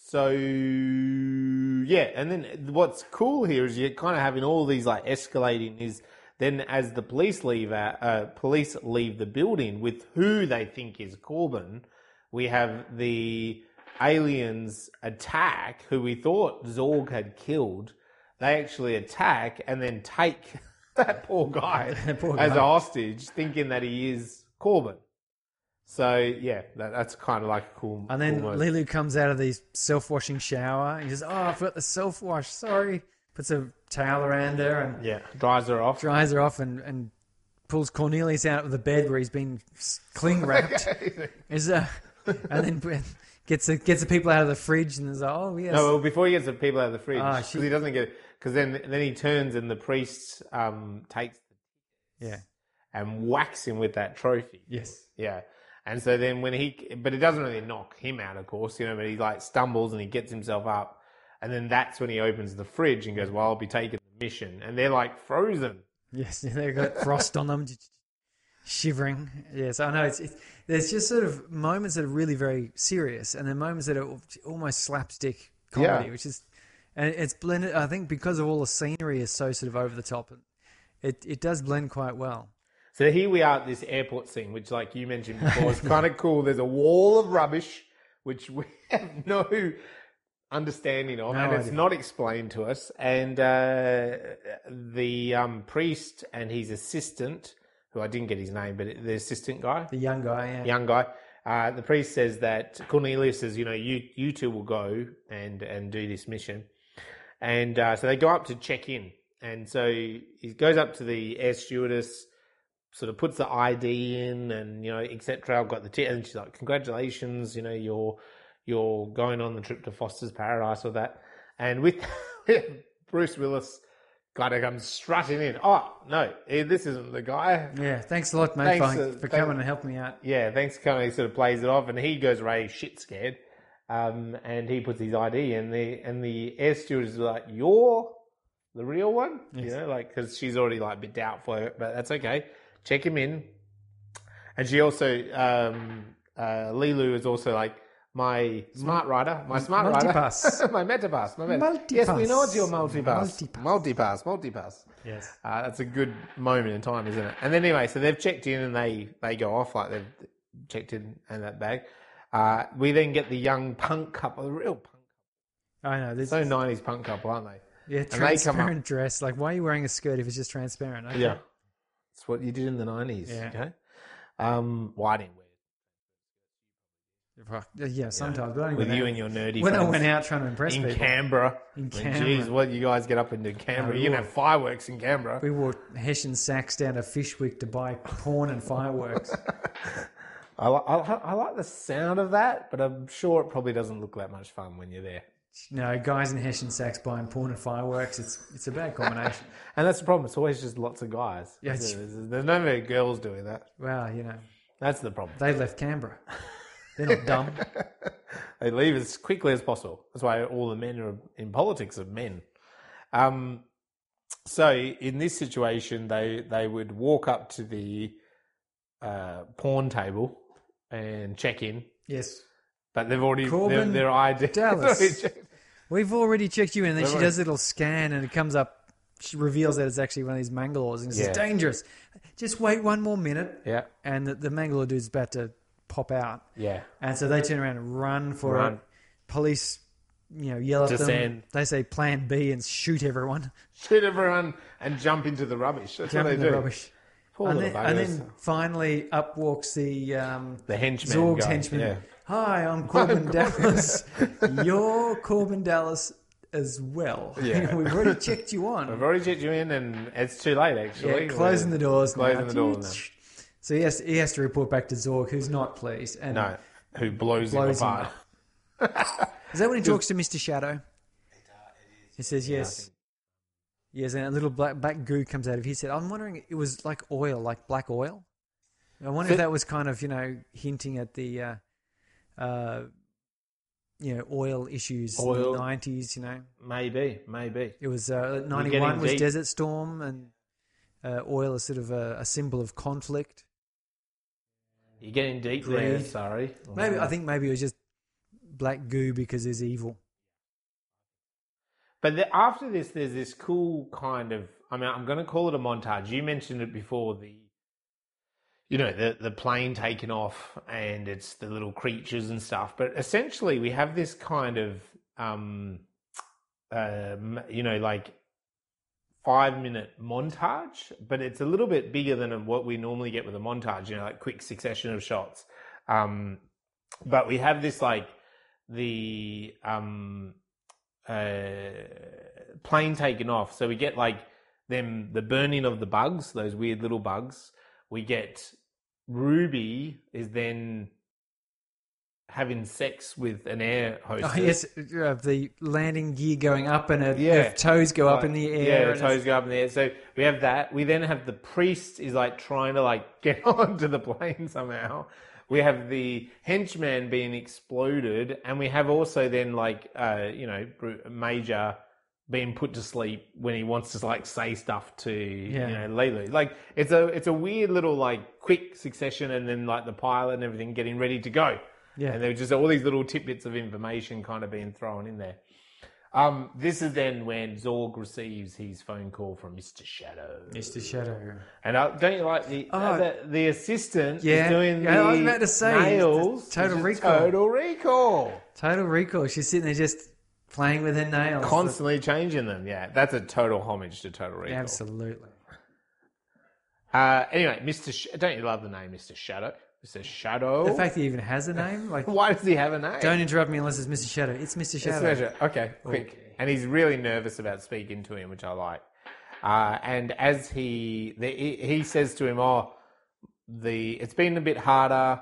B: so yeah, and then what's cool here is you're kind of having all these like escalating. Is then as the police leave, uh, uh, police leave the building with who they think is Korben, we have the aliens attack who we thought Zorg had killed. They actually attack and then take that poor guy
A: Poor
B: as a hostage, thinking that he is Korben. So yeah, that, that's kind of like a cool.
A: And then
B: cool.
A: Leeloo comes out of the self-washing shower and he says, "Oh, I forgot the self-wash. Sorry." Puts a towel around her and
B: yeah, dries her off.
A: dries her off and, and pulls Cornelius out of the bed where he's been s- cling wrapped. Is uh, and then gets the, gets the people out of the fridge and is like, "Oh yes."
B: No, well, before he gets the people out of the fridge,
A: Ah,
B: because
A: she-
B: he doesn't get. Because then, then he turns and the priest um, takes
A: yeah.
B: and whacks him with that trophy.
A: Yes.
B: Yeah. And so then when he, but it doesn't really knock him out, of course, you know, but he like stumbles and he gets himself up. And then that's when he opens the fridge and goes, well, I'll be taking the mission. And they're like frozen.
A: Yes, they've got frost on them, shivering. Yes, I know. It's, it's there's just sort of moments that are really very serious, and then moments that are almost slapstick comedy,
B: Yeah.
A: which is, and it's blended. I think because of all the scenery is so sort of over the top, it it does blend quite well.
B: So here we are at this airport scene, which, like you mentioned before, is kind of cool. There's a wall of rubbish, which we have no understanding of,
A: No
B: and it's not explained to us. And uh, the um, priest and his assistant, who I didn't get his name, but the assistant guy,
A: The young guy, yeah,
B: young guy. Uh, the priest says that Cornelius says, you know, you you two will go and and do this mission, and uh, so they go up to check in, and so he goes up to the air stewardess, sort of puts the ID in, and you know, etc. I've got the ticket, and she's like, congratulations, you know, you're you're going on the trip to Fhloston's Paradise or that, and with Bruce Willis. Kind of comes strutting in. Oh no, eh, this isn't the guy.
A: yeah. Thanks a lot, mate,
B: Thanks,
A: for,
B: uh,
A: for coming and helping me out.
B: Yeah, thanks. Kind of sort of plays it off, and he goes away shit scared, um, and he puts his ID, and the and the air steward is like, "You're the real one," you know, like because she's already like a bit doubtful, but that's okay. Check him in, and she also, um, uh, Leeloo is also like. My smart rider, my smart
A: Multipass.
B: rider, my metapass, my metapass. Yes, we know it's your multipass,
A: Multipass.
B: multipass, multipass.
A: Yes.
B: Uh, that's a good moment in time, isn't it? And then anyway, so they've checked in and they they go off like they've checked in and that bag. Uh, we then get the young punk couple, the real punk,
A: I know. There's,
B: so nineties punk couple, aren't they?
A: yeah,
B: they come up-
A: transparent dress. Like, why are you wearing a skirt if it's just transparent? Okay.
B: Yeah, it's what you did in the nineties.
A: Yeah.
B: Okay. Um, well, I didn't
A: Yeah, sometimes. But I
B: with you
A: know.
B: and your nerdy
A: when I went out trying to impress
B: in
A: people,
B: Canberra.
A: In Canberra.
B: Geez, what you guys get up into Canberra?
A: we
B: you can have fireworks in Canberra.
A: we wore Hessian sacks down to Fyshwick to buy porn and fireworks.
B: I, I, I like the sound of that, but I'm sure it probably doesn't look that much fun when you're there.
A: No, guys in Hessian sacks buying porn and fireworks. It's it's a bad combination.
B: And that's the problem. It's always just lots of guys.
A: Yeah,
B: there's, there's, there's no many girls doing that.
A: well, you know,
B: That's the problem.
A: they left Canberra. They're not dumb.
B: They leave as quickly as possible. That's why all the men are in politics are men. Um, so in this situation, they they would walk up to the uh, pawn table and check in,
A: Yes.
B: but they've already their,
A: Korben
B: their ID.
A: Dallas. We've already checked you in. And then she does a little scan and it comes up. She reveals that it's actually one of these Mangalores and it's
B: Yeah.
A: dangerous. Just wait one more minute.
B: yeah,
A: And the, the Mangalore dude's about to pop out.
B: yeah.
A: And so they turn around and run for
B: Run.
A: it. Police, you know, yell at them.
B: Descend.
A: They say plan B and shoot everyone.
B: Shoot everyone and jump into the rubbish. That's
A: Jump
B: what they
A: the
B: do.
A: rubbish.
B: Poor
A: And
B: little
A: then, and then finally up walks the um,
B: the henchman.
A: Zorg's
B: guy.
A: henchman.
B: Yeah.
A: Hi, I'm Korben Dallas. You're Korben Dallas as well.
B: Yeah.
A: We've already checked you on.
B: We've already checked you in, and it's too late. Actually,
A: Yeah, closing the doors.
B: Closing
A: now.
B: the doors now.
A: So he has, he has to report back to Zorg, who's not pleased. And
B: No, who blows,
A: Blows
B: him
A: him
B: apart?
A: Is that when he talks to Mr. Shadow? He says yes. Yes, and a little black, black goo comes out of his head. I'm wondering, it was like oil, like black oil. I wonder if that was kind of, you know, hinting at the, uh, uh, you know, oil issues
B: Oil.
A: in the 90s, you know.
B: Maybe, maybe.
A: It was, uh,
B: getting
A: 91 was
B: deep.
A: Desert Storm, and uh, oil is sort of a, a symbol of conflict.
B: You're getting deep there.
A: Greed.
B: Sorry.
A: Maybe, I think maybe it was just black goo because there's evil.
B: But the, after this, there's this cool kind of. I mean, I'm going to call it a montage. You mentioned it before. The, you know, the the plane taking off, and it's the little creatures and stuff. But essentially, we have this kind of, um, um, you know, like five minute montage, but it's a little bit bigger than what we normally get with a montage. You know, like quick succession of shots. Um, but we have this like the um uh, plane taken off. So we get like them the burning of the bugs, those weird little bugs. We get Ruby is then having sex with an air hostess.
A: Oh, yes, uh, the landing gear going up and her,
B: Yeah.
A: her toes go up in the air.
B: Yeah, the toes go up in the air. So we have that. We then have the priest is like trying to like get onto the plane somehow. We have the henchman being exploded, and we have also then like uh, you know Major being put to sleep when he wants to like say stuff to
A: Yeah.
B: you know Leeloo. Like it's a it's a weird little like quick succession, and then like the pilot and everything getting ready to go.
A: Yeah.
B: And there were just all these little tidbits of information kind of being thrown in there. Um, this is then when Zorg receives his phone call from Mr. Shadow.
A: Mr. Shadow.
B: And uh, don't you like the,
A: Oh.
B: the the assistant
A: Yeah.
B: is doing
A: Yeah,
B: the
A: I was about to say,
B: nails?
A: Total Recall.
B: Total Recall.
A: Total Recall. She's sitting there just playing with her nails.
B: Constantly changing them. Yeah, that's a total homage to Total Recall.
A: Absolutely.
B: Uh, anyway, Mr. Sh- don't you love the name Mr. Shadow? Mr. Shadow.
A: The fact he even has a name, like,
B: Why does he have a name?
A: don't interrupt me unless it's Mr. Shadow. It's Mr.
B: It's
A: Shadow.
B: Measure. Okay, quick. And he's really nervous about speaking to him, which I like. Uh, and as he, the, he he says to him, "Oh, the it's been a bit harder.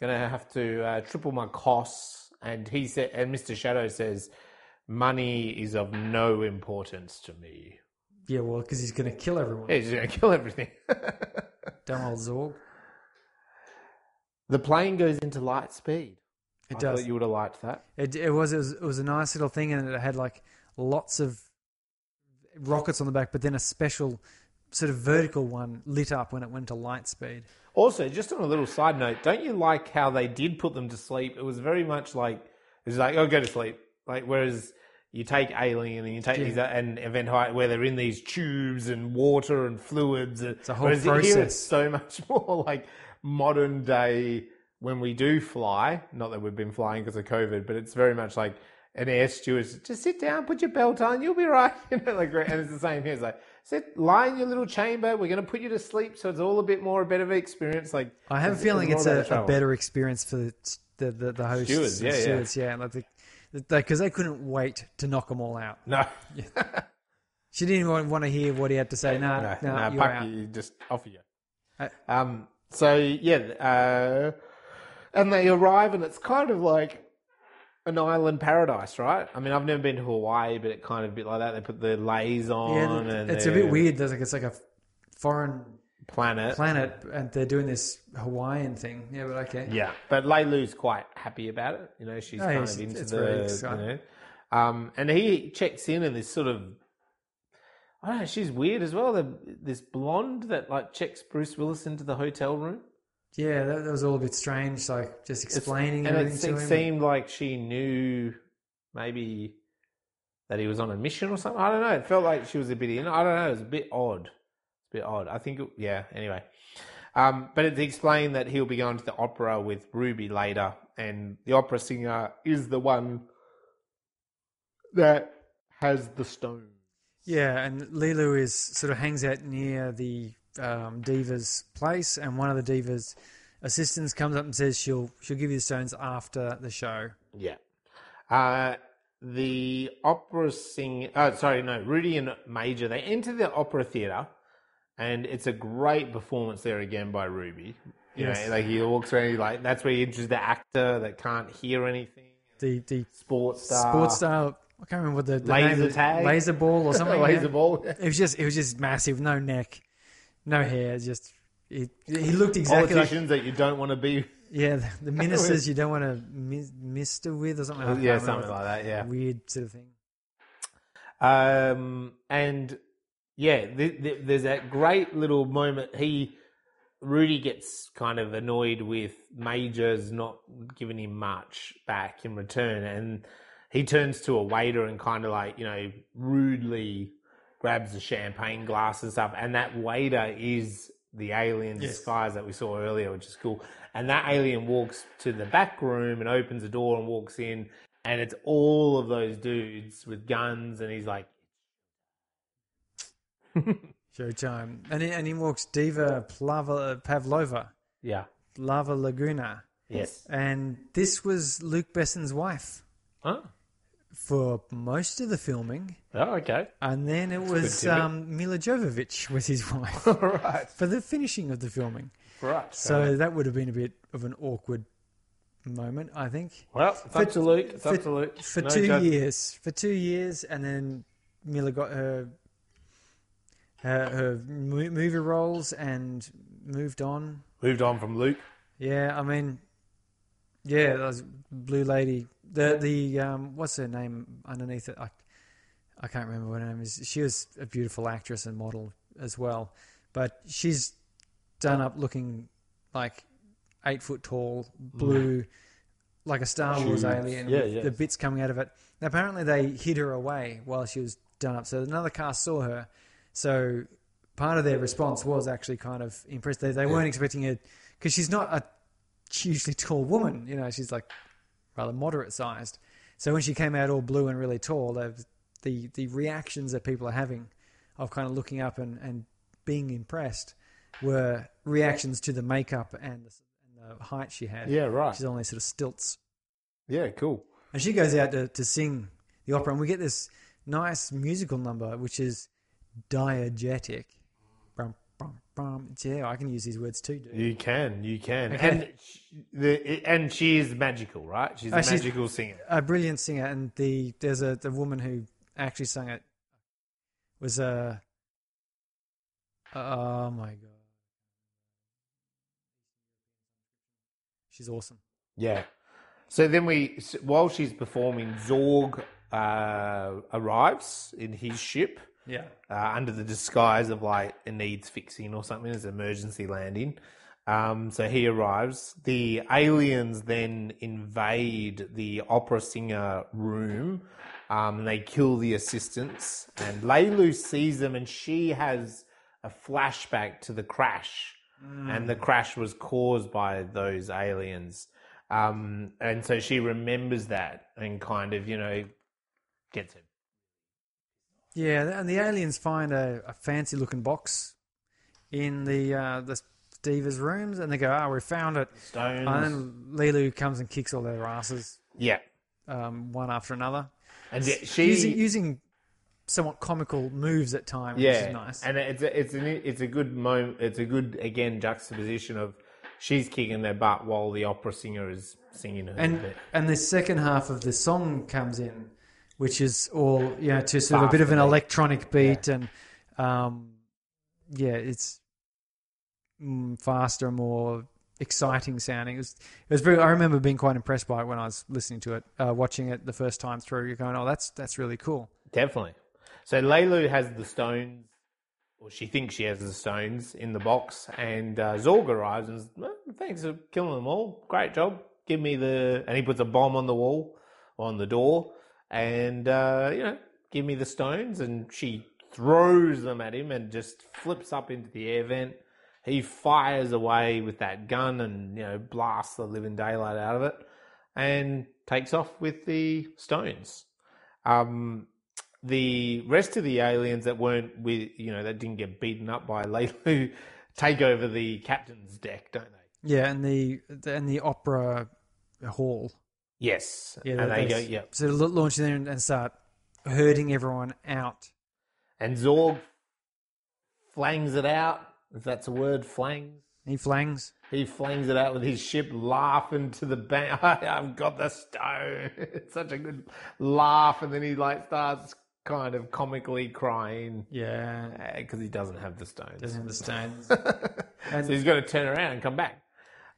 B: Going to have to uh, triple my costs." And he said, and Mister Shadow says, "Money is of no importance to me.
A: Yeah, well, because he's going to kill everyone.
B: He's going to kill everything."
A: Dumb old Zorg.
B: The plane goes into light speed.
A: It
B: I
A: does.
B: thought you would have liked that.
A: It, it was it was it was a nice little thing, and it had like lots of rockets on the back, but then a special sort of vertical one lit up when it went to light speed.
B: Also, just on a little side note, don't you like how they did put them to sleep? It was very much like it was like, oh, go to sleep. Like whereas you take Alien and you take
A: Yeah.
B: these and Event Height where they're in these tubes and water and fluids. It's
A: a whole
B: Here
A: process.
B: it's so much more like modern day when we do fly. Not that we've been flying because of COVID, but it's very much like an air steward. Just sit down, put your belt on, you'll be right. You know, like and it's the same here. It's like sit, lie in your little chamber. We're going to put you to sleep, so it's all a bit more a better experience. Like
A: I have a feeling it's a, a better experience for the the, the, the hosts,
B: Stewards, yeah, yeah.
A: stewards, yeah, like the because they couldn't wait to knock them all out.
B: No,
A: She didn't even want to hear what he had to say. No,
B: no,
A: no,
B: no,
A: you're out.
B: you just off you.
A: Uh,
B: Um, so yeah, uh, and they arrive, and it's kind of like an island paradise, right? I mean, I've never been to Hawaii, but it kind of a bit like that. They put the lays on,
A: Yeah,
B: and
A: it's a bit weird. There's like it's like a foreign
B: Planet,
A: planet, and they're doing this Hawaiian thing. Yeah, but okay.
B: yeah. But Leeloo's quite happy about it. You know, she's
A: Oh,
B: kind of into the, you know, um, and he checks in, and this sort of. I don't know. She's weird as well. The, this blonde that like checks Bruce Willis into the hotel room.
A: Yeah, that, that was all a bit strange. Like just explaining
B: and it, it seemed like she knew maybe that he was on a mission or something. I don't know. It felt like she was a bit in. I don't know. It was a bit odd. It's a bit odd. I think. It, yeah. Anyway, um, but it's explained that he'll be going to the opera with Ruby later, and the opera singer is the one that has the stone.
A: Yeah, and Leeloo is sort of hangs out near the um, diva's place, and one of the diva's assistants comes up and says she'll she'll give you the stones after the show.
B: Yeah. Uh, the opera sing. Oh, sorry, no. Rudy and Major. They enter the opera theater, and it's a great performance there again by Ruby. You
A: Yes.
B: know, like he walks around. Like that's where he introduces the actor that can't hear anything.
A: The the
B: Sports star.
A: sports star. I can't remember the, the
B: Laser
A: name of-
B: tag?
A: laser ball or something.
B: Laser
A: yeah.
B: ball.
A: It was just it was just massive, no neck, no hair. Just he, he looked exactly like
B: Politicians that you don't want to be.
A: yeah the, the ministers you don't want to mis- mister with or something. I
B: yeah, something like that. Yeah.
A: weird sort of thing.
B: Um, and yeah, th- th- there's that great little moment. He, Rudy gets kind of annoyed with Major's not giving him much back in return, and he turns to a waiter and kind of like you know rudely grabs the champagne glass and stuff. And that waiter is the alien
A: Yes.
B: disguise that we saw earlier, which is cool. And that alien walks to the back room and opens the door and walks in, and it's all of those dudes with guns, and he's like,
A: Showtime, and in, and in walks Diva Plava, uh, Pavlova,
B: "Yeah,
A: Lava Laguna,
B: yes,
A: and this was Luc Besson's wife
B: oh,
A: for most of the filming,
B: oh okay,
A: and then it was um, Milla Jovovich was his wife
B: right,
A: for the finishing of the filming.
B: right."
A: So that would have been a bit of an awkward moment, I think.
B: well, it's up to Luc. It's up to Luc.
A: For
B: No
A: two
B: judge-
A: years, for two years, and then Milla got her her, her movie roles and moved on.
B: moved on from Luc.
A: Yeah, I mean, yeah, that was Blue Lady. The the um, what's her name underneath it? I I can't remember what her name is. She was a beautiful actress and model as well, but she's done up looking like eight foot tall, blue, like a Star Wars
B: Tubes.
A: alien
B: Yeah,
A: with
B: yeah.
A: the bits coming out of it. Apparently, they hid her away while she was done up, so another cast saw her. So part of their response was actually kind of impressed. They, they weren't expecting her because she's not a hugely tall woman. You know, she's like rather moderate sized. So when she came out all blue and really tall, the the, reactions that people are having of kind of looking up and, and being impressed were reactions to the makeup and the, and the height she had.
B: Yeah, right.
A: She's on these sort of stilts.
B: Yeah, cool.
A: And she goes out to, to sing the opera, and we get this nice musical number, which is diegetic. Yeah, I can use these words too, dude.
B: You can, you can,
A: Okay.
B: and the and she is magical, right? She's a
A: Oh, she's-
B: magical singer.
A: A brilliant singer, and the there's a the woman who actually sang it was a. oh my god, she's awesome.
B: Yeah. So then we, while she's performing, Zorg uh, arrives in his ship
A: Yeah,
B: uh, under the disguise of like it needs fixing or something. An emergency landing. Um, so he arrives. The aliens then invade the opera singer room. Um, and they kill the assistants. And Leeloo sees them, and she has a flashback to the crash. And the crash was caused by those aliens. Um, and so she remembers that and kind of, you know, gets it.
A: Yeah, and the aliens find a, a fancy looking box in the uh, the Diva's rooms, and they go, "Oh, we found it."
B: Stones.
A: And then Leeloo comes and kicks all their asses,
B: yeah.
A: um, one after another,
B: And she
A: using using somewhat comical moves at times,
B: yeah,
A: which is nice.
B: and it's a, it's an it's a good moment. It's a good again juxtaposition of she's kicking their butt while the opera singer is singing her
A: and
B: bit.
A: and the second half of the song comes in, which is all you know to sort of a bit of an electronic beat and um, yeah, it's mm, faster, more exciting sounding. It was it was very. I remember being quite impressed by it when I was listening to it, uh, watching it the first time through. You're going, oh, that's that's really cool.
B: Definitely. So Leeloo has the stones, or she thinks she has the stones in the box, and uh, Zorg arrives and says, well, "Thanks for killing them all. Great job. Give me the." And he puts a bomb on the wall, on the door, and uh, you know, give me the stones. And she throws them at him and just flips up into the air vent. He fires away with that gun and you know blasts the living daylight out of it, and takes off with the stones. Um, the rest of the aliens that weren't with, you know, that didn't get beaten up by Leeloo take over the captain's deck, don't they?
A: Yeah, and the and the opera hall.
B: Yes.
A: Yeah,
B: and they go, yeah.
A: So la- launch in there and, and start herding everyone out.
B: And Zorg flangs it out, if that's a word, flangs.
A: He flangs.
B: He flangs it out with his ship, laughing to the bank. I've got the stone. It's such a good laugh, and then he like starts kind of comically crying
A: Yeah,
B: because he doesn't have the stones.
A: doesn't understand.
B: so he's got to turn around and come back.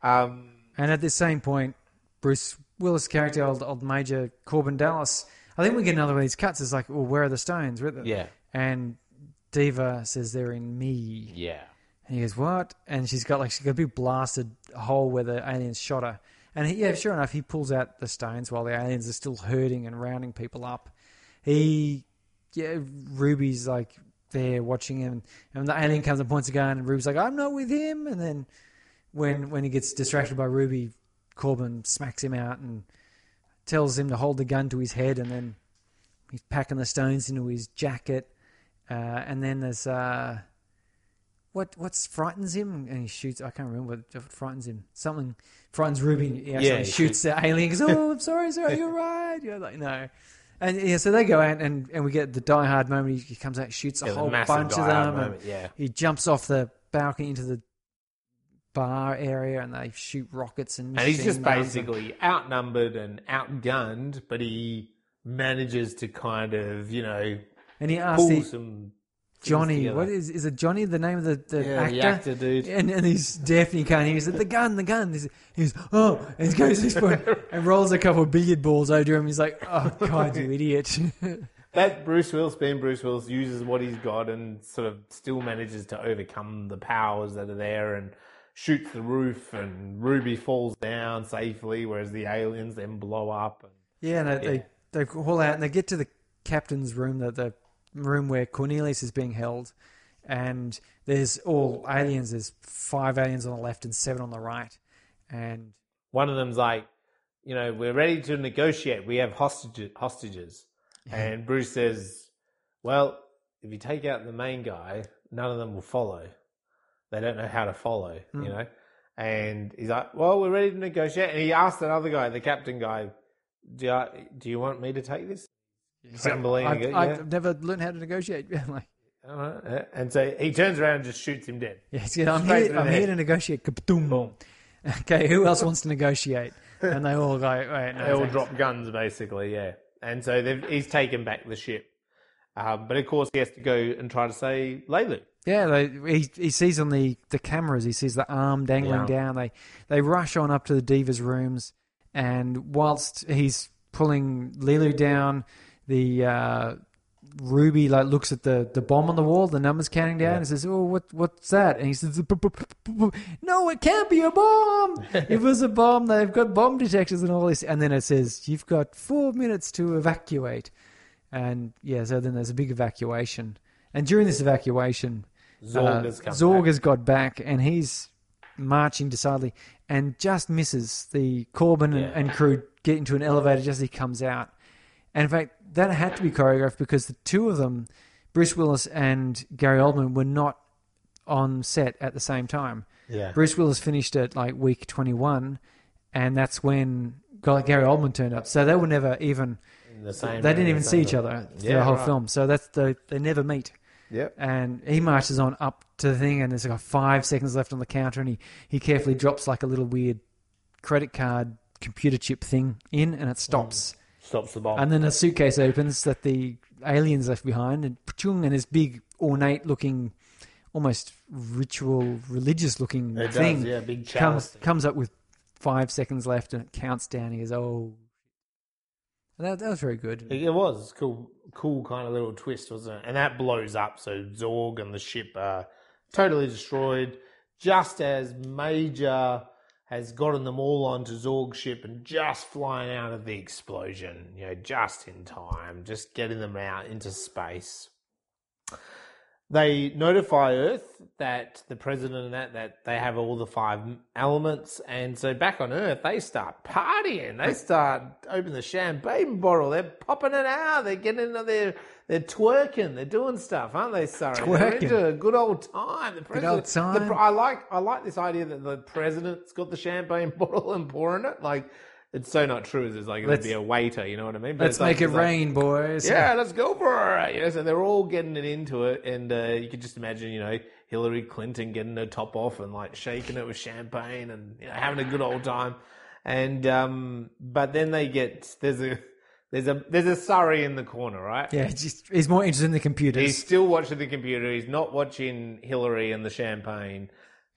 B: Um,
A: And at the same point, Bruce Willis' character, old, old Major Korben Dallas, I think we get another one of these cuts. It's like, well, where are the stones? Where the-"
B: yeah,
A: And Diva says they're in me.
B: yeah.
A: And he goes, what? And she's got like, she's got a big blasted hole where the aliens shot her. And he, yeah, sure enough, he pulls out the stones while the aliens are still hurting and rounding people up. He, yeah, Ruby's like there watching him. And the alien comes and points a gun, and Ruby's like, I'm not with him. And then when when he gets distracted by Ruby, Korben smacks him out and tells him to hold the gun to his head, and then he's packing the stones into his jacket. Uh, and then there's uh, what what's frightens him, and he shoots. I can't remember what frightens him. Something frightens Ruby. Actually
B: Yeah, he
A: shoots the alien. He goes, "Oh, I'm sorry, sorry, you're right." You're like, no. And yeah, so they go out and, and we get the Die Hard moment. He, he comes out, shoots a
B: Yeah,
A: whole bunch of them. and
B: moment, yeah.
A: He jumps off the balcony into the bar area, and they shoot rockets and.
B: And he's just
A: guns and-
B: basically outnumbered and outgunned, but he manages to kind of, you know,
A: And he asks
B: pull
A: the,
B: some.
A: Johnny, what is is it? Johnny, the name of the, the
B: Yeah,
A: actor?
B: the actor dude.
A: And, and he's deaf and he can't hear. He's like, the gun, the gun. He's, he's oh, and he goes this point and rolls a couple of billiard balls over him. He's like, oh god, you idiot.
B: That Bruce Willis, being Bruce Willis, uses what he's got and sort of still manages to overcome the powers that are there and shoots the roof, and Ruby falls down safely, whereas the aliens then blow up. And
A: yeah, and they,
B: Yeah.
A: they they haul out and they get to the captain's room, the the room where Cornelius is being held, and there's all aliens. There's five aliens on the left and seven on the right, and
B: one of them's like, you know, we're ready to negotiate. We have hostages. hostages. And Bruce says, well, if you take out the main guy, none of them will follow. They don't know how to follow, you know? And he's like, well, we're ready to negotiate. And he asked another guy, the captain guy, do you, do you want me to take this? Trembling.
A: I've,
B: yeah.
A: I've never learned how to negotiate. Like,
B: I. And so he turns around and just shoots him dead.
A: Yeah. I'm here.
B: to
A: I'm here to negotiate. Kaboom. Okay, who else wants to negotiate? And they all go, wait, no,
B: They all
A: thanks."
B: drop guns, basically, yeah. And so they've, he's taken back the ship. Um, but of course, he has to go and try to say Leeloo.
A: Yeah, they, he he sees on the, the cameras. He sees the arm dangling
B: Yeah.
A: down. They they rush on up to the diva's rooms, and whilst he's pulling Leeloo down, the uh, Ruby like looks at the, the bomb on the wall, the numbers counting down, and says, "Oh, what what's that?" And he says, "B- b- b- b- "No, it can't be a bomb. it was a bomb, they've got bomb detectors and all this." And then it says, "You've got four minutes to evacuate." And yeah, so then there's a big evacuation, and during this evacuation,
B: Zorg
A: uh,
B: has come
A: Zorg has got back, and he's marching decidedly, and just misses the Korben and,
B: Yeah.
A: and crew get into an elevator just as he comes out. And in fact, that had to be choreographed because the two of them, Bruce Willis and Gary Oldman, were not on set at the same time.
B: Yeah.
A: Bruce Willis finished at like week 21, and that's when Gary Oldman turned up. So they were never even,
B: the same
A: they didn't even
B: the
A: see each other
B: Yeah,
A: the whole
B: right.
A: film. So that's the, they never meet.
B: Yep.
A: And he marches on up to the thing, and there's like five seconds left on the counter, and he, he carefully drops like a little weird credit card computer chip thing in, and it stops. Mm.
B: Stops the bomb.
A: And then a suitcase opens that the aliens left behind, and and this big ornate looking, almost ritual religious looking
B: it
A: thing
B: does, yeah, big
A: comes
B: thing.
A: comes up with five seconds left, and it counts down. He goes, "Oh." That, that was very good.
B: It was It's cool, cool kind of little twist, wasn't it? And that blows up, so Zorg and the ship are totally destroyed. Just as Major has gotten them all onto Zorg's ship and just flying out of the explosion, you know, just in time, just getting them out into space. They notify Earth that the president and that that they have all the five elements, and so back on Earth they start partying. They start opening the champagne bottle. They're popping it out. They're getting into their they're twerking. They're doing stuff, aren't they? Sorry, They're
A: Twerking.
B: into a good old time. The president,
A: old time.
B: the I like I like this idea that the president's got the champagne bottle and pouring it. Like it's so not true. As it's like it'd be a waiter. You know what I mean? But
A: Let's
B: like-
A: make it
B: it's like-
A: rain, boys.
B: yeah, let's go for it. You know, so they're all getting it into it, and uh, you could just imagine, you know, Hillary Clinton getting her top off and like shaking it with champagne and you know, having a good old time. And um, but then they get there's a there's a there's a Surrey in the corner, right?
A: Yeah, he's just he's more interested in the computer.
B: He's still watching the computer. He's not watching Hillary and the champagne,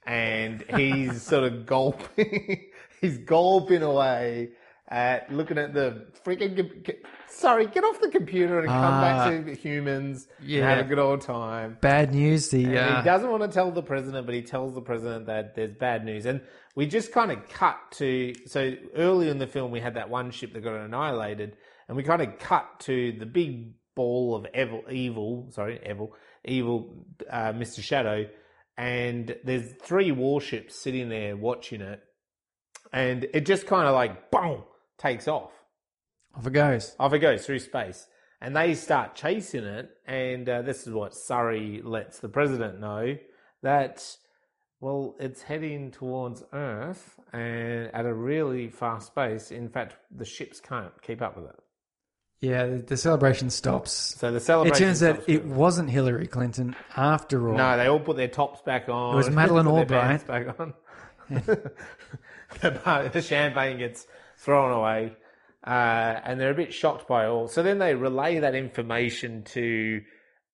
B: and he's sort of gulping. he's gulping away at looking at the freaking. com- Sorry, get off the computer and come back to the humans. and
A: yeah.
B: have a good old time.
A: Bad news. The
B: And
A: uh,
B: he doesn't want to tell the president, but he tells the president that there's bad news. And we just kind of cut to so early in the film we had that one ship that got annihilated, and we kind of cut to the big ball of evil, evil, sorry, evil, evil, uh, Mister Shadow, and there's three warships sitting there watching it, and it just kind of like boom takes off
A: off it goes.
B: off it goes through space. And they start chasing it, and uh, this is what Surrey lets the president know that, well, it's heading towards Earth and at a really fast pace. In fact, the ships can't keep up with it.
A: Yeah, the, celebration stops.
B: So the celebration.
A: It turns out it wasn't Hillary Clinton after all.
B: No, they all put their tops back on.
A: It was Madeleine Albright.
B: Back on. the, the champagne gets thrown away, uh, and they're a bit shocked by all. So then they relay that information to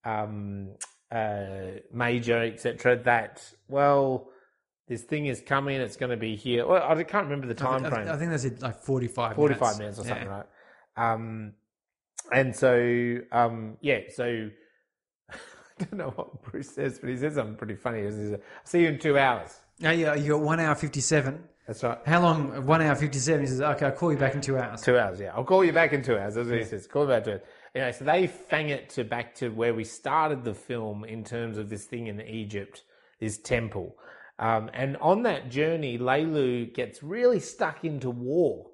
B: um, uh, Major, etc. That well, this thing is coming. It's going to be here. Well, I can't remember the
A: I,
B: time frame.
A: I think that's it, like 45
B: 45 minutes, or something,
A: Yeah.
B: right? Um, and so, um, yeah, so I don't know what Bruce says, but he says something pretty funny. He says, I'll see you in two hours.
A: Yeah, you got one hour 57.
B: That's right.
A: How long? One hour 57. He says, okay, I'll call you back in two hours.
B: Two hours, yeah. I'll call you back in two hours. That's what he says. Call me back to it. Anyway, so they fang it to back to where we started the film in terms of this thing in Egypt, this temple. Um, and on that journey, Leeloo gets really stuck into war.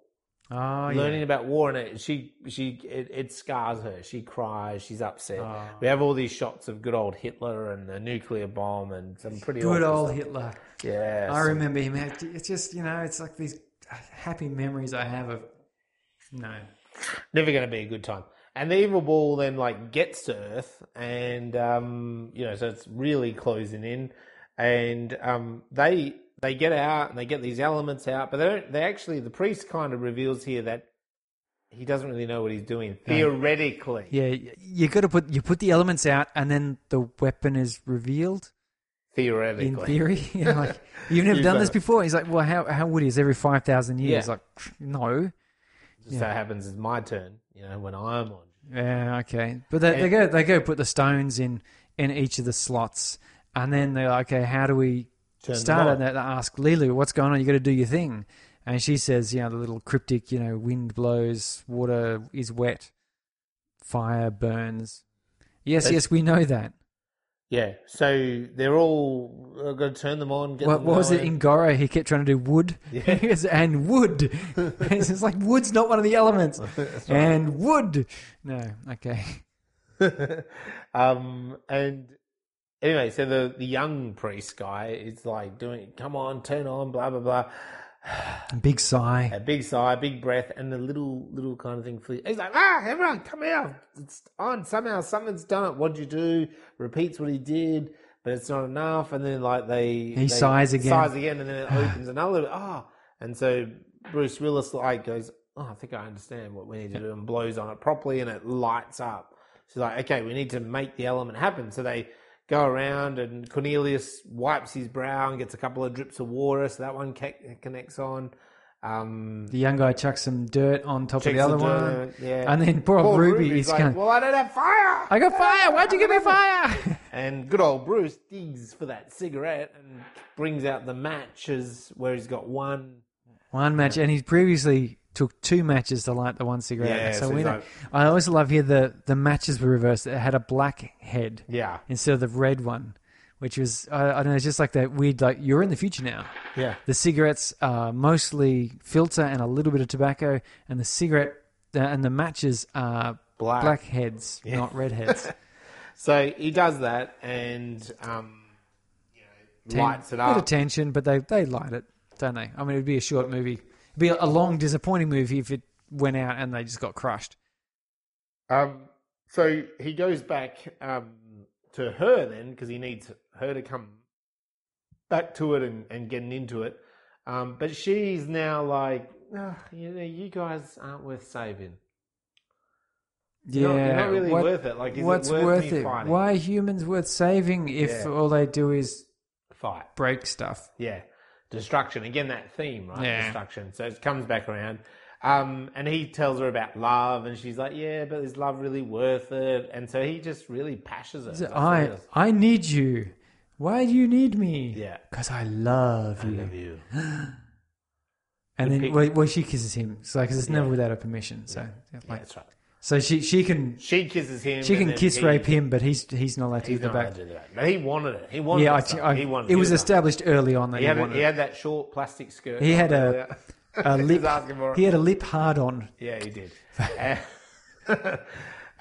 A: Oh, yeah.
B: learning about war and it she she it, it scars her she cries she's upset
A: Oh.
B: we have all these shots of good old hitler and the nuclear bomb and some pretty
A: Good old
B: stuff.
A: Hitler.
B: yeah
A: I remember him. It's just, you know, it's like these happy memories I have of. No.
B: never going to be a good time and the evil ball then like gets to earth and um you know so it's really closing in and um they they get out and they get these elements out but they don't they actually the priest kind of reveals here that he doesn't really know what he's doing theoretically
A: Yeah, you got to put you put the elements out, and then the weapon is revealed.
B: theoretically
A: In theory, you know, like you've never done this before. He's like, well, how how would he? It's every five thousand years.
B: Yeah.
A: Like, no.
B: just so happens it's my turn you know when i'm on
A: Yeah, okay. But they, they go they go put the stones in in each of the slots, and then they're like, okay, how do we start?
B: on.
A: And they ask Leeloo, what's going on? You got to do your thing. And she says, you know, the little cryptic, you know, wind blows, water is wet, fire burns. Yes,
B: That's-
A: yes, we know that.
B: Yeah, so they're all uh, going to turn them on. Get
A: What,
B: them
A: what was it in Goro? He kept trying to do wood.
B: Yeah.
A: And wood. it's like wood's not one of the elements.
B: That's right.
A: And wood. No, okay.
B: um, and anyway, so the the young priest guy is like doing, "Come on, turn on, blah blah blah."
A: Big sigh.
B: a big sigh, big breath, and the little little kind of thing. flee- He's like, ah, everyone, come out! It's on. Somehow, something's done it. What'd you do? Repeats what he did, but it's not enough. And then like they they
A: sighs again.
B: sighs again, and then it opens another. Ah, and so Bruce Willis like goes, oh, I think I understand what we need to do, and blows on it properly, and it lights up. So like, okay, we need to make the element happen. So they go around, and Cornelius wipes his brow and gets a couple of drips of water, so that one connects on. Um,
A: The young guy chucks some dirt on top of the other
B: the
A: one.
B: yeah.
A: And then poor,
B: Poor
A: Ruby
B: Ruby's
A: is
B: like,
A: going,
B: well, I don't have fire.
A: I got fire. Why'd you give me fire?
B: And good old Bruce digs for that cigarette and brings out the matches where he's got one.
A: one match. And he's previously took two matches to light the one cigarette.
B: Yeah,
A: so
B: so
A: we know. I always love here the, the matches were reversed. It had a black head
B: Yeah.
A: instead of the red one, which was, I, I don't know, it's just like that weird, like, you're in the future now.
B: Yeah.
A: The cigarettes are mostly filter and a little bit of tobacco, and the cigarette uh, and the matches are
B: Black.
A: black heads, not red heads.
B: So he does that and um, you know,
A: Ten-
B: lights it up.
A: Bit of tension, but they they light it, don't they? I mean, it'd be a short movie. It'd be a long, disappointing movie if it went out and they just got crushed.
B: Um, so he goes back um, to her then because he needs her to come back to it and, and getting into it. Um, but she's now like, "Ah, you know, you guys aren't worth saving.
A: Yeah,
B: You're not, you're not really
A: what-
B: worth it. Like, is
A: what's
B: it worth,
A: worth it?
B: fighting?
A: Why are humans worth saving if
B: Yeah.
A: all they do is
B: fight?
A: break stuff?
B: Yeah, destruction. Again, that theme, right?
A: Yeah.
B: Destruction. So it comes back around. Um, and he tells her about love, and she's like, "Yeah, but is love really worth it?" And so he just really pashes her. What
A: I. I need you. Why do you need me?
B: Yeah.
A: because I love
B: I
A: you.
B: love you.
A: And then well, well, she kisses him. It's like 'cause it's never without her permission. So, yeah,
B: Yeah,
A: like,
B: that's right.
A: So she she can
B: She kisses him.
A: she can kiss
B: he-
A: rape him, but he's he's not allowed to give her back.
B: to do that. But he wanted it. He wanted
A: Yeah,
B: it.
A: I, I,
B: he wanted
A: it was established early on that
B: He
A: he,
B: had, a- he had that short plastic skirt.
A: He had a- a lip.
B: asking for it.
A: He had a lip hard on.
B: Yeah, he did. Uh,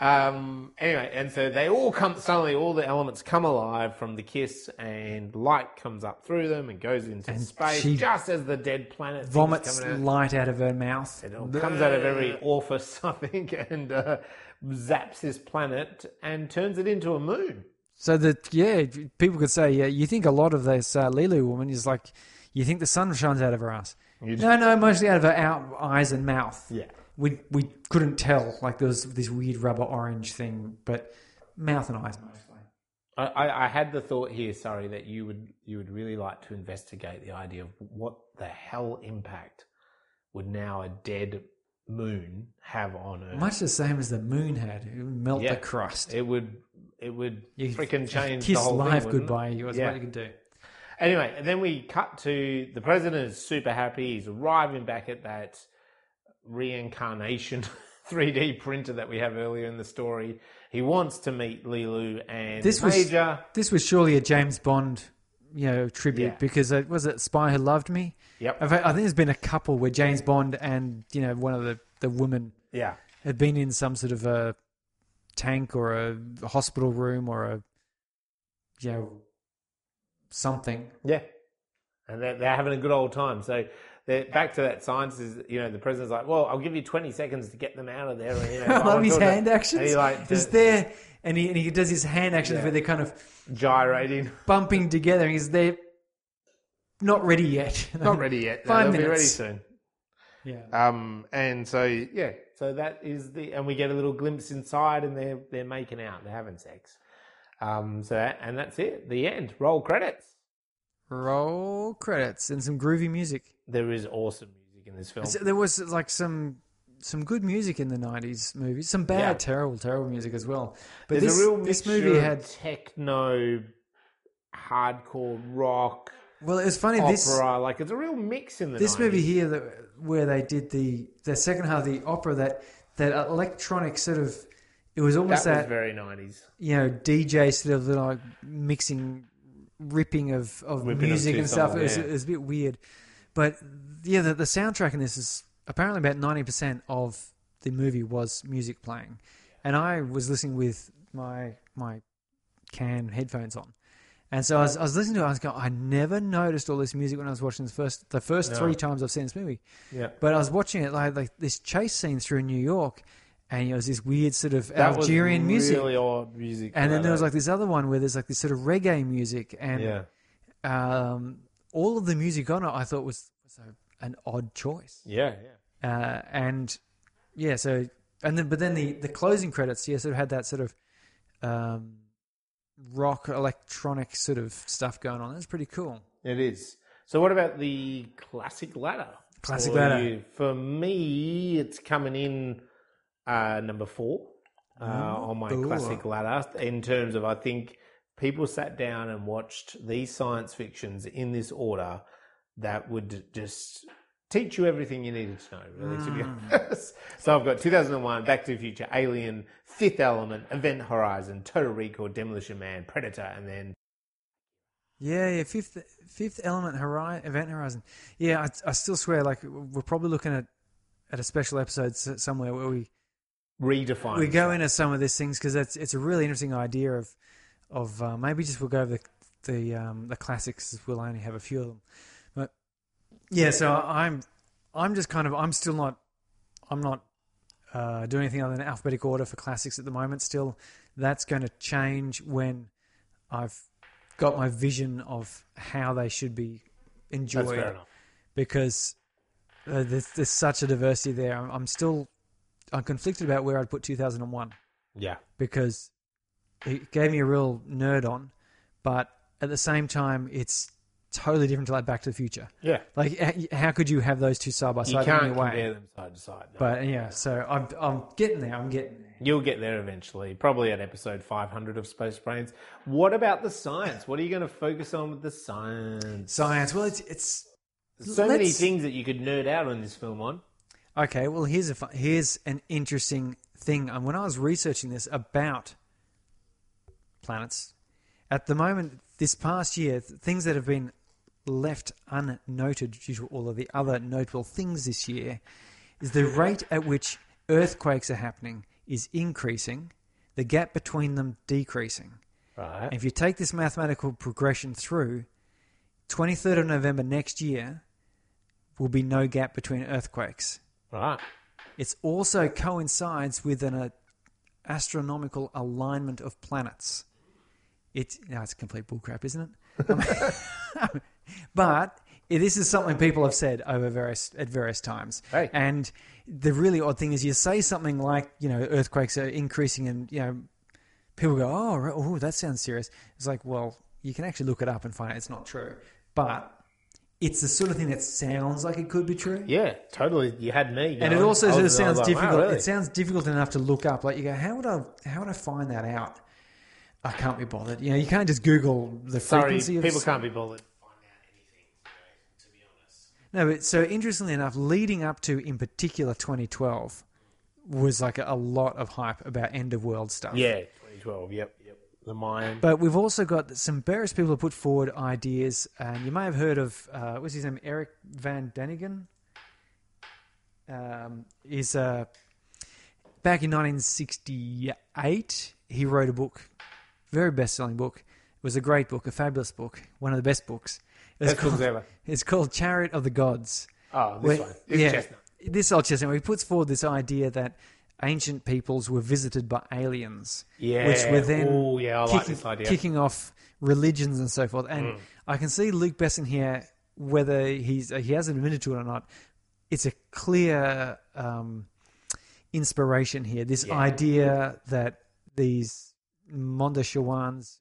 B: um, anyway, and so they all come suddenly. All the elements come alive from the kiss, and light comes up through them and goes into
A: And
B: space
A: she
B: just as the dead planet thing's
A: Vomits
B: coming out.
A: light out of her mouth.
B: It all comes out of every orifice, I think, and uh, zaps this planet and turns it into a moon.
A: So that yeah, people could say yeah, you think a lot of this uh, Leeloo woman is like, you think the sun shines out of her ass. No, no, mostly out of her out, eyes and mouth.
B: Yeah.
A: We we couldn't tell. Like there was this weird rubber orange thing, but mouth and eyes mostly.
B: I, I, had the thought here, sorry, that you would you would really like to investigate the idea of what the hell impact would now a dead moon have on Earth.
A: Much the same as the moon had. It would melt
B: Yeah.
A: the crust.
B: It would it would
A: You
B: freaking change
A: Kiss
B: the whole
A: life
B: thing,
A: goodbye. Was
B: Yeah.
A: what you could do.
B: Anyway, and then we cut to the president is super happy. He's arriving back at that reincarnation 3D printer that we have earlier in the story. He wants to meet Leeloo and
A: This was-
B: Major.
A: This was surely a James Bond, you know, tribute
B: Yeah.
A: because it was it Spy Who Loved Me.
B: Yep.
A: Fact, I think there's been a couple where James Bond and you know one of the the women
B: Yeah.
A: had been in some sort of a tank or a hospital room or a you know something.
B: Yeah. And they're, they're having a good old time. So back to that science is, you know, the president's like, well, I'll give you 20 seconds to get them out of there. And, you know,
A: I love his
B: to-
A: hand actions.
B: And he like to-
A: there and he and he does his hand actions
B: Yeah.
A: where they're kind of
B: gyrating.
A: bumping together. and He's they're not ready yet.
B: Not ready yet. No,
A: Five
B: they'll be ready soon.
A: Yeah.
B: Um, and so yeah, so that is the, and we get a little glimpse inside, and they're they're making out, they're having sex. Um, so that, and that's it. The end. Roll credits.
A: Roll credits and some groovy music.
B: There is awesome music in this film.
A: So There was like some some good music in the '90s movies, some bad,
B: Yeah.
A: terrible, terrible music as well. But
B: There's
A: this,
B: a real
A: this
B: mixture
A: movie
B: of
A: had
B: techno, hardcore rock,
A: well, it was funny.
B: opera.
A: This
B: like it's a real mix in the.
A: this
B: 90s.
A: movie here that where they did the the second half of the opera that that electronic sort of it was
B: that
A: almost
B: was
A: that,
B: very nineties.
A: you know DJ sort of like mixing ripping of of
B: Ripping
A: music and stuff. It, was, it was a bit weird, but yeah, the, the soundtrack in this is apparently about ninety percent of the movie was music playing, and I was listening with my my can headphones on, And so I was, I was listening to it. I was going, I never noticed all this music when I was watching the first the first
B: No.
A: three times I've seen this movie.
B: Yeah.
A: But I was watching it like like this chase scene through New York, and it was this weird sort of
B: That
A: Algerian music.
B: Really odd music.
A: And then there was like this other one where there's like this sort of reggae music, and
B: yeah.
A: um, all of the music on it I thought was, was an odd choice.
B: Yeah, yeah.
A: Uh, and yeah, so and then but then the the closing credits, yeah, sort of had that sort of um, rock electronic sort of stuff going on. That's pretty cool.
B: It is. So, what about the classic ladder?
A: Classic ladder.
B: you? For me, it's coming in uh, number four uh, on my
A: Ooh.
B: classic ladder. In terms of, I think people sat down and watched these science fictions in this order that would just teach you everything you needed to know, really, to be honest. So, I've got 2001, Back to the Future, Alien, Fifth Element, Event Horizon, Total Recall, Demolition Man, Predator, and then
A: Yeah, yeah. Fifth Fifth Element Horizon, Event Horizon. Yeah, I, I still swear, like we're probably looking at at a special episode somewhere where we
B: redefine.
A: we go into some of these things because it's it's a really interesting idea of of uh, maybe just we'll go over the the um, the classics. We'll only have a few of them, but yeah. So I'm I'm just kind of I'm still not I'm not uh, doing anything other than alphabetical order for classics at the moment. Still, that's going to change when I've got my vision of how they should be
B: That's
A: enjoyed
B: fair enough.
A: because uh, there's, there's such a diversity there. I'm, I'm still I'm conflicted about where I'd put 2001
B: Yeah.
A: because it gave me a real nerd on, but at the same time, it's totally different to like Back to the Future.
B: Yeah.
A: Like, h- how could you have those two side by
B: You
A: side in
B: can't
A: any way?
B: compare them side to side. no.
A: But yeah, so I'm I'm getting there. I'm getting there.
B: You'll get there eventually, probably at episode 500 of Space Brains. What about the science? What are you going to focus on with the science?
A: Science. Well, it's it's
B: so many
A: let's-
B: things that you could nerd out on this film on.
A: Okay, well here's a fu- here's an interesting thing. And when I was researching this about planets, at the moment this past year, things that have been left unnoted due to all of the other notable things this year is the rate at which earthquakes are happening is increasing, the gap between them decreasing.
B: Right.
A: And if you take this mathematical progression through, 23rd of November next year will be no gap between earthquakes.
B: Right.
A: It also coincides with an uh, astronomical alignment of planets. It's no, it's complete bullcrap, isn't it? but it- this is something people have said over various at various times.
B: Hey.
A: And the really odd thing is, you say something like, you know, earthquakes are increasing, and you know, people go, "Oh, oh, that sounds serious." It's like, well, you can actually look it up and find out it's not true, but it's the sort of thing that sounds like it could be true.
B: Yeah, totally. You had me.
A: And it also sort of
B: was- I was
A: sounds
B: like, wow,
A: difficult.
B: really?
A: It sounds difficult enough to look up. Like you go, how would I? How would I find that out? I can't be bothered. You know, you can't just Google the
B: Sorry,
A: frequency of.
B: people can't be bothered.
A: No, but so interestingly enough, leading up to in particular 2012 was like a, a lot of hype about end of world stuff.
B: Yeah, 2012. Yep, yep. The Mayan.
A: But we've also got some various people who put forward ideas, and you may have heard of uh, what's his name, Eric Van Daniken. Um, is uh, back in 1968, he wrote a book, very best-selling book. It was a great book, a fabulous book, one of the best books. It's
B: Best
A: called,
B: ever.
A: it's called Chariot of the Gods.
B: Oh, this
A: Where-
B: one. This
A: yeah,
B: chestnut.
A: this old chestnut. Where he puts forward this idea that ancient peoples were visited by aliens,
B: Yeah.
A: which were then
B: Oh, yeah, I like
A: kicking,
B: this idea. Mm.
A: kicking off religions and so forth. And I can see Luc Besson here, whether he's he hasn't admitted to it or not. It's a clear um, inspiration here. This
B: Yeah.
A: idea that these Mondoshawans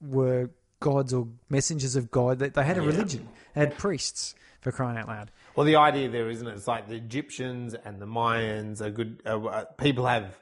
A: were gods or messengers of God. That they had a religion. They had priests for crying out loud.
B: Well, the idea there, isn't it? It's like the Egyptians and the Mayans are good. Uh, uh, people have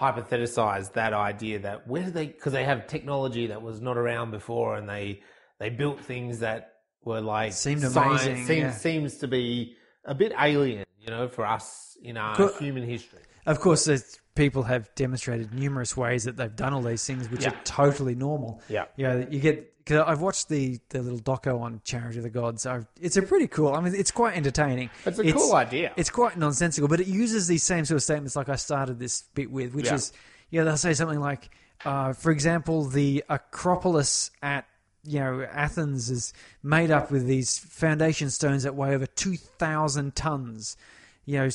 B: hypothesized that idea that where did they? Because they have technology that was not around before, and they they built things that were like
A: Seemed
B: science-
A: amazing,
B: Seems
A: yeah.
B: seems to be a bit alien, you know, for us in our human history.
A: Of course, there's, people have demonstrated numerous ways that they've done all these things, which
B: Yeah.
A: are totally normal.
B: Yeah.
A: you know, you get. Cause I've watched the, the little doco on Chariot of the Gods. i it's a pretty cool. I mean, it's quite entertaining.
B: It's a cool idea.
A: It's quite nonsensical, but it uses these same sort of statements like I started this bit with, which
B: Yeah.
A: is, yeah, they'll say something like, uh, for example, the Acropolis at you know Athens is made up with these foundation stones that weigh over two thousand tons. You know,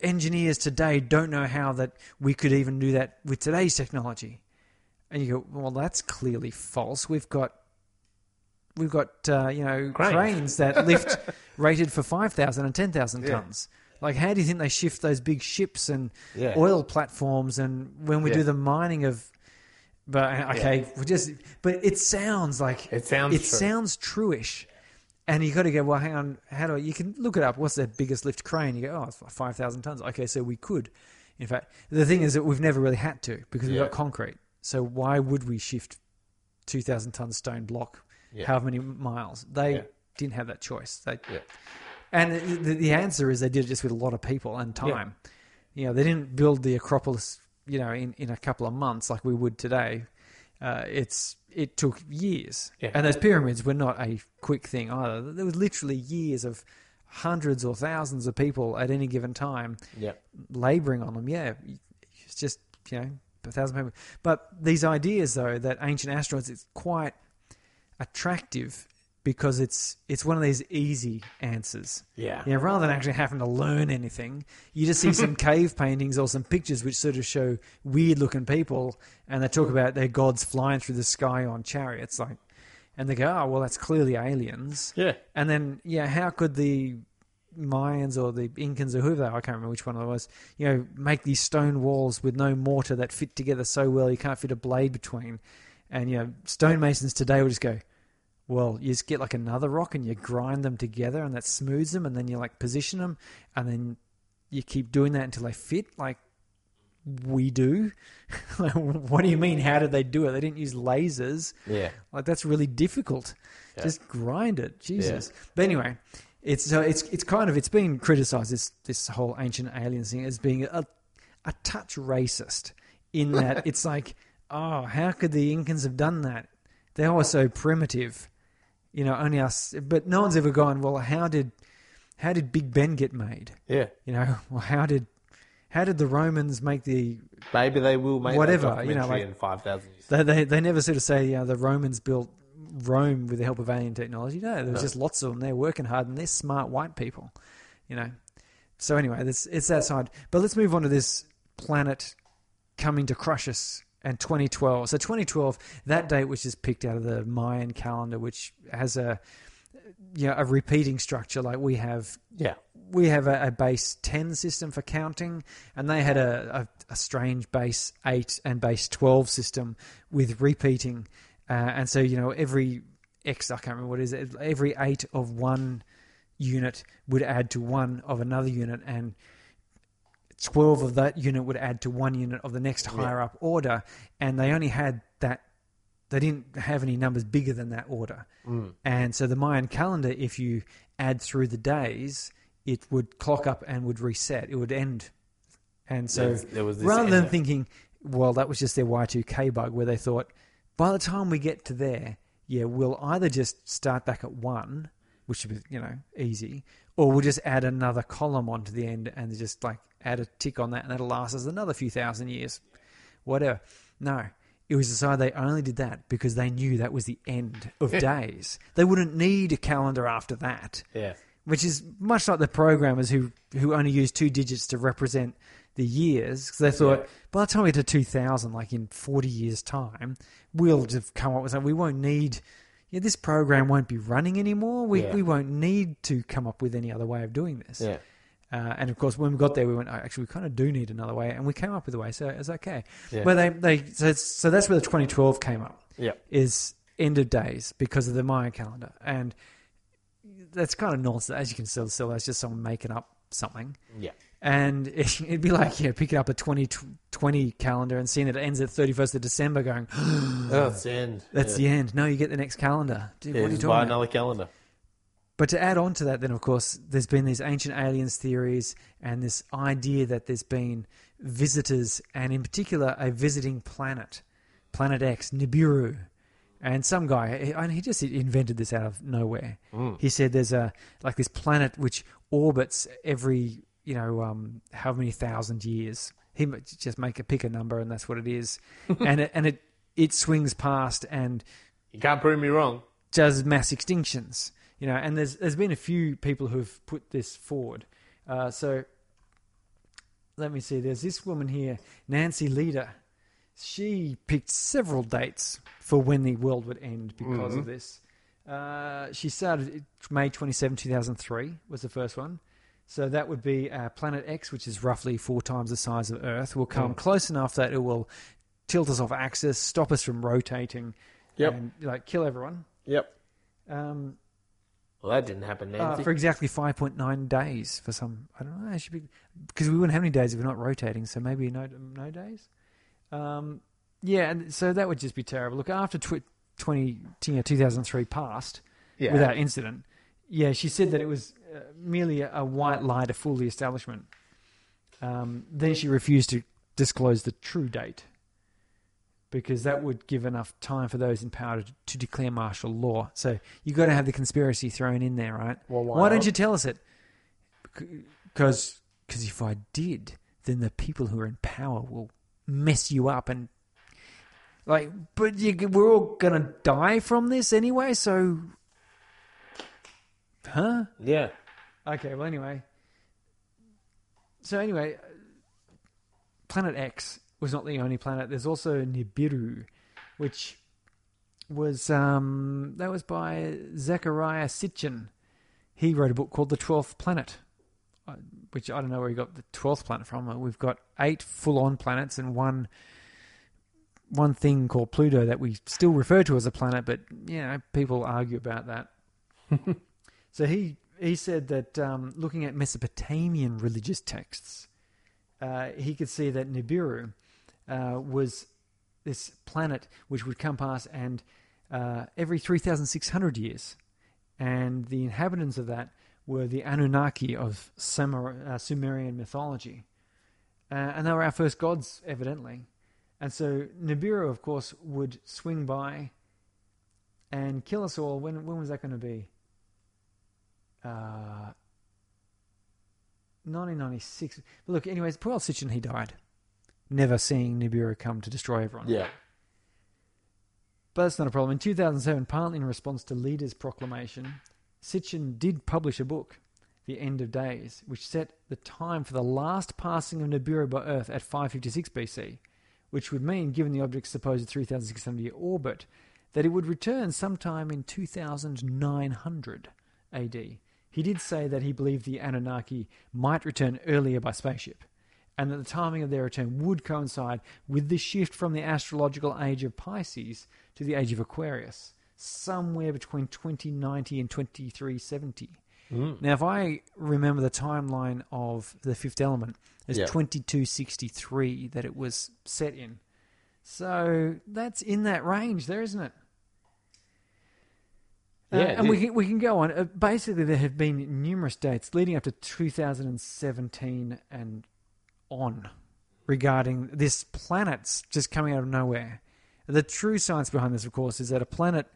A: engineers today don't know how that we could even do that with today's technology. And you go, well, that's clearly false. We've got we've got uh, you know
B: Cranes.
A: cranes that lift rated for 5,000 and 10,000
B: Yeah.
A: tons. Like, how do you think they shift those big ships and
B: Yeah.
A: oil platforms? And when we
B: Yeah.
A: do the mining of, but uh, okay, we just, but it sounds like
B: It sounds
A: it
B: true.
A: sounds truish. And you got to go, well, hang on, how do I, you can look it up? What's the biggest lift crane? You go, oh, it's 5,000 tons. Okay, so we could. In fact, the thing is that we've never really had to because we've got concrete. So why would we shift 2,000 ton stone block
B: Yeah.
A: however many miles? They
B: Yeah.
A: didn't have that choice. They,
B: Yeah.
A: And the, the answer is they did it just with a lot of people and time. You know, they didn't build the Acropolis, you know, in, in a couple of months like we would today. Uh, it's it took years,
B: Yeah.
A: and those pyramids were not a quick thing either. There was literally years of hundreds or thousands of people at any given time
B: Yeah.
A: laboring on them. Yeah, it's just you know a thousand people. But these ideas, though, that ancient asteroids, it's quite attractive because it's it's one of these easy answers.
B: Yeah.
A: You know, rather than actually having to learn anything, you just see some cave paintings or some pictures which sort of show weird looking people, and they talk about their gods flying through the sky on chariots, like, and they go, oh well, that's clearly aliens.
B: Yeah.
A: And then, yeah, how could the Mayans or the Incans or whoever they are, I can't remember which one it was, you know, make these stone walls with no mortar that fit together so well you can't fit a blade between. And, you know, stonemasons today will just go, well, you just get like another rock and you grind them together and that smooths them and then you like position them and then you keep doing that until they fit like we do. Like, what do you mean? How did they do it? They didn't use lasers.
B: Yeah.
A: Like that's really difficult.
B: Yeah.
A: Just grind it, Jesus. But anyway, it's so it's it's kind of it's been criticised this this whole ancient aliens thing as being a a touch racist in that it's like, oh, how could the Incans have done that? They were so primitive, you know. Only us, but no one's ever gone. Well, how did how did Big Ben get made?
B: Yeah.
A: You know, well, how did how did the Romans make the
B: Maybe they will make
A: Whatever, you know, like-
B: in five thousand years.
A: They, they, they never sort of say, you know, the Romans built Rome with the help of alien technology. No, there was
B: No.
A: just lots of them. They're working hard and they're smart white people, you know. So anyway, this, it's that side. But let's move on to this planet coming to crush us and 2012. So 2012, that date which is picked out of the Mayan calendar, which has a you know, a repeating structure like we have
B: Yeah.
A: we have a, a base 10 system for counting, and they had a, a, a strange base 8 and base 12 system with repeating. Uh, and so, you know, every X, I can't remember what it is, every 8 of one unit would add to one of another unit, and 12 of that unit would add to one unit of the next higher up order. And they only had that, they didn't have any numbers bigger than that order.
B: Mm.
A: And so the Mayan calendar, if you add through the days, it would clock up and would reset. It would end. And so
B: there was
A: rather than
B: ender.
A: thinking, well, that was just their Y2K bug, where they thought, by the time we get to there, yeah, we'll either just start back at one, which would be, you know, easy, or we'll just add another column onto the end and just like add a tick on that, and that'll last us another few thousand years. Whatever. No. It was decided they only did that because they knew that was the end of days. They wouldn't need a calendar after that
B: Yeah.
A: which is much like the programmers who who only use two digits to represent the years because they thought
B: Yeah.
A: by the time we get to 2000, like in 40 years' time, we'll just come up with something. We won't need. Yeah, this program won't be running anymore. We
B: Yeah.
A: we won't need to come up with any other way of doing this.
B: Yeah.
A: Uh, and of course, when we got there, we went, oh, actually, we kind of do need another way, and we came up with a way, so it's okay.
B: Yeah.
A: But they, they so, it's, so that's where the 2012 came up
B: Yeah.
A: is end of days because of the Maya calendar, and that's kind of nonsense. As you can still still that's just someone making up something,
B: Yeah.
A: And it, it'd be like yeah, picking up a 2020 calendar and seeing that it ends at 31st of December, going,
B: Oh, it's the end.
A: that's
B: yeah.
A: the end. No, you get the next calendar. Dude,
B: Yeah,
A: what are you talking
B: buy
A: about?
B: another calendar.
A: But to add on to that, then of course, there's been these ancient aliens theories and this idea that there's been visitors, and in particular, a visiting planet, Planet X, Nibiru. And some guy, and he just invented this out of nowhere.
B: Mm.
A: He said there's a like this planet which orbits every you know um, how many thousand years. He just make a pick a number, and that's what it is. and it, and it it swings past and
B: You can't prove me wrong.
A: does mass extinctions. You know, and there's there's been a few people who've put this forward. Uh, so let me see. There's this woman here, Nancy Lieder. She picked several dates for when the world would end because of this. Uh, she started May 27, 2003 was the first one. So that would be uh, Planet X, which is roughly four times the size of Earth, will come close enough that it will tilt us off axis, stop us from rotating,
B: Yep.
A: and like kill everyone.
B: Yep.
A: Um,
B: Well, that didn't happen,
A: uh, for exactly 5.9 days for some. I don't know. It should be because we wouldn't have any days if we're not rotating. So maybe no no days. Um, yeah, and so that would just be terrible. Look, after tw- 20, you know, 2003 passed
B: yeah.
A: without incident, yeah, she said that it was uh, merely a, white lie to fool the establishment. Um, then she refused to disclose the true date because that would give enough time for those in power to, to declare martial law. So you've got to have the conspiracy thrown in there, right?
B: Well, why
A: why don't you tell us it? Because if I did, then the people who are in power will mess you up and like. But you, we're all gonna die from this anyway, so. Huh?
B: Yeah.
A: Okay, well, anyway. So, anyway, Planet X was not the only planet. There's also Nibiru, which was, um, that was by Zechariah Sitchin. He wrote a book called The Twelfth Planet, uh, which I don't know where he got the 12th planet from. Uh, We've got eight full on planets and one. One thing called Pluto that we still refer to as a planet, but you know people argue about that. So he he said that um, looking at Mesopotamian religious texts, uh, he could see that Nibiru uh, was this planet which would come past and uh, every 3,600 years, and the inhabitants of that were the Anunnaki of Sumer, uh, Sumerian mythology, uh, and they were our first gods, evidently. And so Nibiru, of course, would swing by and kill us all. When when was that going to be? Uh, 1996. But look, anyways, poor old Sitchin, he died. Never seeing Nibiru come to destroy everyone.
B: Yeah.
A: But that's not a problem. In 2007, partly in response to Lieder's proclamation, Sitchin did publish a book, The End of Days, which set the time for the last passing of Nibiru by Earth at 556 BC, which would mean, given the object's supposed 3,600 year orbit, that it would return sometime in 2900 AD. He did say that he believed the Anunnaki might return earlier by spaceship, and that the timing of their return would coincide with the shift from the astrological age of Pisces to the age of Aquarius, somewhere between 2090 and 2370. Hmm. Now, if I remember the timeline of the fifth element, it's
B: Yeah.
A: 2263 that it was set in. So that's in that range there, isn't it? Uh,
B: Yeah,
A: and we can, we can go on. Uh, basically, there have been numerous dates leading up to 2017 and on regarding this planet's just coming out of nowhere. The true science behind this, of course, is that a planet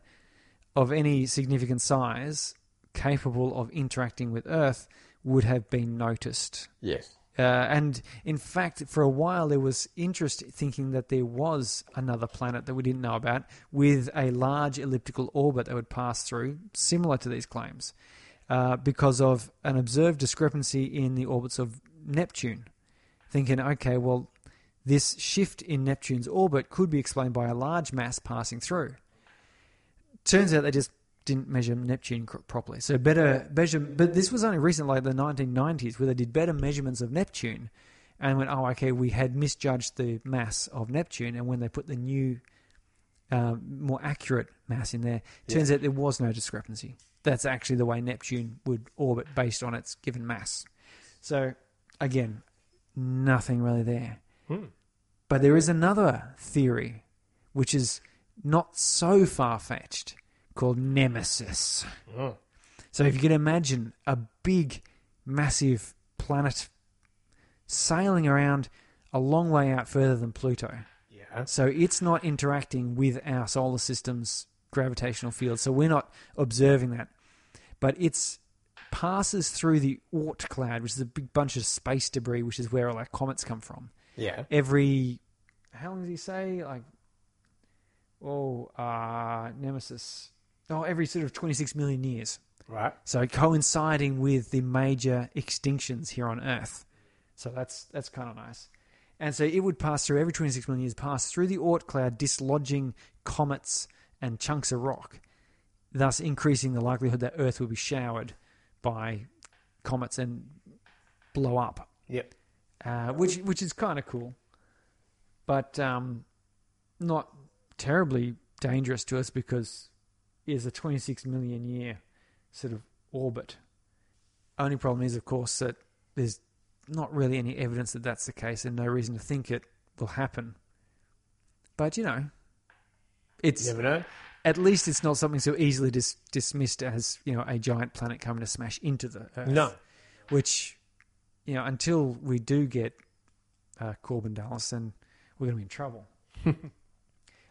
A: of any significant size capable of interacting with Earth would have been noticed.
B: Yes.
A: Uh, and in fact, for a while, there was interest thinking that there was another planet that we didn't know about with a large elliptical orbit that would pass through, similar to these claims, uh, because of an observed discrepancy in the orbits of Neptune. Thinking, okay, well, this shift in Neptune's orbit could be explained by a large mass passing through. Turns out they just didn't measure Neptune properly. So better measure, but this was only recently, like the 1990s, where they did better measurements of Neptune, and went, oh, okay, we had misjudged the mass of Neptune, and when they put the new, um, more accurate mass in there, turns out there was no discrepancy. That's actually the way Neptune would orbit based on its given mass. So again, nothing really there.
B: Hmm.
A: But there is another theory, which is not so far fetched, called Nemesis.
B: Oh.
A: So if you can imagine a big, massive planet sailing around a long way out further than Pluto.
B: Yeah.
A: So it's not interacting with our solar system's gravitational field. So we're not observing that. But it's passes through the Oort cloud, which is a big bunch of space debris, which is where all our comets come from
B: Yeah.
A: every how long does he say like oh, uh, Nemesis. Oh, every sort of 26 million years.
B: Right.
A: So coinciding with the major extinctions here on Earth. So that's that's kind of nice. And so it would pass through every 26 million years, pass through the Oort cloud, dislodging comets and chunks of rock, thus increasing the likelihood that Earth will be showered by comets and blow up,
B: Yep.
A: uh, which which is kind of cool, but um, not terribly dangerous to us because it's a 26 million year sort of orbit. Only problem is, of course, that there's not really any evidence that that's the case, and no reason to think it will happen. But you know, it's
B: You never know.
A: at least it's not something so easily dis- dismissed as you know a giant planet coming to smash into the Earth.
B: No.
A: which you know until we do get uh, Korben Dallas, then we're going to be in trouble.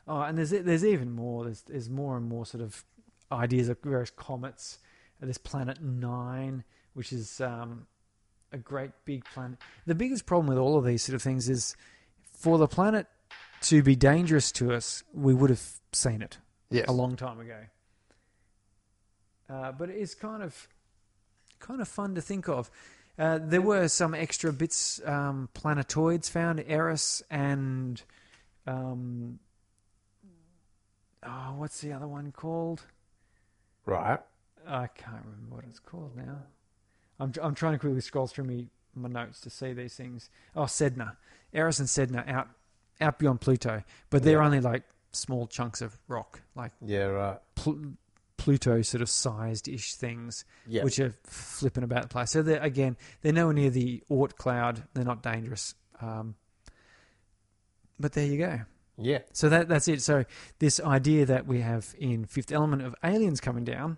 A: oh, and there's there's even more. There's there's more and more sort of ideas of various comets. There's Planet Nine, which is um, a great big planet. The biggest problem with all of these sort of things is for the planet to be dangerous to us, we would have seen it
B: Yes.
A: a long time ago. Uh, but it is kind of kind of fun to think of. Uh, there were some extra bits, um, planetoids found, Eris and um, oh, what's the other one called?
B: Right.
A: I can't remember what it's called now. I'm I'm trying to quickly scroll through me my notes to see these things. Oh, Sedna, Eris and Sedna out out beyond Pluto, but they're
B: Yeah.
A: only like small chunks of rock, like
B: Yeah. Right.
A: Pl- Pluto sort of sized ish things,
B: Yeah.
A: which are flipping about the place. So they're again, they're nowhere near the Oort cloud. They're not dangerous. Um, but there you go.
B: Yeah.
A: So that that's it. So this idea that we have in Fifth Element of aliens coming down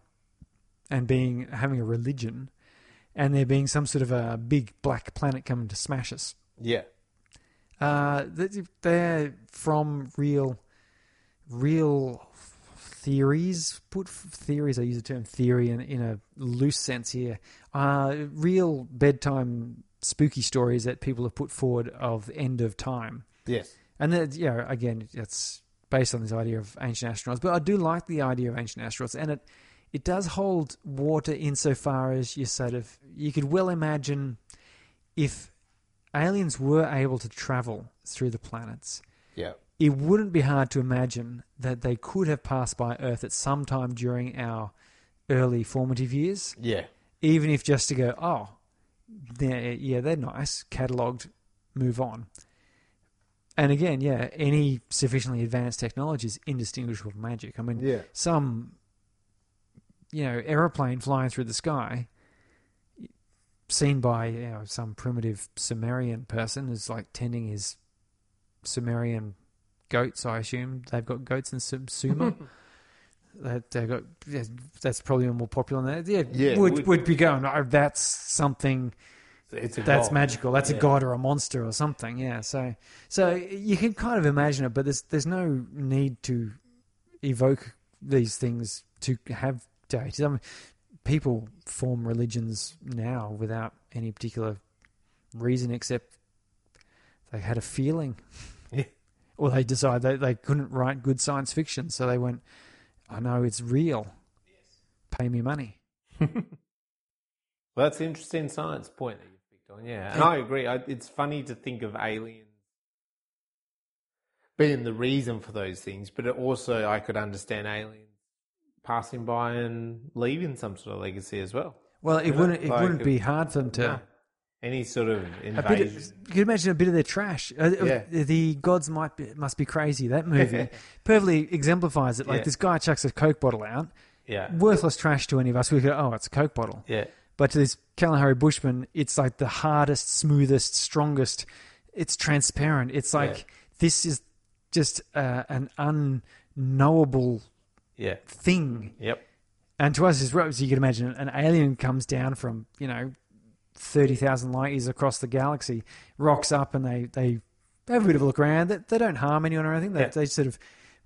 A: and being having a religion, and there being some sort of a big black planet coming to smash us.
B: Yeah.
A: Uh, they're from real, real theories. Put theories. I use the term theory in, in a loose sense here. Uh, real bedtime spooky stories that people have put forward of end of time.
B: Yes.
A: And you know, again, it's based on this idea of ancient astronauts. But I do like the idea of ancient astronauts, and it it does hold water insofar as you sort of you could well imagine if aliens were able to travel through the planets,
B: Yeah.
A: it wouldn't be hard to imagine that they could have passed by Earth at some time during our early formative years,
B: Yeah.
A: even if just to go, oh, they're, yeah, they're nice, catalogued, move on. And again, yeah, any sufficiently advanced technology is indistinguishable from magic. I mean,
B: Yeah.
A: some, you know, aeroplane flying through the sky, seen by you know some primitive Sumerian person who's like tending his Sumerian goats. I assume they've got goats in Sum- Sumer. that they've got yeah, that's probably more popular than that. Yeah,
B: Yeah,
A: would
B: would-
A: would be going. Oh, that's something
B: It's
A: that's
B: god.
A: magical. That's
B: Yeah.
A: a god or a monster or something. Yeah. So so you can kind of imagine it, but there's there's no need to evoke these things to have deities. I mean, people form religions now without any particular reason except they had a feeling.
B: Yeah.
A: Or they decided they, they couldn't write good science fiction, so they went, I know it's real. Yes. Pay me money.
B: Well, that's an interesting science point that picked on. Yeah, and I agree. I, it's funny to think of aliens being the reason for those things, but it also I could understand aliens passing by and leaving some sort of legacy as well.
A: Well, it
B: You
A: wouldn't it
B: like
A: wouldn't be hard for them to
B: No. Any sort of invasion.
A: of, you can imagine a bit of their trash. Uh, uh,
B: Yeah.
A: The gods might be, must be crazy. That movie perfectly exemplifies it. Like
B: Yeah.
A: this guy chucks a coke bottle out,
B: yeah,
A: worthless trash to any of us. We go, oh, it's a coke bottle.
B: yeah,
A: But to this Kalahari Bushman, it's like the hardest, smoothest, strongest. It's transparent. It's like
B: Yeah.
A: this is just uh, an unknowable
B: yeah,
A: thing.
B: yep,
A: And to us, as well, so you can imagine an alien comes down from, you know, 30,000 light years across the galaxy, rocks up, and they, they have a bit of a look around. They, they don't harm anyone or anything. They,
B: Yeah.
A: they sort of,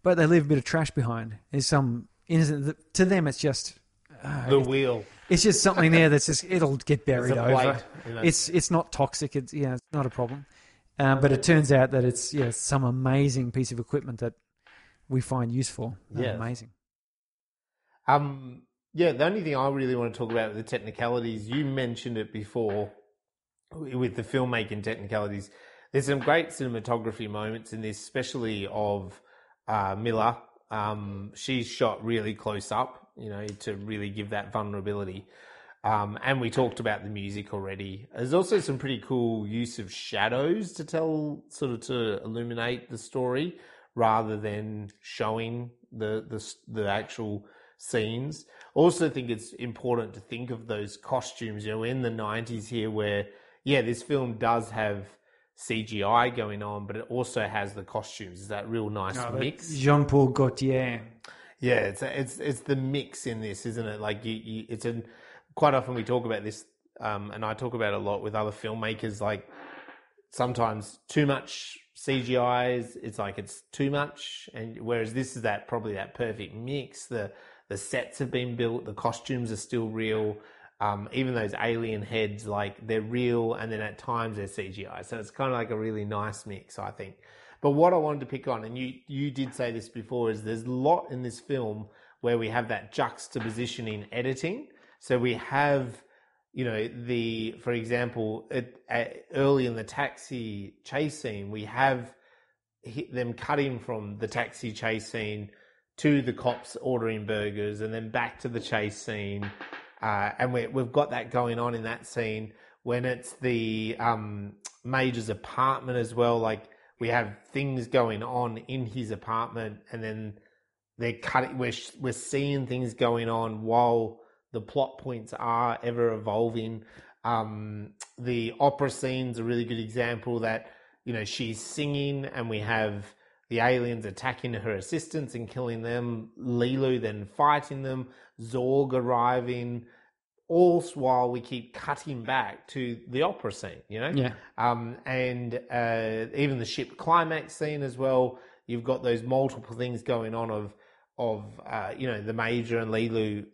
A: but they leave a bit of trash behind. There's some innocent, to them, it's just, uh,
B: the wheel.
A: It's just something there that's just, it'll get buried
B: It's
A: over.
B: you know.
A: It's, it's not toxic. It's, yeah, it's not a problem. Um, but it turns out that it's, yeah, some amazing piece of equipment that we find useful.
B: Yeah.
A: amazing.
B: Um, yeah, the only thing I really want to talk about with the technicalities, you mentioned it before with the filmmaking technicalities. There's some great cinematography moments in this, especially of uh, Milla. Um, she's shot really close up, you know, to really give that vulnerability. Um, and we talked about the music already. There's also some pretty cool use of shadows to tell, sort of to illuminate the story rather than showing the the, the actual scenes. Also, think it's important to think of those costumes. You know, in the '90s here, where yeah, this film does have CGI going on, but it also has the costumes. Is that real nice mix?
A: Jean Paul Gaultier.
B: Yeah, it's it's it's the mix in this, isn't it? Like you, you it's a quite often we talk about this, um, and I talk about a lot with other filmmakers. Like sometimes too much CGI is it's like it's too much, and whereas this is that probably that perfect mix. The the sets have been built, the costumes are still real. Um, even those alien heads, like they're real, and then at times they're CGI. So it's kind of like a really nice mix, I think. But what I wanted to pick on, and you you did say this before, is there's a lot in this film where we have that juxtaposition in editing. So we have, you know, the for example, uh, early in the taxi chase scene, we have them cutting from the taxi chase scene to the cops ordering burgers, and then back to the chase scene, uh, and we, we've got that going on in that scene when it's the um, major's apartment as well. Like we have things going on in his apartment, and then they're cutting. We're we're seeing things going on while the plot points are ever evolving. Um, the opera scene's a really good example that you know she's singing, and we have the aliens attacking her assistants and killing them. Leeloo then fighting them. Zorg arriving. All while we keep cutting back to the opera scene, you know?
A: Yeah.
B: Um, and uh, even the ship climax scene as well. You've got those multiple things going on of of uh, you know the Major and Leeloo,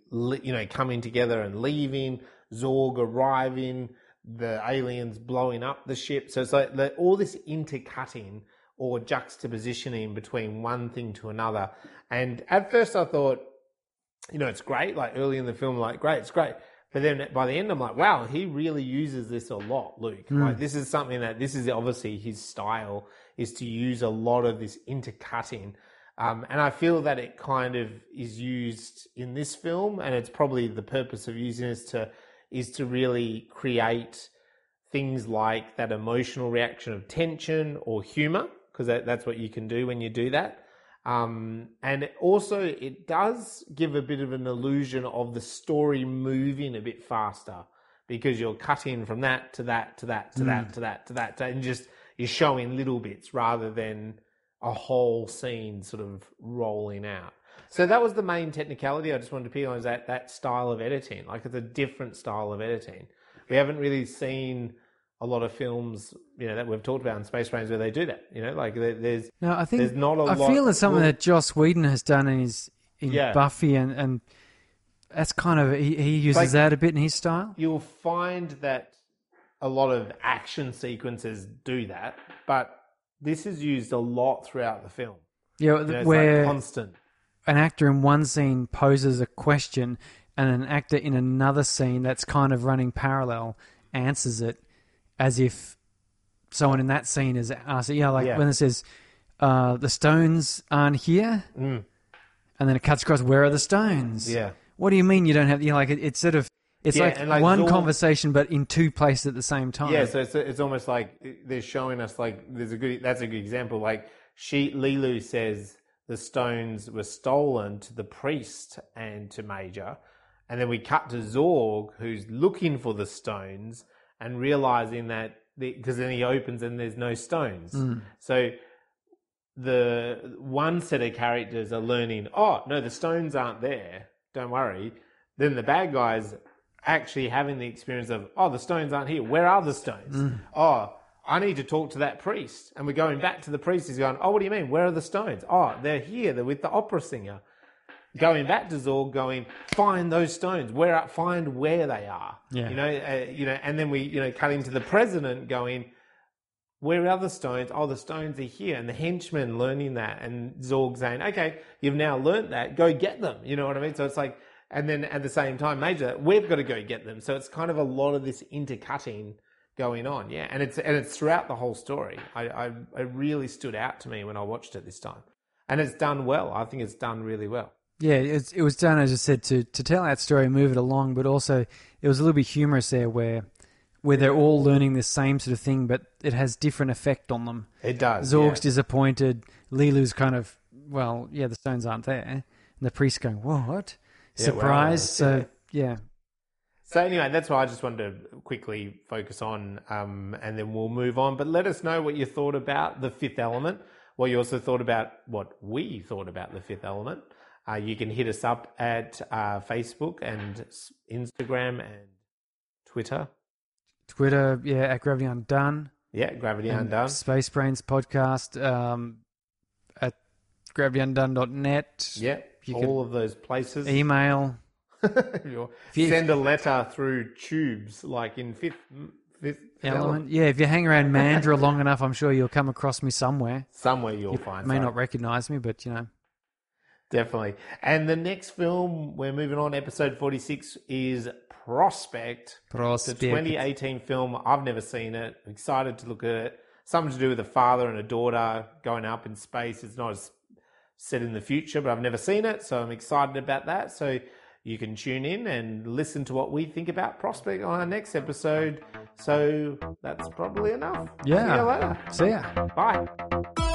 B: you know, coming together and leaving. Zorg arriving, the aliens blowing up the ship. So it's like the, all this intercutting or juxtapositioning between one thing to another. And at first, I thought, you know, it's great. Like early in the film, like great, it's great. But then by the end, I'm like, wow, he really uses this a lot, Luc. Like this is something that this is obviously his style is to use a lot of this intercutting. Um, and I feel that it kind of is used in this film, and it's probably the purpose of using this to is to really create things like that emotional reaction of tension or humor, because that, that's what you can do when you do that. Um, and also, it does give a bit of an illusion of the story moving a bit faster because you're cutting from that to that to that to that to that to that, to, and just you're showing little bits rather than a whole scene sort of rolling out. So that was the main technicality I just wanted to pick on is that that style of editing. Like it's a different style of editing. We haven't really seen a lot of films, you know, that we've talked about in Space Brains where they do that. You know, like there, there's
A: No, I think
B: There's not a
A: I
B: lot- I
A: feel it's something that Joss Whedon has done in his in
B: Yeah.
A: Buffy, and and that's kind of he, he uses
B: Like-
A: that a bit in his style.
B: you'll find that a lot of action sequences do that, but this is used a lot throughout the film.
A: Yeah,
B: You know, it's
A: where
B: like constant.
A: an actor in one scene poses a question, and an actor in another scene that's kind of running parallel answers it as if someone in that scene is asking. Yeah, like
B: Yeah.
A: when it says uh, the stones aren't here,
B: Mm.
A: and then it cuts across. Where are the stones?
B: Yeah.
A: What do you mean you don't have? You know, like it, it's sort of it's
B: Yeah,
A: like,
B: like
A: one conversation, but in two places at the same time.
B: Yeah, so it's, it's almost like they're showing us like there's a good that's a good example. Like she Leeloo says the stones were stolen to the priest and to Major, and then we cut to Zorg who's looking for the stones and realizing that because then he opens and there's no stones. Mm. So the one set of characters are learning. Oh no, the stones aren't there. Don't worry. Then the bad guys actually having the experience of, oh, the stones aren't here. Where are the stones? Mm. Oh, I need to talk to that priest. And we're going back to the priest. He's going, oh, what do you mean? Where are the stones? Oh, they're here. They're with the opera singer. Going back to Zorg, going find those stones. Where are, find where they are.
A: Yeah.
B: You know, uh, you know, and then we, you know, cut into the president going, where are the stones? Oh, the stones are here. And the henchmen learning that and Zorg saying, okay, you've now learnt that, go get them. You know what I mean? So it's like, and then at the same time, Major, we've got to go get them. So it's kind of a lot of this intercutting going on. Yeah. And it's, and it's throughout the whole story. I, I, it really stood out to me when I watched it this time. And it's done well. I think it's done really well.
A: Yeah, it's, it was done, as I said, to, to tell that story, move it along, but also it was a little bit humorous there where where they're all learning the same sort of thing, but it has different effect on them.
B: It does.
A: Zorg's
B: yeah.
A: disappointed. Leeloo's kind of, well, yeah, the stones aren't there. And the priest's going, what?
B: Yeah,
A: Surprise.
B: well,
A: so, yeah.
B: So anyway, that's why I just wanted to quickly focus on, um, and then we'll move on. But let us know what you thought about the fifth element. What you also thought about what we thought about the fifth element. Uh, you can hit us up at uh, Facebook and Instagram and Twitter.
A: Twitter, yeah, at Gravity Undone.
B: Yeah, Gravity
A: and
B: Undone.
A: Space Brains podcast um, at gravityundone.net.
B: Yeah,
A: You
B: all of those places.
A: Email.
B: Send a letter through tubes, like in fifth, fifth
A: Element. Yeah, if you hang around Mandra long enough, I'm sure you'll come across me somewhere.
B: Somewhere you'll
A: You
B: find.
A: may
B: something.
A: not recognize me, but you know.
B: Definitely. And the next film we're moving on, episode 46, is Prospect. It's a
A: Prospect.
B: 2018 film. I've never seen it. Excited to look at it. Something to do with a father and a daughter going up in space. It's not as set in the future, but I've never seen it, so I'm excited about that. So you can tune in and listen to what we think about Prospect on our next episode. So that's probably enough.
A: Yeah.
B: See you later.
A: See ya.
B: Bye.